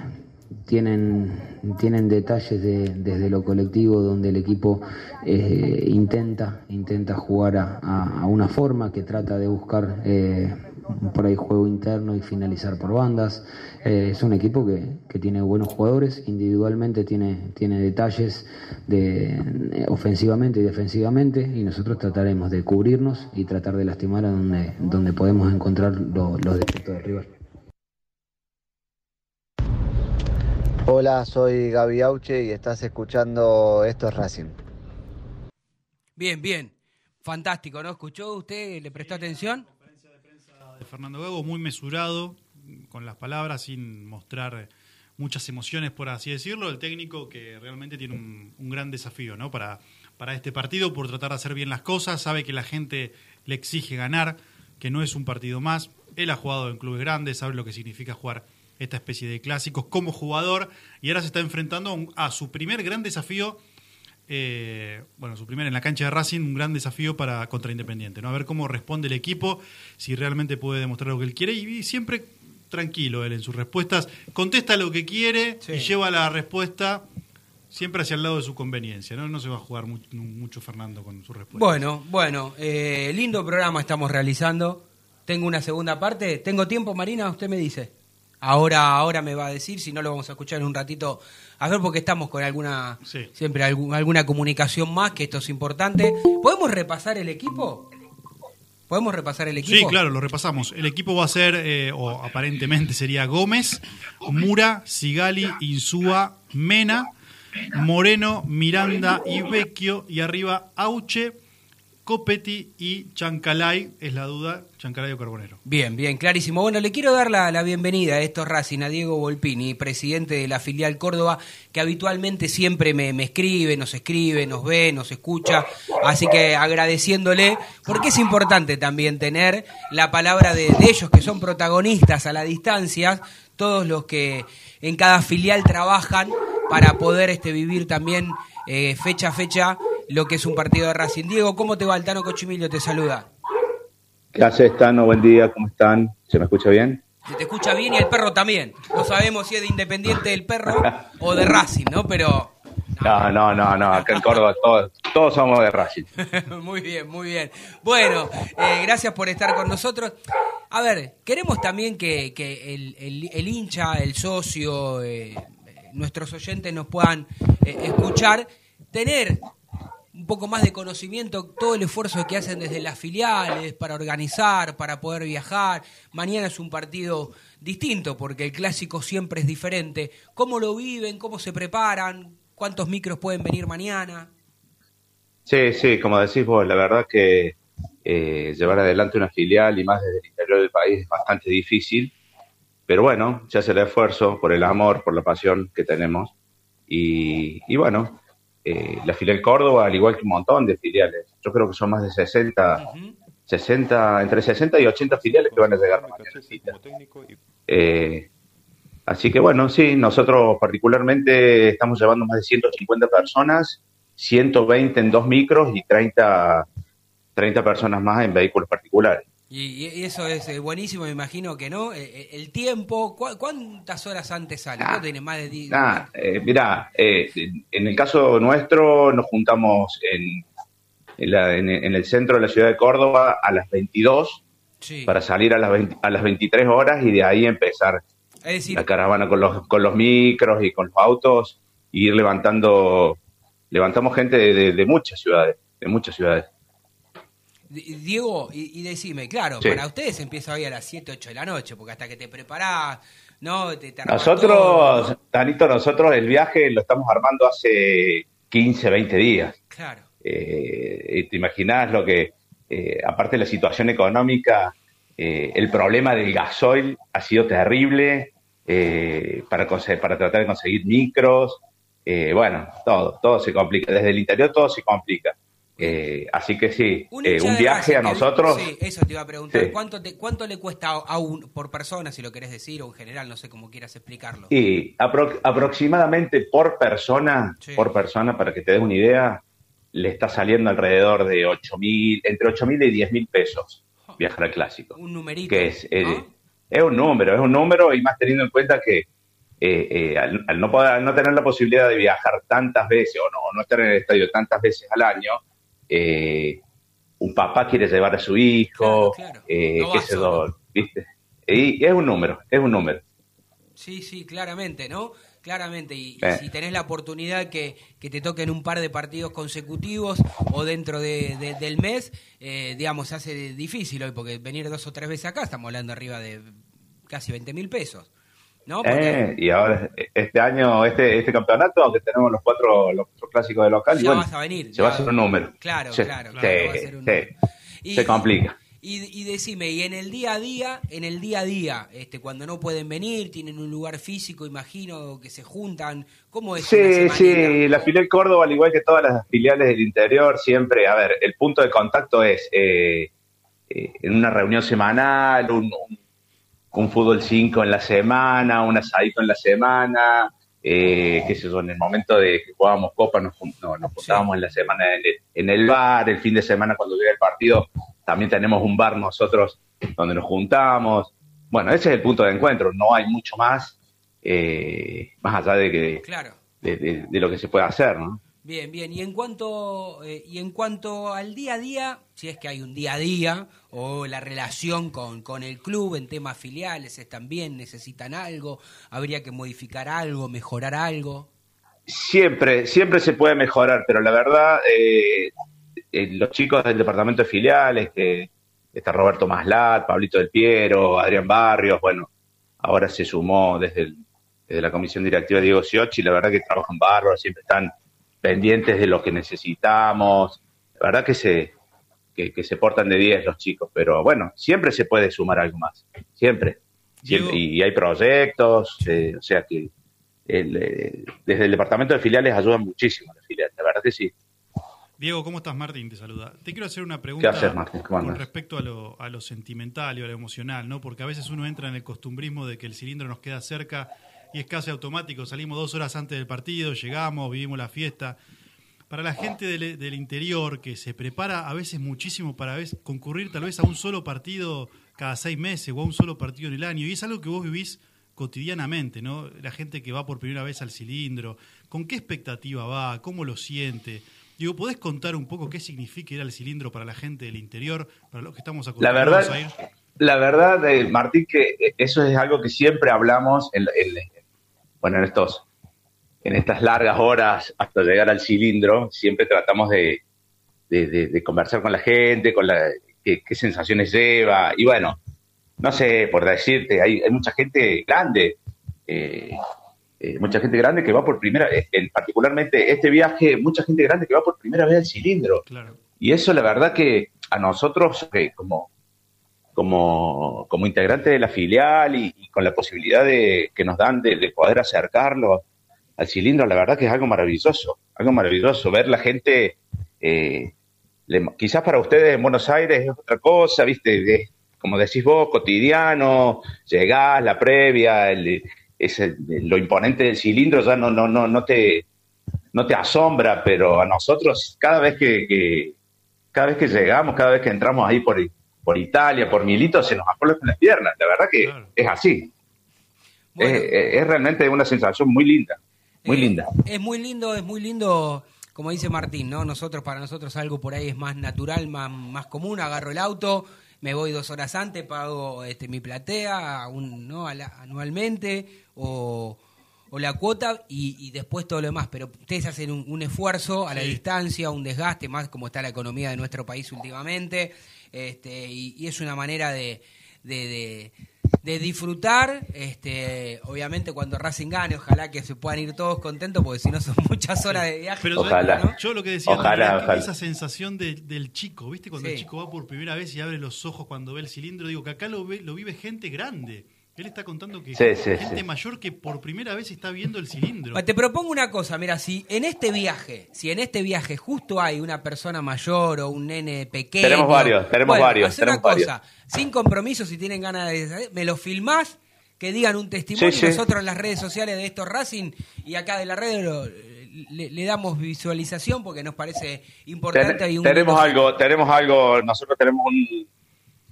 tienen, tienen detalles de- desde lo colectivo donde el equipo eh, intenta, intenta jugar a, a- una forma que trata de buscar eh, por ahí juego interno y finalizar por bandas. Eh, es un equipo que, que tiene buenos jugadores, individualmente tiene, tiene detalles de, ofensivamente y defensivamente y nosotros trataremos de cubrirnos y tratar de lastimar a donde, donde podemos encontrar lo- los defectos del rival. Hola, soy Gaby Auche y estás escuchando Esto es Racing. Bien, bien. Fantástico, ¿no? ¿Escuchó usted? ¿Le prestó atención? de Fernando Gago, muy mesurado, con las palabras, sin mostrar muchas emociones, por así decirlo. El técnico que realmente tiene un, un gran desafío ¿no? para, para este partido, por tratar de hacer bien las cosas. Sabe que la gente le exige ganar, que no es un partido más. Él ha jugado en clubes grandes, sabe lo que significa jugar esta especie de clásicos como jugador y ahora se está enfrentando a, un- a su primer gran desafío eh, bueno, su primera en la cancha de Racing, un gran desafío para contra Independiente, ¿no? A ver cómo responde el equipo, si realmente puede demostrar lo que él quiere y, y siempre tranquilo él en sus respuestas, contesta lo que quiere y lleva la respuesta siempre hacia el lado de su conveniencia, ¿no? No se va a jugar mu- mucho Fernando con su respuesta. Bueno, bueno, eh, lindo programa estamos realizando. Tengo una segunda parte. ¿Tengo tiempo, Marina? Usted me dice. Ahora, ahora me va a decir, si no lo vamos a escuchar en un ratito. A ver, porque estamos con alguna, siempre algún- alguna comunicación más, que esto es importante. ¿Podemos repasar el equipo? ¿Podemos repasar el equipo? Sí, claro, lo repasamos. El equipo va a ser, eh, o aparentemente sería Gómez, Mura, Sigali, Insúa, Mena, Moreno, Miranda y Vecchio. Y arriba Auche, Copetti y Chancalay. Es la duda, Chancalay o Carbonero. Bien, bien, clarísimo. Bueno, le quiero dar la, la bienvenida a estos Racing, a Diego Volpini, presidente de la filial Córdoba, que habitualmente siempre me, me escribe, nos escribe, nos ve, nos escucha. Así que agradeciéndole, porque es importante también tener la palabra de, de ellos que son protagonistas a la distancia, todos los que en cada filial trabajan para poder este, vivir también eh, fecha a fecha lo que es un partido de Racing. Diego, ¿cómo te va? Altano Cochimilio te saluda. ¿Qué haces, Tano? Buen día, ¿cómo están? ¿Se me escucha bien? Se te escucha bien y el perro también. No sabemos si es de Independiente del perro [LAUGHS] o de Racing, ¿no? Pero No, no, no, no. Acá en Córdoba todos, todos somos de Racing. [LAUGHS] muy bien, muy bien. Bueno, eh, gracias por estar con nosotros. A ver, queremos también que, que el, el- el hincha, el socio, eh, nuestros oyentes nos puedan eh, escuchar, tener un poco más de conocimiento, todo el esfuerzo que hacen desde las filiales para organizar, para poder viajar. Mañana es un partido distinto porque el clásico siempre es diferente. ¿Cómo lo viven? ¿Cómo se preparan? ¿Cuántos micros pueden venir mañana? Sí, sí, como decís vos, la verdad que eh, llevar adelante una filial y más desde el interior del país es bastante difícil, pero bueno, se hace el esfuerzo por el amor, por la pasión que tenemos. Y, y bueno, eh, la filial Córdoba, al igual que un montón de filiales, yo creo que son más de 60, 60 entre 60 y 80 filiales que van a llegar. Eh, así que bueno, sí, nosotros particularmente estamos llevando más de 150 personas, 120 en dos micros y 30, 30 personas más en vehículos particulares. Y, y eso es eh, buenísimo, me imagino que no. Eh, eh, el tiempo, ¿cu- ¿cuántas horas antes sale? ¿No tiene más de 10? Ah, eh, mirá, eh, en el caso nuestro nos juntamos en, en, la- en- en el centro de la ciudad de Córdoba a las 22 Sí. para salir a las, 20 a las 23 horas y de ahí empezar Es decir, la caravana con los, con los micros y con los autos y ir levantando, levantamos gente de, de- de muchas ciudades, de muchas ciudades. Di- Diego, y, y decime, claro, Sí. para ustedes empieza hoy a las 7, 8 de la noche, porque hasta que te preparás, ¿no? Te, te armás todo, Nosotros, ¿no? Tanito, nosotros el viaje lo estamos armando hace 15, 20 días. Claro. Eh, y te imaginás lo que, eh, aparte de la situación económica, eh, el problema del gasoil ha sido terrible eh, para, para tratar de conseguir micros. Eh, bueno, todo, todo se complica. Desde el interior todo se complica. Eh, así que sí, Un eh, un viaje a nosotros. Sí, eso te iba a preguntar. Sí. ¿Cuánto, te- ¿Cuánto le cuesta a un, por persona, si lo querés decir, o en general, no sé cómo quieras explicarlo? Y apro- aproximadamente por persona, Sí. por persona, para que te des una idea, le está saliendo alrededor de 8 mil, entre 8 mil y 10 mil pesos viajar al clásico. Un numerito. Que es, eh, es un número, es un número y más teniendo en cuenta que eh, eh, al, al no poder, al no tener la posibilidad de viajar tantas veces o no, o no estar en el estadio tantas veces al año, eh, un papá quiere llevar a su hijo, eh, No qué va sé yo, ¿viste? Y es un número, es un número. Sí, sí, claramente, ¿no? Claramente. Y, y Eh. si tenés la oportunidad que, que te toquen un par de partidos consecutivos o dentro de- de- del mes, eh, digamos, se hace difícil hoy, porque venir dos o tres veces acá estamos hablando arriba de casi 20 mil pesos. ¿No? Porque- Eh, y ahora, este año, este, este campeonato, aunque tenemos los cuatro, los cuatro clásicos de local, y Ya bueno, vas a venir, se va a hacer un número. Claro, Sí, claro, claro, va a ser un sí. número. Y- se complica. Y, y decime, y en el día a día, en el día a día, este, cuando no pueden venir, tienen un lugar físico, imagino, que se juntan, ¿cómo es? Sí, sí, la filial Córdoba, al igual que todas las filiales del interior, siempre, a ver, el punto de contacto es eh, eh, en una reunión semanal, un, un- un fútbol 5 en la semana, un asadito en la semana, eh, qué sé yo, en el momento de que jugábamos Copa nos, no, nos juntábamos en la semana en el, en el bar, el fin de semana cuando llega el partido, también tenemos un bar nosotros donde nos juntamos. Bueno, ese es el punto de encuentro, no hay mucho más, eh, más allá de, que, Claro. de, de- de lo que se puede hacer, ¿no? Bien, bien. Y en cuanto eh, y en cuanto al día a día, si es que hay un día a día o la relación con, con el club en temas filiales, ¿están bien? ¿Necesitan algo? ¿Habría que modificar algo, mejorar algo? Siempre, siempre se puede mejorar, pero la verdad, eh, eh, los chicos del departamento de filiales, que está Roberto Maslat, Pablito del Piero, Adrián Barrios, bueno, ahora se sumó desde, desde la comisión directiva Diego Siochi, la verdad que trabajan bárbaros, siempre están pendientes de lo que necesitamos, la verdad que se, que, que se portan de 10 los chicos, pero bueno, siempre se puede sumar algo más, siempre. Siempre. Y, y hay proyectos, eh, o sea que el, eh, desde el departamento de filiales ayudan muchísimo a las filiales, la verdad que sí. Diego, ¿cómo estás? Martín te saluda. Te quiero hacer una pregunta haces, Martín? ¿Cómo con respecto a lo, a lo sentimental y a lo emocional, ¿no? Porque a veces uno entra en el costumbrismo de que el cilindro nos queda cerca y es casi automático. Salimos dos horas antes del partido, llegamos, vivimos la fiesta. Para la gente del, del interior que se prepara a veces muchísimo para vez- concurrir tal vez a un solo partido cada seis meses o a un solo partido en el año, y es algo que vos vivís cotidianamente, ¿no? La gente que va por primera vez al cilindro, ¿con qué expectativa va? ¿Cómo lo siente? Digo, ¿podés contar un poco qué significa ir al cilindro para la gente del interior, para los que estamos La acostumbrados verdad, a ir? la verdad, eh, Martín, que eso es algo que siempre hablamos en, en- bueno, en estos, en estas largas horas hasta llegar al cilindro, siempre tratamos de, de- de- de conversar con la gente, con la, qué, qué sensaciones lleva, y bueno, no sé, por decirte, hay, hay mucha gente grande, eh, eh, mucha gente grande que va por primera vez, en- particularmente este viaje, mucha gente grande que va por primera vez al cilindro. Y eso la verdad que a nosotros, eh, como, como, como integrante de la filial y, con la posibilidad de, que nos dan de, de poder acercarlo al cilindro, la verdad que es algo maravilloso, algo maravilloso, ver la gente, eh, quizás para ustedes en Buenos Aires es otra cosa, viste, como decís vos, cotidiano, llegás, la previa, el- lo imponente del cilindro ya no, no, no, no te no te asombra, pero a nosotros cada vez que, que- cada vez que llegamos, cada vez que entramos ahí por, por Italia, por Milito, se nos acolocan las piernas. La verdad que es así. Es, es- es realmente una sensación muy linda, muy linda. Es muy lindo, es muy lindo, como dice Martín, ¿no? Nosotros, para nosotros algo por ahí es más natural, más, más común, agarro el auto, me voy dos horas antes, pago este, mi platea un, ¿no? La- anualmente o, o la cuota y, y después todo lo demás. Pero ustedes hacen un, un esfuerzo a la distancia, un desgaste, más como está la economía de nuestro país últimamente, este, y, y es una manera de, de, de- de disfrutar, este, obviamente cuando Racing gane, ojalá que se puedan ir todos contentos, porque si no son [LAUGHS] muchas horas de viaje. Pero Ojalá. ¿no? yo lo que decía Ojalá, también es que ojalá. esa sensación de- del chico, ¿viste? Cuando Sí. el chico va por primera vez y abre los ojos cuando ve el cilindro, digo que acá lo, ve- lo vive gente grande. Él está contando que Sí, sí, gente sí. mayor que por primera vez está viendo el cilindro. Te propongo una cosa, mira, si en este viaje, si en este viaje justo hay una persona mayor o un nene pequeño. Tenemos varios, tenemos bueno, varios, hacer una varios. cosa, sin compromiso, si tienen ganas de. Me lo filmás, que digan un testimonio, Sí, sí. nosotros en las redes sociales de estos Racing y acá de la red lo- le, le damos visualización porque nos parece importante. Ten- y un tenemos algo, tenemos algo, nosotros tenemos un,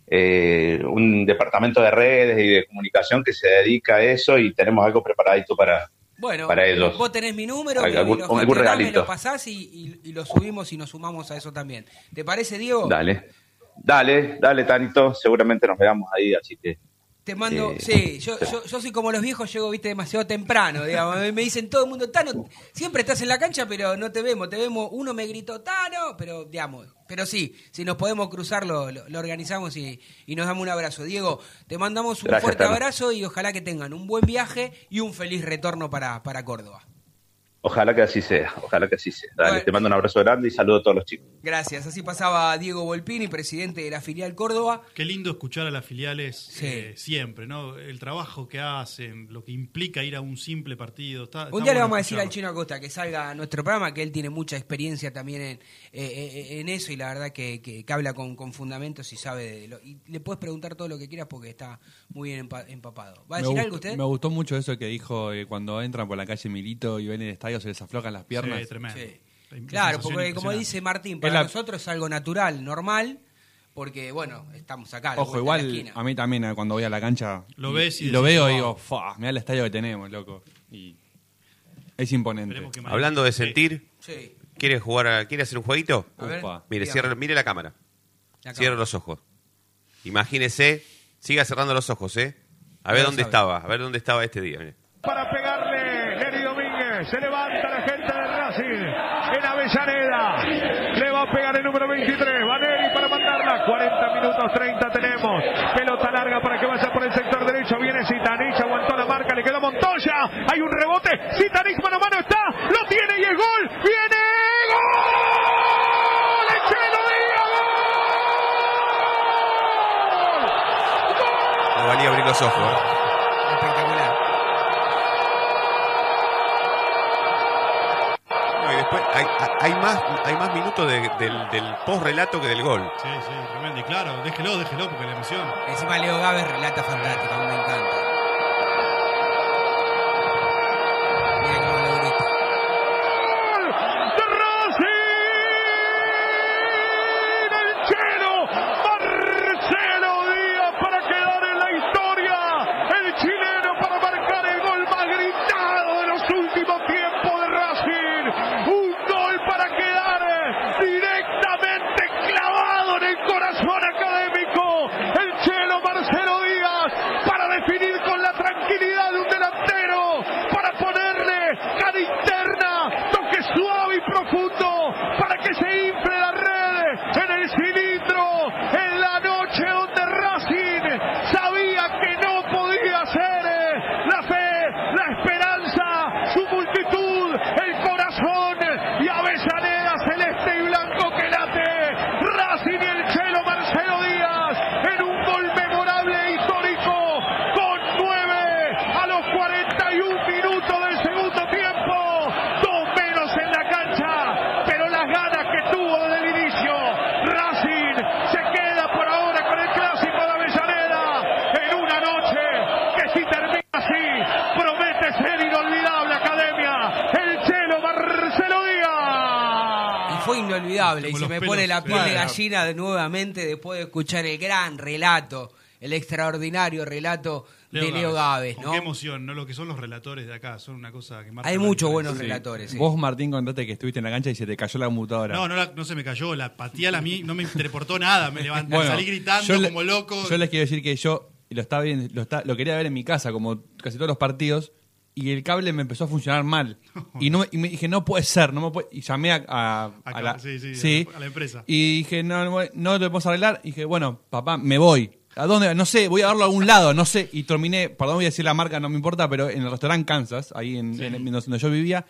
eh, un departamento de redes y de comunicación que se dedica a eso y tenemos algo preparadito para, Bueno, para ellos. vos tenés mi número, Algún- me, algún lo me regalito. lo pasás y, y- y lo subimos y nos sumamos a eso también. ¿Te parece, Diego? Dale, dale, dale, Tanito, seguramente nos veamos ahí, así que Te mando, Eh, sí, yo, yo, yo soy como los viejos, llego, viste, demasiado temprano, digamos. Me, dicen todo el mundo, Tano, siempre estás en la cancha, pero no te vemos, te vemos, uno me gritó, Tano, pero, digamos, pero sí, si nos podemos cruzar, lo, lo- lo organizamos y, y nos damos un abrazo. Diego, te mandamos un Gracias, fuerte Tano. abrazo y ojalá que tengan un buen viaje y un feliz retorno para, para Córdoba. Ojalá que así sea, ojalá que así sea. Dale, Bueno. te mando un abrazo grande y saludo a todos los chicos. Gracias. Así pasaba Diego Volpini, presidente de la filial Córdoba. Qué lindo escuchar a las filiales eh, siempre, ¿no? El trabajo que hacen, lo que implica ir a un simple partido. Está- Un está día le vamos a decir al. Chino Acosta que salga a nuestro programa, que él tiene mucha experiencia también en, eh, eh, en eso y la verdad que, que- que habla con, con fundamentos y sabe de lo. Y le puedes preguntar todo lo que quieras porque está muy bien empa- empapado. ¿Va a decir gustó- algo usted? Me gustó mucho eso que dijo eh, cuando entran por la calle Milito y ven el estadio se les aflojan las piernas. Sí, tremendo. Sí. La Claro, porque como dice Martín, para la- nosotros es algo natural, normal, porque bueno, estamos acá. Ojo, igual esquina. a mí también eh, cuando voy a la cancha Lo y- ves y y lo decís, veo y digo, "Fa, mirá el estadio que tenemos, loco. Y es imponente. Hablando de sentir, Sí. ¿quiere jugar a- quiere hacer un jueguito? Ver, Mire, cierre, mire la cámara. La Cierre cámara. los ojos. Imagínese, siga cerrando los ojos, ¿eh? A ver dónde sabe. estaba, a ver dónde estaba este día. mire. Para Domínguez. Se levanta la gente de Racing en Avellaneda. Le va a pegar el número 23. Vaneri para mandarla. 40 minutos 30 tenemos. Pelota larga para que vaya por el sector derecho. Viene Zitanich. Aguantó la marca. Le quedó Montoya. Hay un rebote. Zitanich mano a mano está. Lo tiene y es gol. Viene. ¡Gol! ¡El valía abrir los ojos, ¿eh? Espectacular. No, y después hay, hay más, hay más minutos de- del, del post-relato que del gol. Sí, sí, tremendo. Y claro, déjelo, déjelo, porque la emoción. Encima Leo Gávez relata fantástico, a mí me encanta. Mira cómo lo grita. de Racing, el chelo, Marcelo Díaz para quedar en la historia, el chileno para marcar el gol más gritado de los últimos tiempos de Racing, un gol para quedar directamente clavado en el corazón académico, el chelo Marcelo Díaz para definir con la tranquilidad de un delantero, para ponerle cara interna, toque suave y profundo, para que se infle la red en el cilindro, en la noche donde Racing sabía que no podía ser la fe, la esperanza, su multitud, el corazón y Avellaneda celeste y blanco que late, Racing y el Chelo Marcelo Díaz en un gol memorable e histórico con nueve a los 41 minutos del segundo tiempo, dos menos en la cancha, pero las ganas que tuvo desde el inicio, Racing se queda por ahora con el clásico de Avellaneda en una noche que si termina así promete ser inolvidable Academia, el Chelo Marcelo Díaz. Y fue inolvidable. Y se me pelos, pone la piel de gallina de nuevamente después de escuchar el gran relato, el extraordinario relato de Leo Gávez, ¿no? Qué emoción, ¿no? Lo que son los relatores de acá, son una cosa que marca Hay muchos buenos relatores. sí. Vos, Martín, contate que estuviste en la cancha y se te cayó la computadora. No, no, la- no se me cayó, la pateé a la mí, no me reportó nada, me levanté, Bueno, salí gritando yo le- como loco. Yo les quiero decir que yo lo estaba viendo- lo, está- lo quería ver en mi casa, como casi todos los partidos, y el cable me empezó a funcionar mal. [LAUGHS] Y, no, y me dije, no puede ser, no me puede. Y llamé a, a- a Acá, la, sí, sí, a la empresa. Y dije, no, no, no lo podemos arreglar. Y dije, bueno, papá, me voy. ¿A dónde? No sé, voy a darlo a algún lado, no sé. Y terminé, perdón, voy a decir la marca, no me importa, pero en el restaurante Kansas, ahí en, en- en donde yo vivía,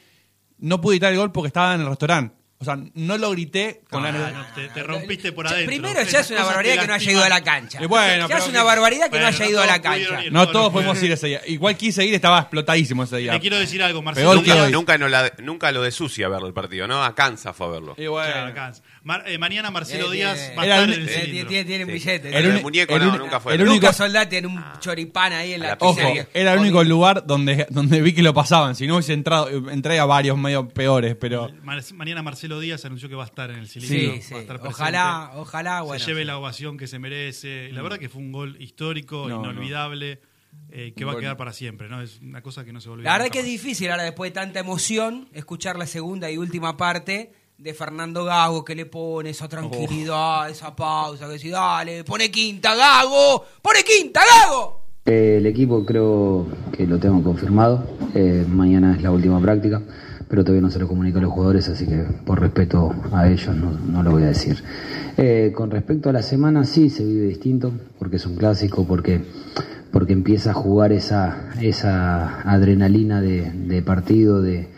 no pude gritar el gol porque estaba en el restaurante. O sea, no lo grité con Ah, la... no, te, te rompiste por adentro. Primero ya es una barbaridad que no haya ido a la cancha. Y bueno, ya es una barbaridad que Bueno, no haya no ido a la pudieron cancha. ir. No No, todos no, podemos no. ir ese día. Igual quise ir, estaba explotadísimo ese día. Te quiero decir algo, Marcelo. Peor que Díaz- hoy. Nunca, no la- nunca lo de sucia verlo el partido, ¿no? A Kansas fue a verlo. Y bueno. Claro. Mar- eh, mañana Marcelo Eh, Díaz tiene- va a Era estar un- en el Eh, cilindro. tiene, un Sí. billete. El El, uni- muñeco el no, nunca fue. el único- Lucas Soldati tiene un choripán ahí en la Ojo, pizzería. era el único lugar donde, donde vi que lo pasaban. Si no hubiese entrado, entré a varios medio peores, pero... Mar- Mañana Marcelo Díaz anunció que va a estar en el cilindro. Sí, sí. va a estar. Ojalá, ojalá, bueno. se lleve la ovación que se merece. La verdad que fue un gol histórico, No, inolvidable, eh, que va a quedar para siempre, ¿no? Es una cosa que no se va a olvidar. La verdad que es difícil ahora después de tanta emoción escuchar la segunda y última parte de Fernando Gago que le pone esa tranquilidad, esa pausa, que dice, dale, pone quinta Gago, pone quinta Gago. Eh, El equipo creo que lo tengo confirmado. Eh, mañana es la última práctica, pero todavía no se lo comunico a los jugadores, así que por respeto a ellos no, no lo voy a decir. Eh, con respecto a la semana, sí se vive distinto, porque es un clásico, porque, porque empieza a jugar esa, esa adrenalina de, de partido, de,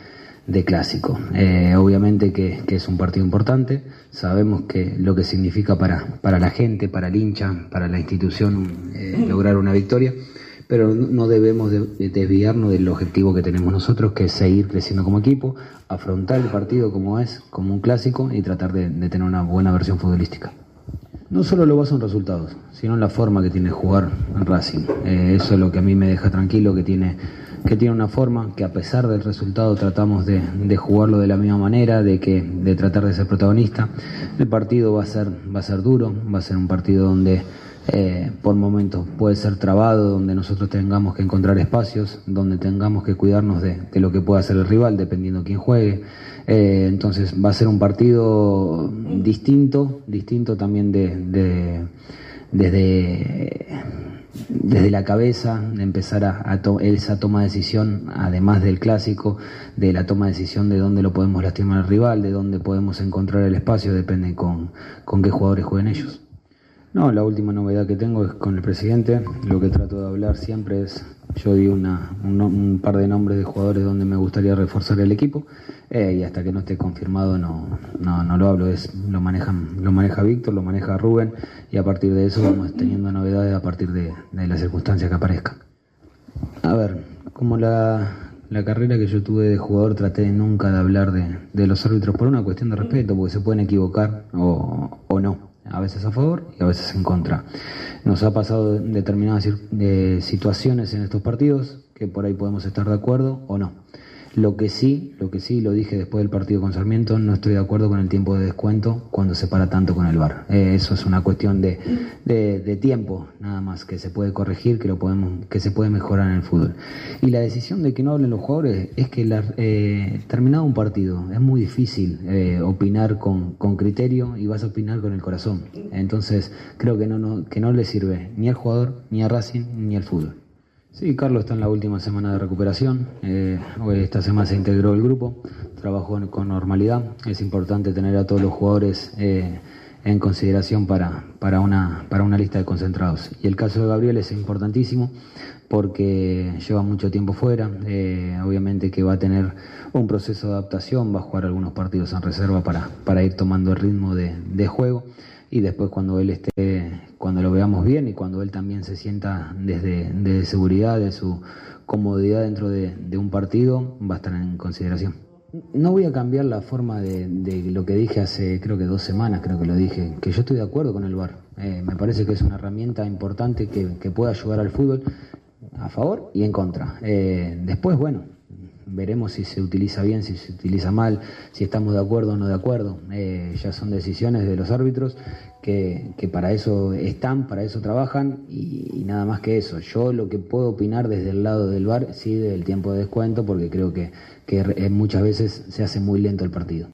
de clásico. Eh, obviamente que, que es un partido importante, sabemos que lo que significa para, para la gente, para el hincha, para la institución eh, lograr una victoria, pero no debemos de- de desviarnos del objetivo que tenemos nosotros, que es seguir creciendo como equipo, afrontar el partido como es, como un clásico y tratar de, tener una buena versión futbolística. No solo lo baso en resultados, sino en la forma que tiene jugar Racing. Eh, eso es lo que a mí me deja tranquilo, que tiene, que tiene una forma, que a pesar del resultado tratamos de, jugarlo de la misma manera, de, que, de tratar de ser protagonista. El partido va a ser, va a ser duro, va a ser un partido donde eh, por momentos puede ser trabado, donde nosotros tengamos que encontrar espacios, donde tengamos que cuidarnos de, de lo que pueda hacer el rival, dependiendo quién juegue. Eh, entonces va a ser un partido distinto, distinto también de, de- desde, desde la cabeza, de empezar a, a to- esa toma de decisión, además del clásico, de la toma de decisión de dónde lo podemos lastimar al rival, de dónde podemos encontrar el espacio, depende con, con qué jugadores jueguen ellos. No, la última novedad que tengo es con el presidente. Lo que trato de hablar siempre es, yo di una, un, par de nombres de jugadores donde me gustaría reforzar el equipo eh, y hasta que no esté confirmado no, no, no lo hablo. Es, lo, manejan, lo maneja Víctor, lo maneja Rubén y a partir de eso vamos teniendo novedades a partir de, de las circunstancias que aparezcan. A ver, como la, la carrera que yo tuve de jugador traté de nunca de hablar de, de los árbitros por una cuestión de respeto, porque se pueden equivocar o, o no, a veces a favor y a veces en contra. Nos ha pasado determinadas situaciones en estos partidos que por ahí podemos estar de acuerdo o no. Lo que sí, lo que sí, lo dije después del partido con Sarmiento, no estoy de acuerdo con el tiempo de descuento cuando se para tanto con el VAR. Eh, eso es una cuestión de, de, tiempo, nada más, que se puede corregir, que lo podemos, que se puede mejorar en el fútbol. Y la decisión de que no hablen los jugadores es que la- eh, terminado un partido es muy difícil eh, opinar con, con criterio y vas a opinar con el corazón. Entonces creo que no, no, que no le sirve ni al jugador, ni a Racing, ni al fútbol. Sí, Carlos está en la última semana de recuperación. Eh, hoy esta semana se integró el grupo, trabajó con normalidad. Es importante tener a todos los jugadores eh, en consideración para, para, una, para una lista de concentrados. Y el caso de Gabriel es importantísimo porque lleva mucho tiempo fuera. Eh, obviamente que va a tener un proceso de adaptación, va a jugar algunos partidos en reserva para, para ir tomando el ritmo de juego y después cuando él esté, cuando lo veamos bien y cuando él también se sienta desde, seguridad, de su comodidad dentro de, de un partido, va a estar en consideración. No voy a cambiar la forma de, de lo que dije hace creo que dos semanas, creo que lo dije, que yo estoy de acuerdo con el VAR. Eh, me parece que es una herramienta importante que, que puede ayudar al fútbol a favor y en contra. Eh, después, bueno, veremos si se utiliza bien, si se utiliza mal, si estamos de acuerdo o no de acuerdo. Eh, ya son decisiones de los árbitros que, para eso están, para eso trabajan y, nada más que eso. Yo lo que puedo opinar desde el lado del VAR, sí, del tiempo de descuento, porque creo que, que eh, muchas veces se hace muy lento el partido.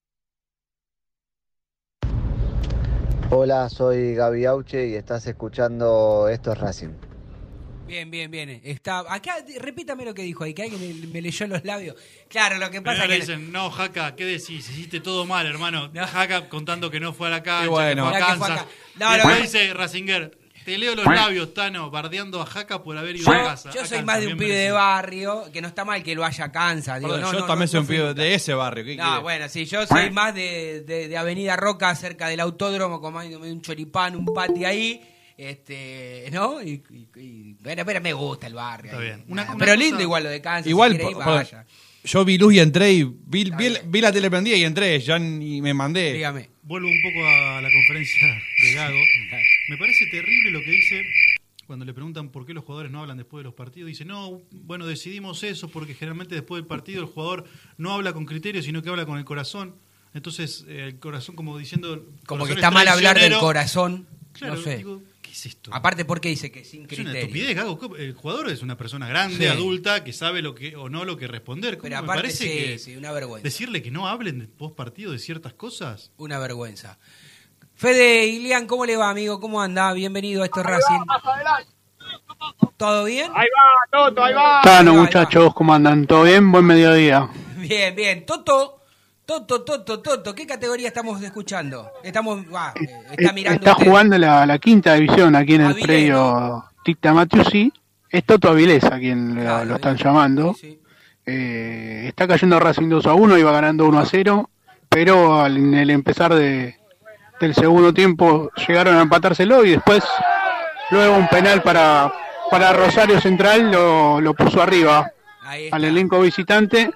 Hola, soy Gaby Auche y estás escuchando Esto es Racing. Bien, bien, bien. Está, acá, repítame lo que dijo ahí, que alguien me, me leyó los labios. Claro, lo que pasa Primero es que... dicen, no, Jaca, ¿qué decís? Hiciste todo mal, hermano. [LAUGHS] Jaca contando que no fue a la cancha, bueno. que fue a Mirá que fue Kansas. acá. No, y después no. dice Rasinger, te leo los labios, Tano, bardeando a Jaca por haber ido a casa. Yo A soy Kansas, más de un pibe de barrio, que no está mal que lo haya cansa. Digo, Perdón, no, yo no, también no, soy no un pibe de ese barrio. ¿qué No, quiere? bueno, sí, yo soy más de, de, de Avenida Roca, cerca del autódromo, comiéndome un choripán, un pati ahí. Este, ¿no? Y, y- pero me gusta el barrio. Está ahí. bien. Una- Nada, una pero cosa- lindo igual lo de Kansas. Igual, si quiere ir, por- por- vaya. yo vi luz y entré y vi, vi- vi la tele prendida y entré, ya ni me mandé. Dígame. Vuelvo un poco a la conferencia de Gago. [LAUGHS] Me parece terrible lo que dice cuando le preguntan por qué los jugadores no hablan después de los partidos. Dice, no, bueno, decidimos eso porque generalmente después del partido el jugador no habla con criterio, sino que habla con el corazón. Entonces, eh, el corazón como diciendo... Como que está es mal hablar del corazón. Claro, no sé. digo, ¿qué es esto? Aparte, ¿por qué dice que sin Es una criterio? estupidez, Gago. El jugador es una persona grande, Sí. adulta, que sabe lo que o no lo que responder. ¿Cómo Pero me parece sí, que sí, una vergüenza. decirle que no hablen post partido de ciertas cosas. Una vergüenza. Fede Ilian, ¿cómo le va, amigo? ¿Cómo anda? Bienvenido a esto es Racing. ¿Todo bien? Ahí va, Toto, ahí va. Ahí Tano, va, ahí muchachos, ¿cómo andan? ¿Todo bien? Buen mediodía. [LAUGHS] Bien, bien. Toto, Toto, Toto, Toto, ¿qué categoría estamos escuchando? Estamos, eh, está mirando Está usted. jugando la, la quinta división aquí en el Avilés, predio Ticta Matiusi. Es Toto Avilés a quien lo- lo, están llamando. eh, está cayendo Racing 2 a 1, iba ganando 1 a 0, pero al- en el empezar de, del segundo tiempo llegaron a empatárselo y después, luego un penal para, para Rosario Central lo, lo puso arriba al elenco visitante.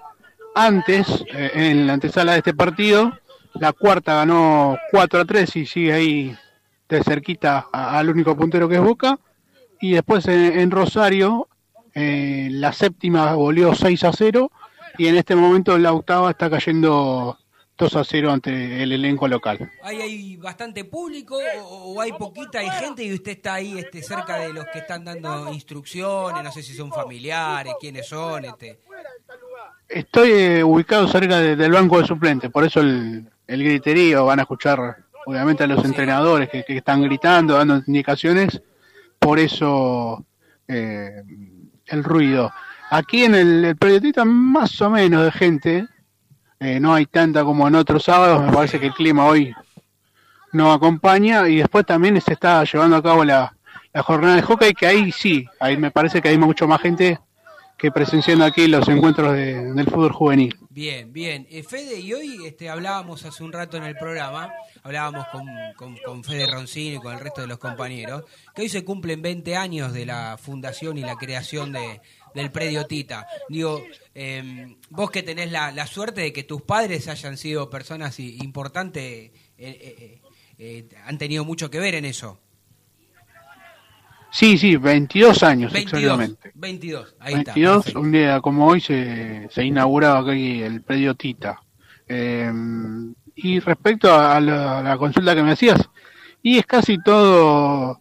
Antes, eh, en la antesala de este partido, la cuarta ganó 4 a 3 y sigue ahí de cerquita al único puntero que es Boca. Y después en, en Rosario, eh, la séptima volvió 6 a 0 y en este momento la octava está cayendo 2 a 0 ante el elenco local. ¿Hay, hay bastante público o, o hay poquita, hay gente y usted está ahí este, cerca de los que están dando instrucciones? No sé si son familiares, quiénes son. Este. Estoy eh, ubicado cerca de- del banco de suplentes, por eso el, el griterío, van a escuchar obviamente a los entrenadores que, que están gritando, dando indicaciones, por eso eh, el ruido. Aquí en el, el periodista más o menos de gente, eh, no hay tanta como en otros sábados, me parece que el clima hoy no acompaña y después también se está llevando a cabo la, la jornada de hockey, que ahí sí, ahí me parece que hay mucho más gente que presenciando aquí los encuentros de- del fútbol juvenil. Bien, bien. Eh, Fede, y hoy este, hablábamos hace un rato en el programa, hablábamos con, con, con Fede Roncini y con el resto de los compañeros, que hoy se cumplen 20 años de la fundación y la creación de, del predio Tita. Digo, eh, vos que tenés la, la suerte de que tus padres hayan sido personas importantes, eh, eh, eh, han tenido mucho que ver en eso. Sí, sí, 22 años 22, exactamente. 22, ahí está. 22, perfecto. un día como hoy se, se inauguraba aquí el predio Tita. Eh, y respecto a la, a la consulta que me hacías, y es casi todo,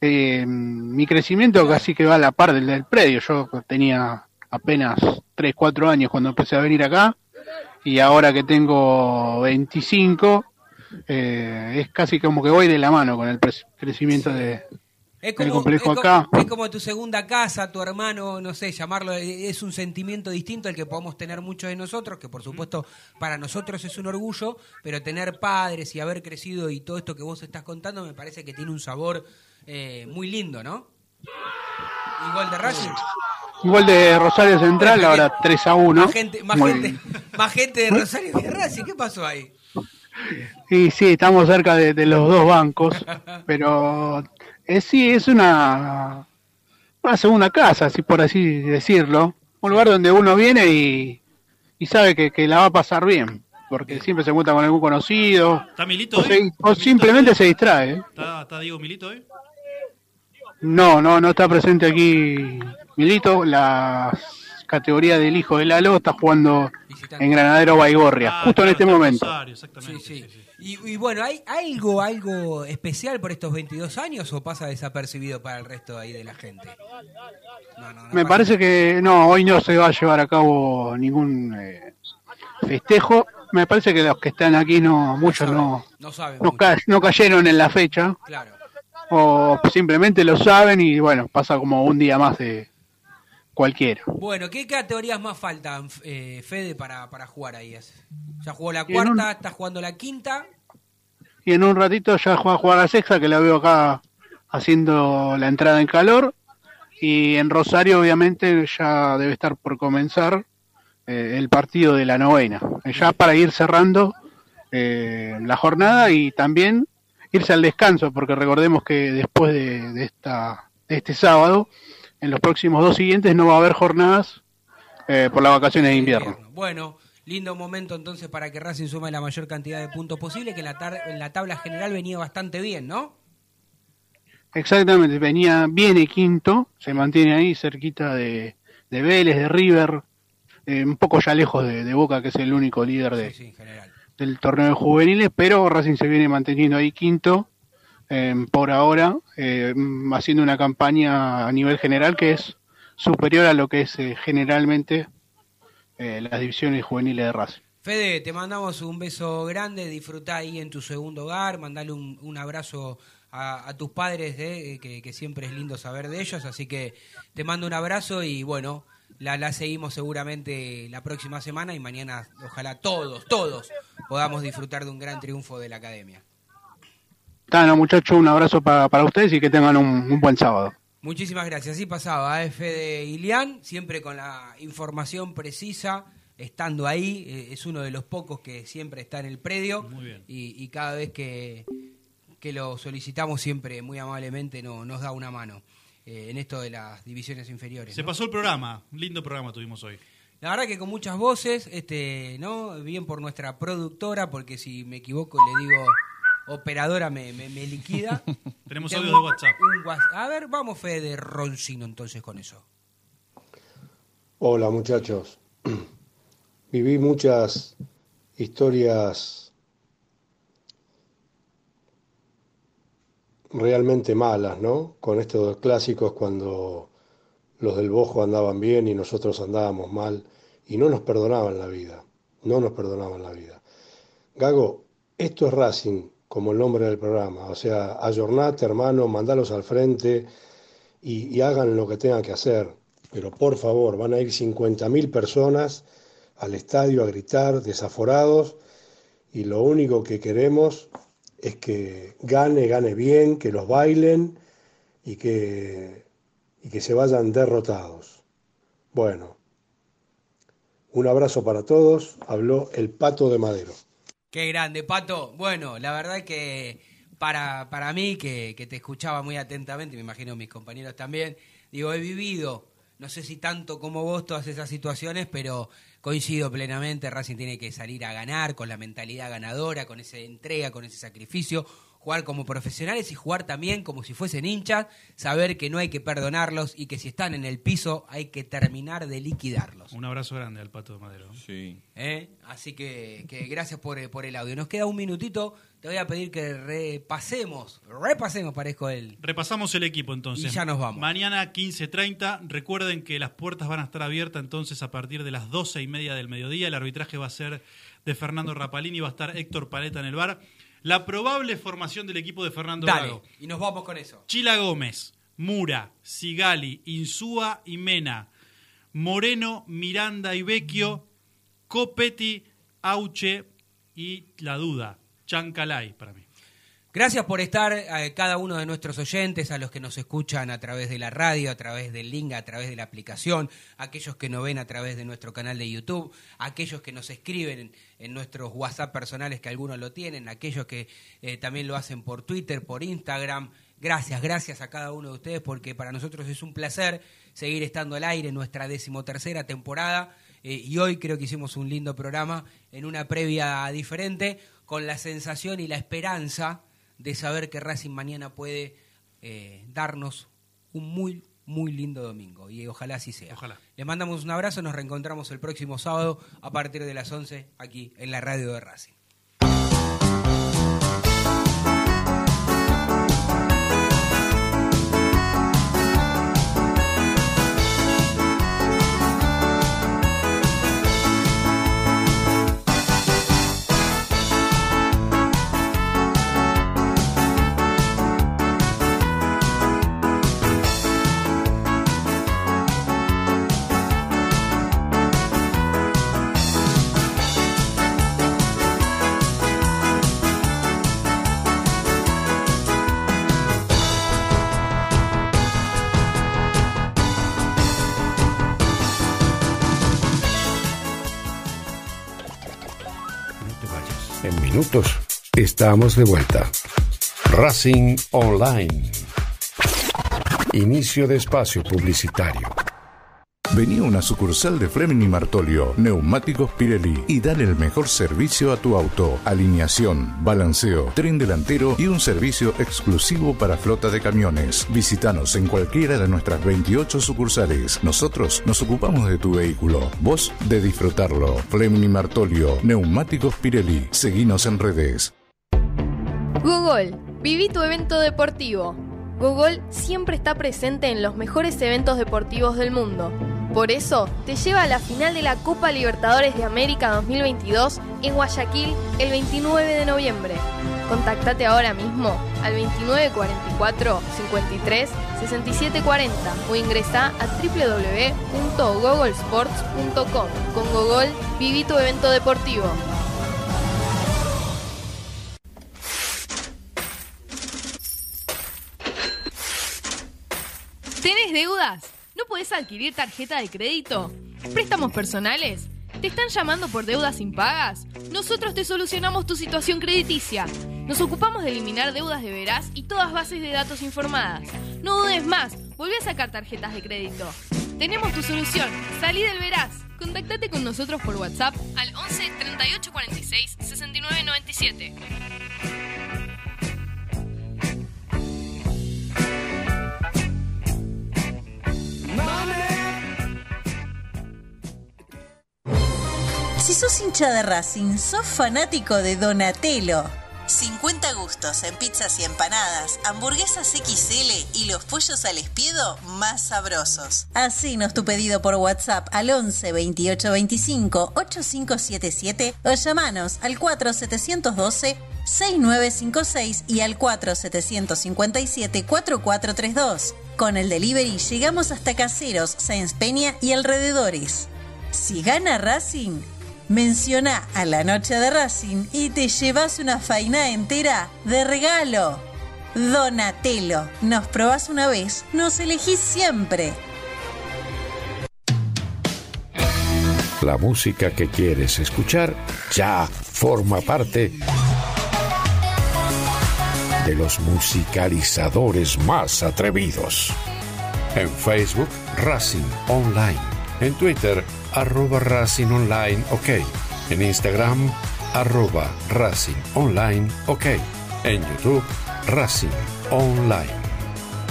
eh, mi crecimiento casi que va a la par del, del predio. Yo tenía apenas 3, 4 años cuando empecé a venir acá, y ahora que tengo 25, eh, es casi como que voy de la mano con el crecimiento de, Es como, complejo es, acá. como, es como tu segunda casa, tu hermano, no sé, llamarlo, eh, es un sentimiento distinto al que podemos tener muchos de nosotros, que por supuesto para nosotros es un orgullo, pero tener padres y haber crecido y todo esto que vos estás contando me parece que tiene un sabor eh, muy lindo, ¿no? Igual de Racing. Gol de Rosario Central, ahora 3 a 1. Más gente, más Muy gente, más gente de Rosario que de Racing, ¿qué pasó ahí? Sí, sí, estamos cerca de, de los dos bancos, [LAUGHS] pero eh, sí, es una, una segunda casa, así por así decirlo. Un lugar donde uno viene y, y sabe que, que la va a pasar bien, porque siempre se encuentra con algún conocido, ¿Está Milito o, hoy? se- o simplemente se distrae. ¿Está, está Diego Milito hoy? No, no, no está presente aquí Milito. La categoría del hijo de Lalo está jugando en Granadero Baigorria, justo en este momento. Sí, sí. Y, y bueno, ¿hay algo, algo especial por estos 22 años o pasa desapercibido para el resto ahí de la gente? Me parece que no, hoy no se va a llevar a cabo ningún eh, festejo. Me parece que los que están aquí no, muchos no, No saben no, ca- no cayeron en la fecha Claro. o simplemente lo saben y bueno, pasa como un día más de cualquiera. Bueno, ¿qué categorías más faltan, eh, Fede, para, para jugar ahí? Ya jugó la un- cuarta, está jugando la quinta. Y en un ratito ya va a jugar la sexta, que la veo acá haciendo la entrada en calor. Y en Rosario, obviamente, ya debe estar por comenzar eh, el partido de la novena. Ya para ir cerrando eh, la jornada y también irse al descanso, porque recordemos que después de, de esta, de este sábado, en los próximos dos siguientes no va a haber jornadas eh, por las vacaciones de invierno. Bueno, lindo momento entonces para que Racing sume la mayor cantidad de puntos posible, que en la, tar- en la tabla general venía bastante bien, ¿no? Exactamente, venía, viene quinto, se mantiene ahí cerquita de, de Vélez, de River, eh, un poco ya lejos de, de Boca, que es el único líder de, del torneo de juveniles, pero Racing se viene manteniendo ahí quinto por ahora, eh, haciendo una campaña a nivel general que es superior a lo que es eh, generalmente eh, las divisiones juveniles de Racing. Fede, te mandamos un beso grande, disfrutá ahí en tu segundo hogar, mandale un, un abrazo a, a tus padres, eh, que, que siempre es lindo saber de ellos, así que te mando un abrazo y bueno, la, la seguimos seguramente la próxima semana y mañana ojalá todos, todos podamos disfrutar de un gran triunfo de la academia. Tano, muchachos, un abrazo para, para ustedes y que tengan un- un buen sábado. Muchísimas gracias. Así pasaba, ¿eh? Fede Ilián, siempre con la información precisa, estando ahí. eh, es uno de los pocos que siempre está en el predio. Muy bien. Y, y cada vez que, que lo solicitamos, siempre muy amablemente no- nos da una mano eh, en esto de las divisiones inferiores. Se ¿no? pasó el programa. Un lindo programa tuvimos hoy. La verdad que con muchas voces, este, ¿no? Bien por nuestra productora, porque si me equivoco le digo operadora me, me, me liquida. [LAUGHS] Tenemos audios de WhatsApp. un whats- A ver, vamos Fede de Roncino entonces con eso. Hola muchachos. [CLEARS THROAT] Viví muchas historias realmente malas, ¿no? Con estos clásicos cuando los del Bojo andaban bien y nosotros andábamos mal y no nos perdonaban la vida, no nos perdonaban la vida. Gago, esto es Racing, como el nombre del programa, o sea, ayornate hermano, mandalos al frente y, y hagan lo que tengan que hacer. Pero por favor, van a ir 50.000 personas al estadio a gritar, desaforados, y lo único que queremos es que gane, gane bien, que los bailen y que, y que se vayan derrotados. Bueno, un abrazo para todos, habló el Pato de Madero. Qué grande, Pato. Bueno, la verdad que para, para mí, que, que te escuchaba muy atentamente, me imagino mis compañeros también, digo, he vivido, no sé si tanto como vos, todas esas situaciones, pero coincido plenamente, Racing tiene que salir a ganar con la mentalidad ganadora, con esa entrega, con ese sacrificio, jugar como profesionales y jugar también como si fuesen hinchas, saber que no hay que perdonarlos y que si están en el piso hay que terminar de liquidarlos. Un abrazo grande al Pato de Madero. Sí. ¿eh? Así que, que gracias por, eh, por el audio. Nos queda un minutito. Te voy a pedir que repasemos, repasemos, parezco él. Repasamos el equipo entonces. Y ya nos vamos. Mañana 15.30. Recuerden que las puertas van a estar abiertas entonces a partir de las 12 y media del mediodía. El arbitraje va a ser de Fernando Rapalini. Va a estar Héctor Paleta en el bar. La probable formación del equipo de Fernando Dale, Gago. y nos vamos con eso. Chila Gómez, Mura, Sigali, Insúa y Mena. Moreno, Miranda y Vecchio. Copetti, Auche y la duda. Chancalay para mí. Gracias por estar eh, cada uno de nuestros oyentes, a los que nos escuchan a través de la radio, a través del link, a través de la aplicación, aquellos que nos ven a través de nuestro canal de YouTube, aquellos que nos escriben en, en nuestros WhatsApp personales, que algunos lo tienen, aquellos que eh, también lo hacen por Twitter, por Instagram. Gracias, gracias a cada uno de ustedes, porque para nosotros es un placer seguir estando al aire en nuestra decimotercera temporada. eh, y hoy creo que hicimos un lindo programa en una previa diferente, con la sensación y la esperanza de saber que Racing mañana puede eh, darnos un muy, muy lindo domingo. Y ojalá así sea. Ojalá. Les mandamos un abrazo, nos reencontramos el próximo sábado a partir de las 11 aquí en la radio de Racing. Estamos de vuelta. Racing Online. Inicio de espacio publicitario. Vení a una sucursal de Fleming Martolio, Neumáticos Pirelli y dale el mejor servicio a tu auto. Alineación, balanceo, tren delantero y un servicio exclusivo para flota de camiones. Visítanos en cualquiera de nuestras 28 sucursales. Nosotros nos ocupamos de tu vehículo, vos de disfrutarlo. Fleming Martolio, Neumáticos Pirelli. Seguinos en redes. Google, viví tu evento deportivo. Google siempre está presente en los mejores eventos deportivos del mundo. Por eso, te lleva a la final de la Copa Libertadores de América 2022 en Guayaquil el 29 de noviembre. Contactate ahora mismo al 2944 53 67 40 o ingresa a www.googlesports.com. Con Google, viví tu evento deportivo. deudas? ¿No puedes adquirir tarjeta de crédito? ¿Préstamos personales? ¿Te están llamando por deudas impagas? Nosotros te solucionamos tu situación crediticia. Nos ocupamos de eliminar deudas de veraz y todas bases de datos informadas. No dudes más, volví a sacar tarjetas de crédito. Tenemos tu solución. Salí del veraz. Contactate con nosotros por WhatsApp al 11 38 46 Si sos hincha de Racing, sos fanático de Donatello. 50 gustos en pizzas y empanadas, hamburguesas XL y los pollos al espiedo más sabrosos. Hacenos tu pedido por WhatsApp al 11 28 25 8577 o llamanos al 4712 6956 y al 4757 4432. Con el delivery llegamos hasta Caseros, Sáenz Peña y alrededores. Si gana Racing, menciona a la noche de Racing y te llevas una faina entera de regalo. Donatello, nos probás una vez, nos elegís siempre. La música que quieres escuchar ya forma parte de los musicalizadores más atrevidos. En Facebook, Racing Online. En Twitter, arroba Racing Online OK. En Instagram, arroba Racing Online OK. En YouTube, Racing Online.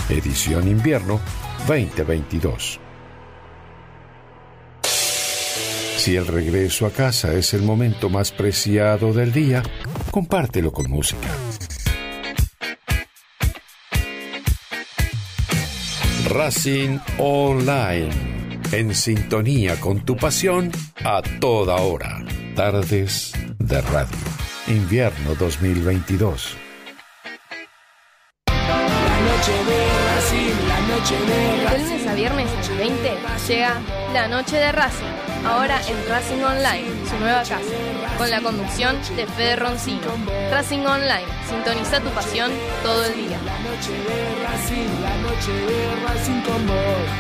Edición Invierno 2022. Si el regreso a casa es el momento más preciado del día, compártelo con música. Racing Online. En sintonía con tu pasión a toda hora. Tardes de radio. Invierno 2022. La noche de Racing, la noche de De Racing. lunes a viernes a las 20 llega La Noche de Racing, ahora en Racing Online, su nueva casa, con la conducción de Fede Roncino. Racing Online, sintoniza tu pasión todo el día. Noche de Racing, la noche de Racing con.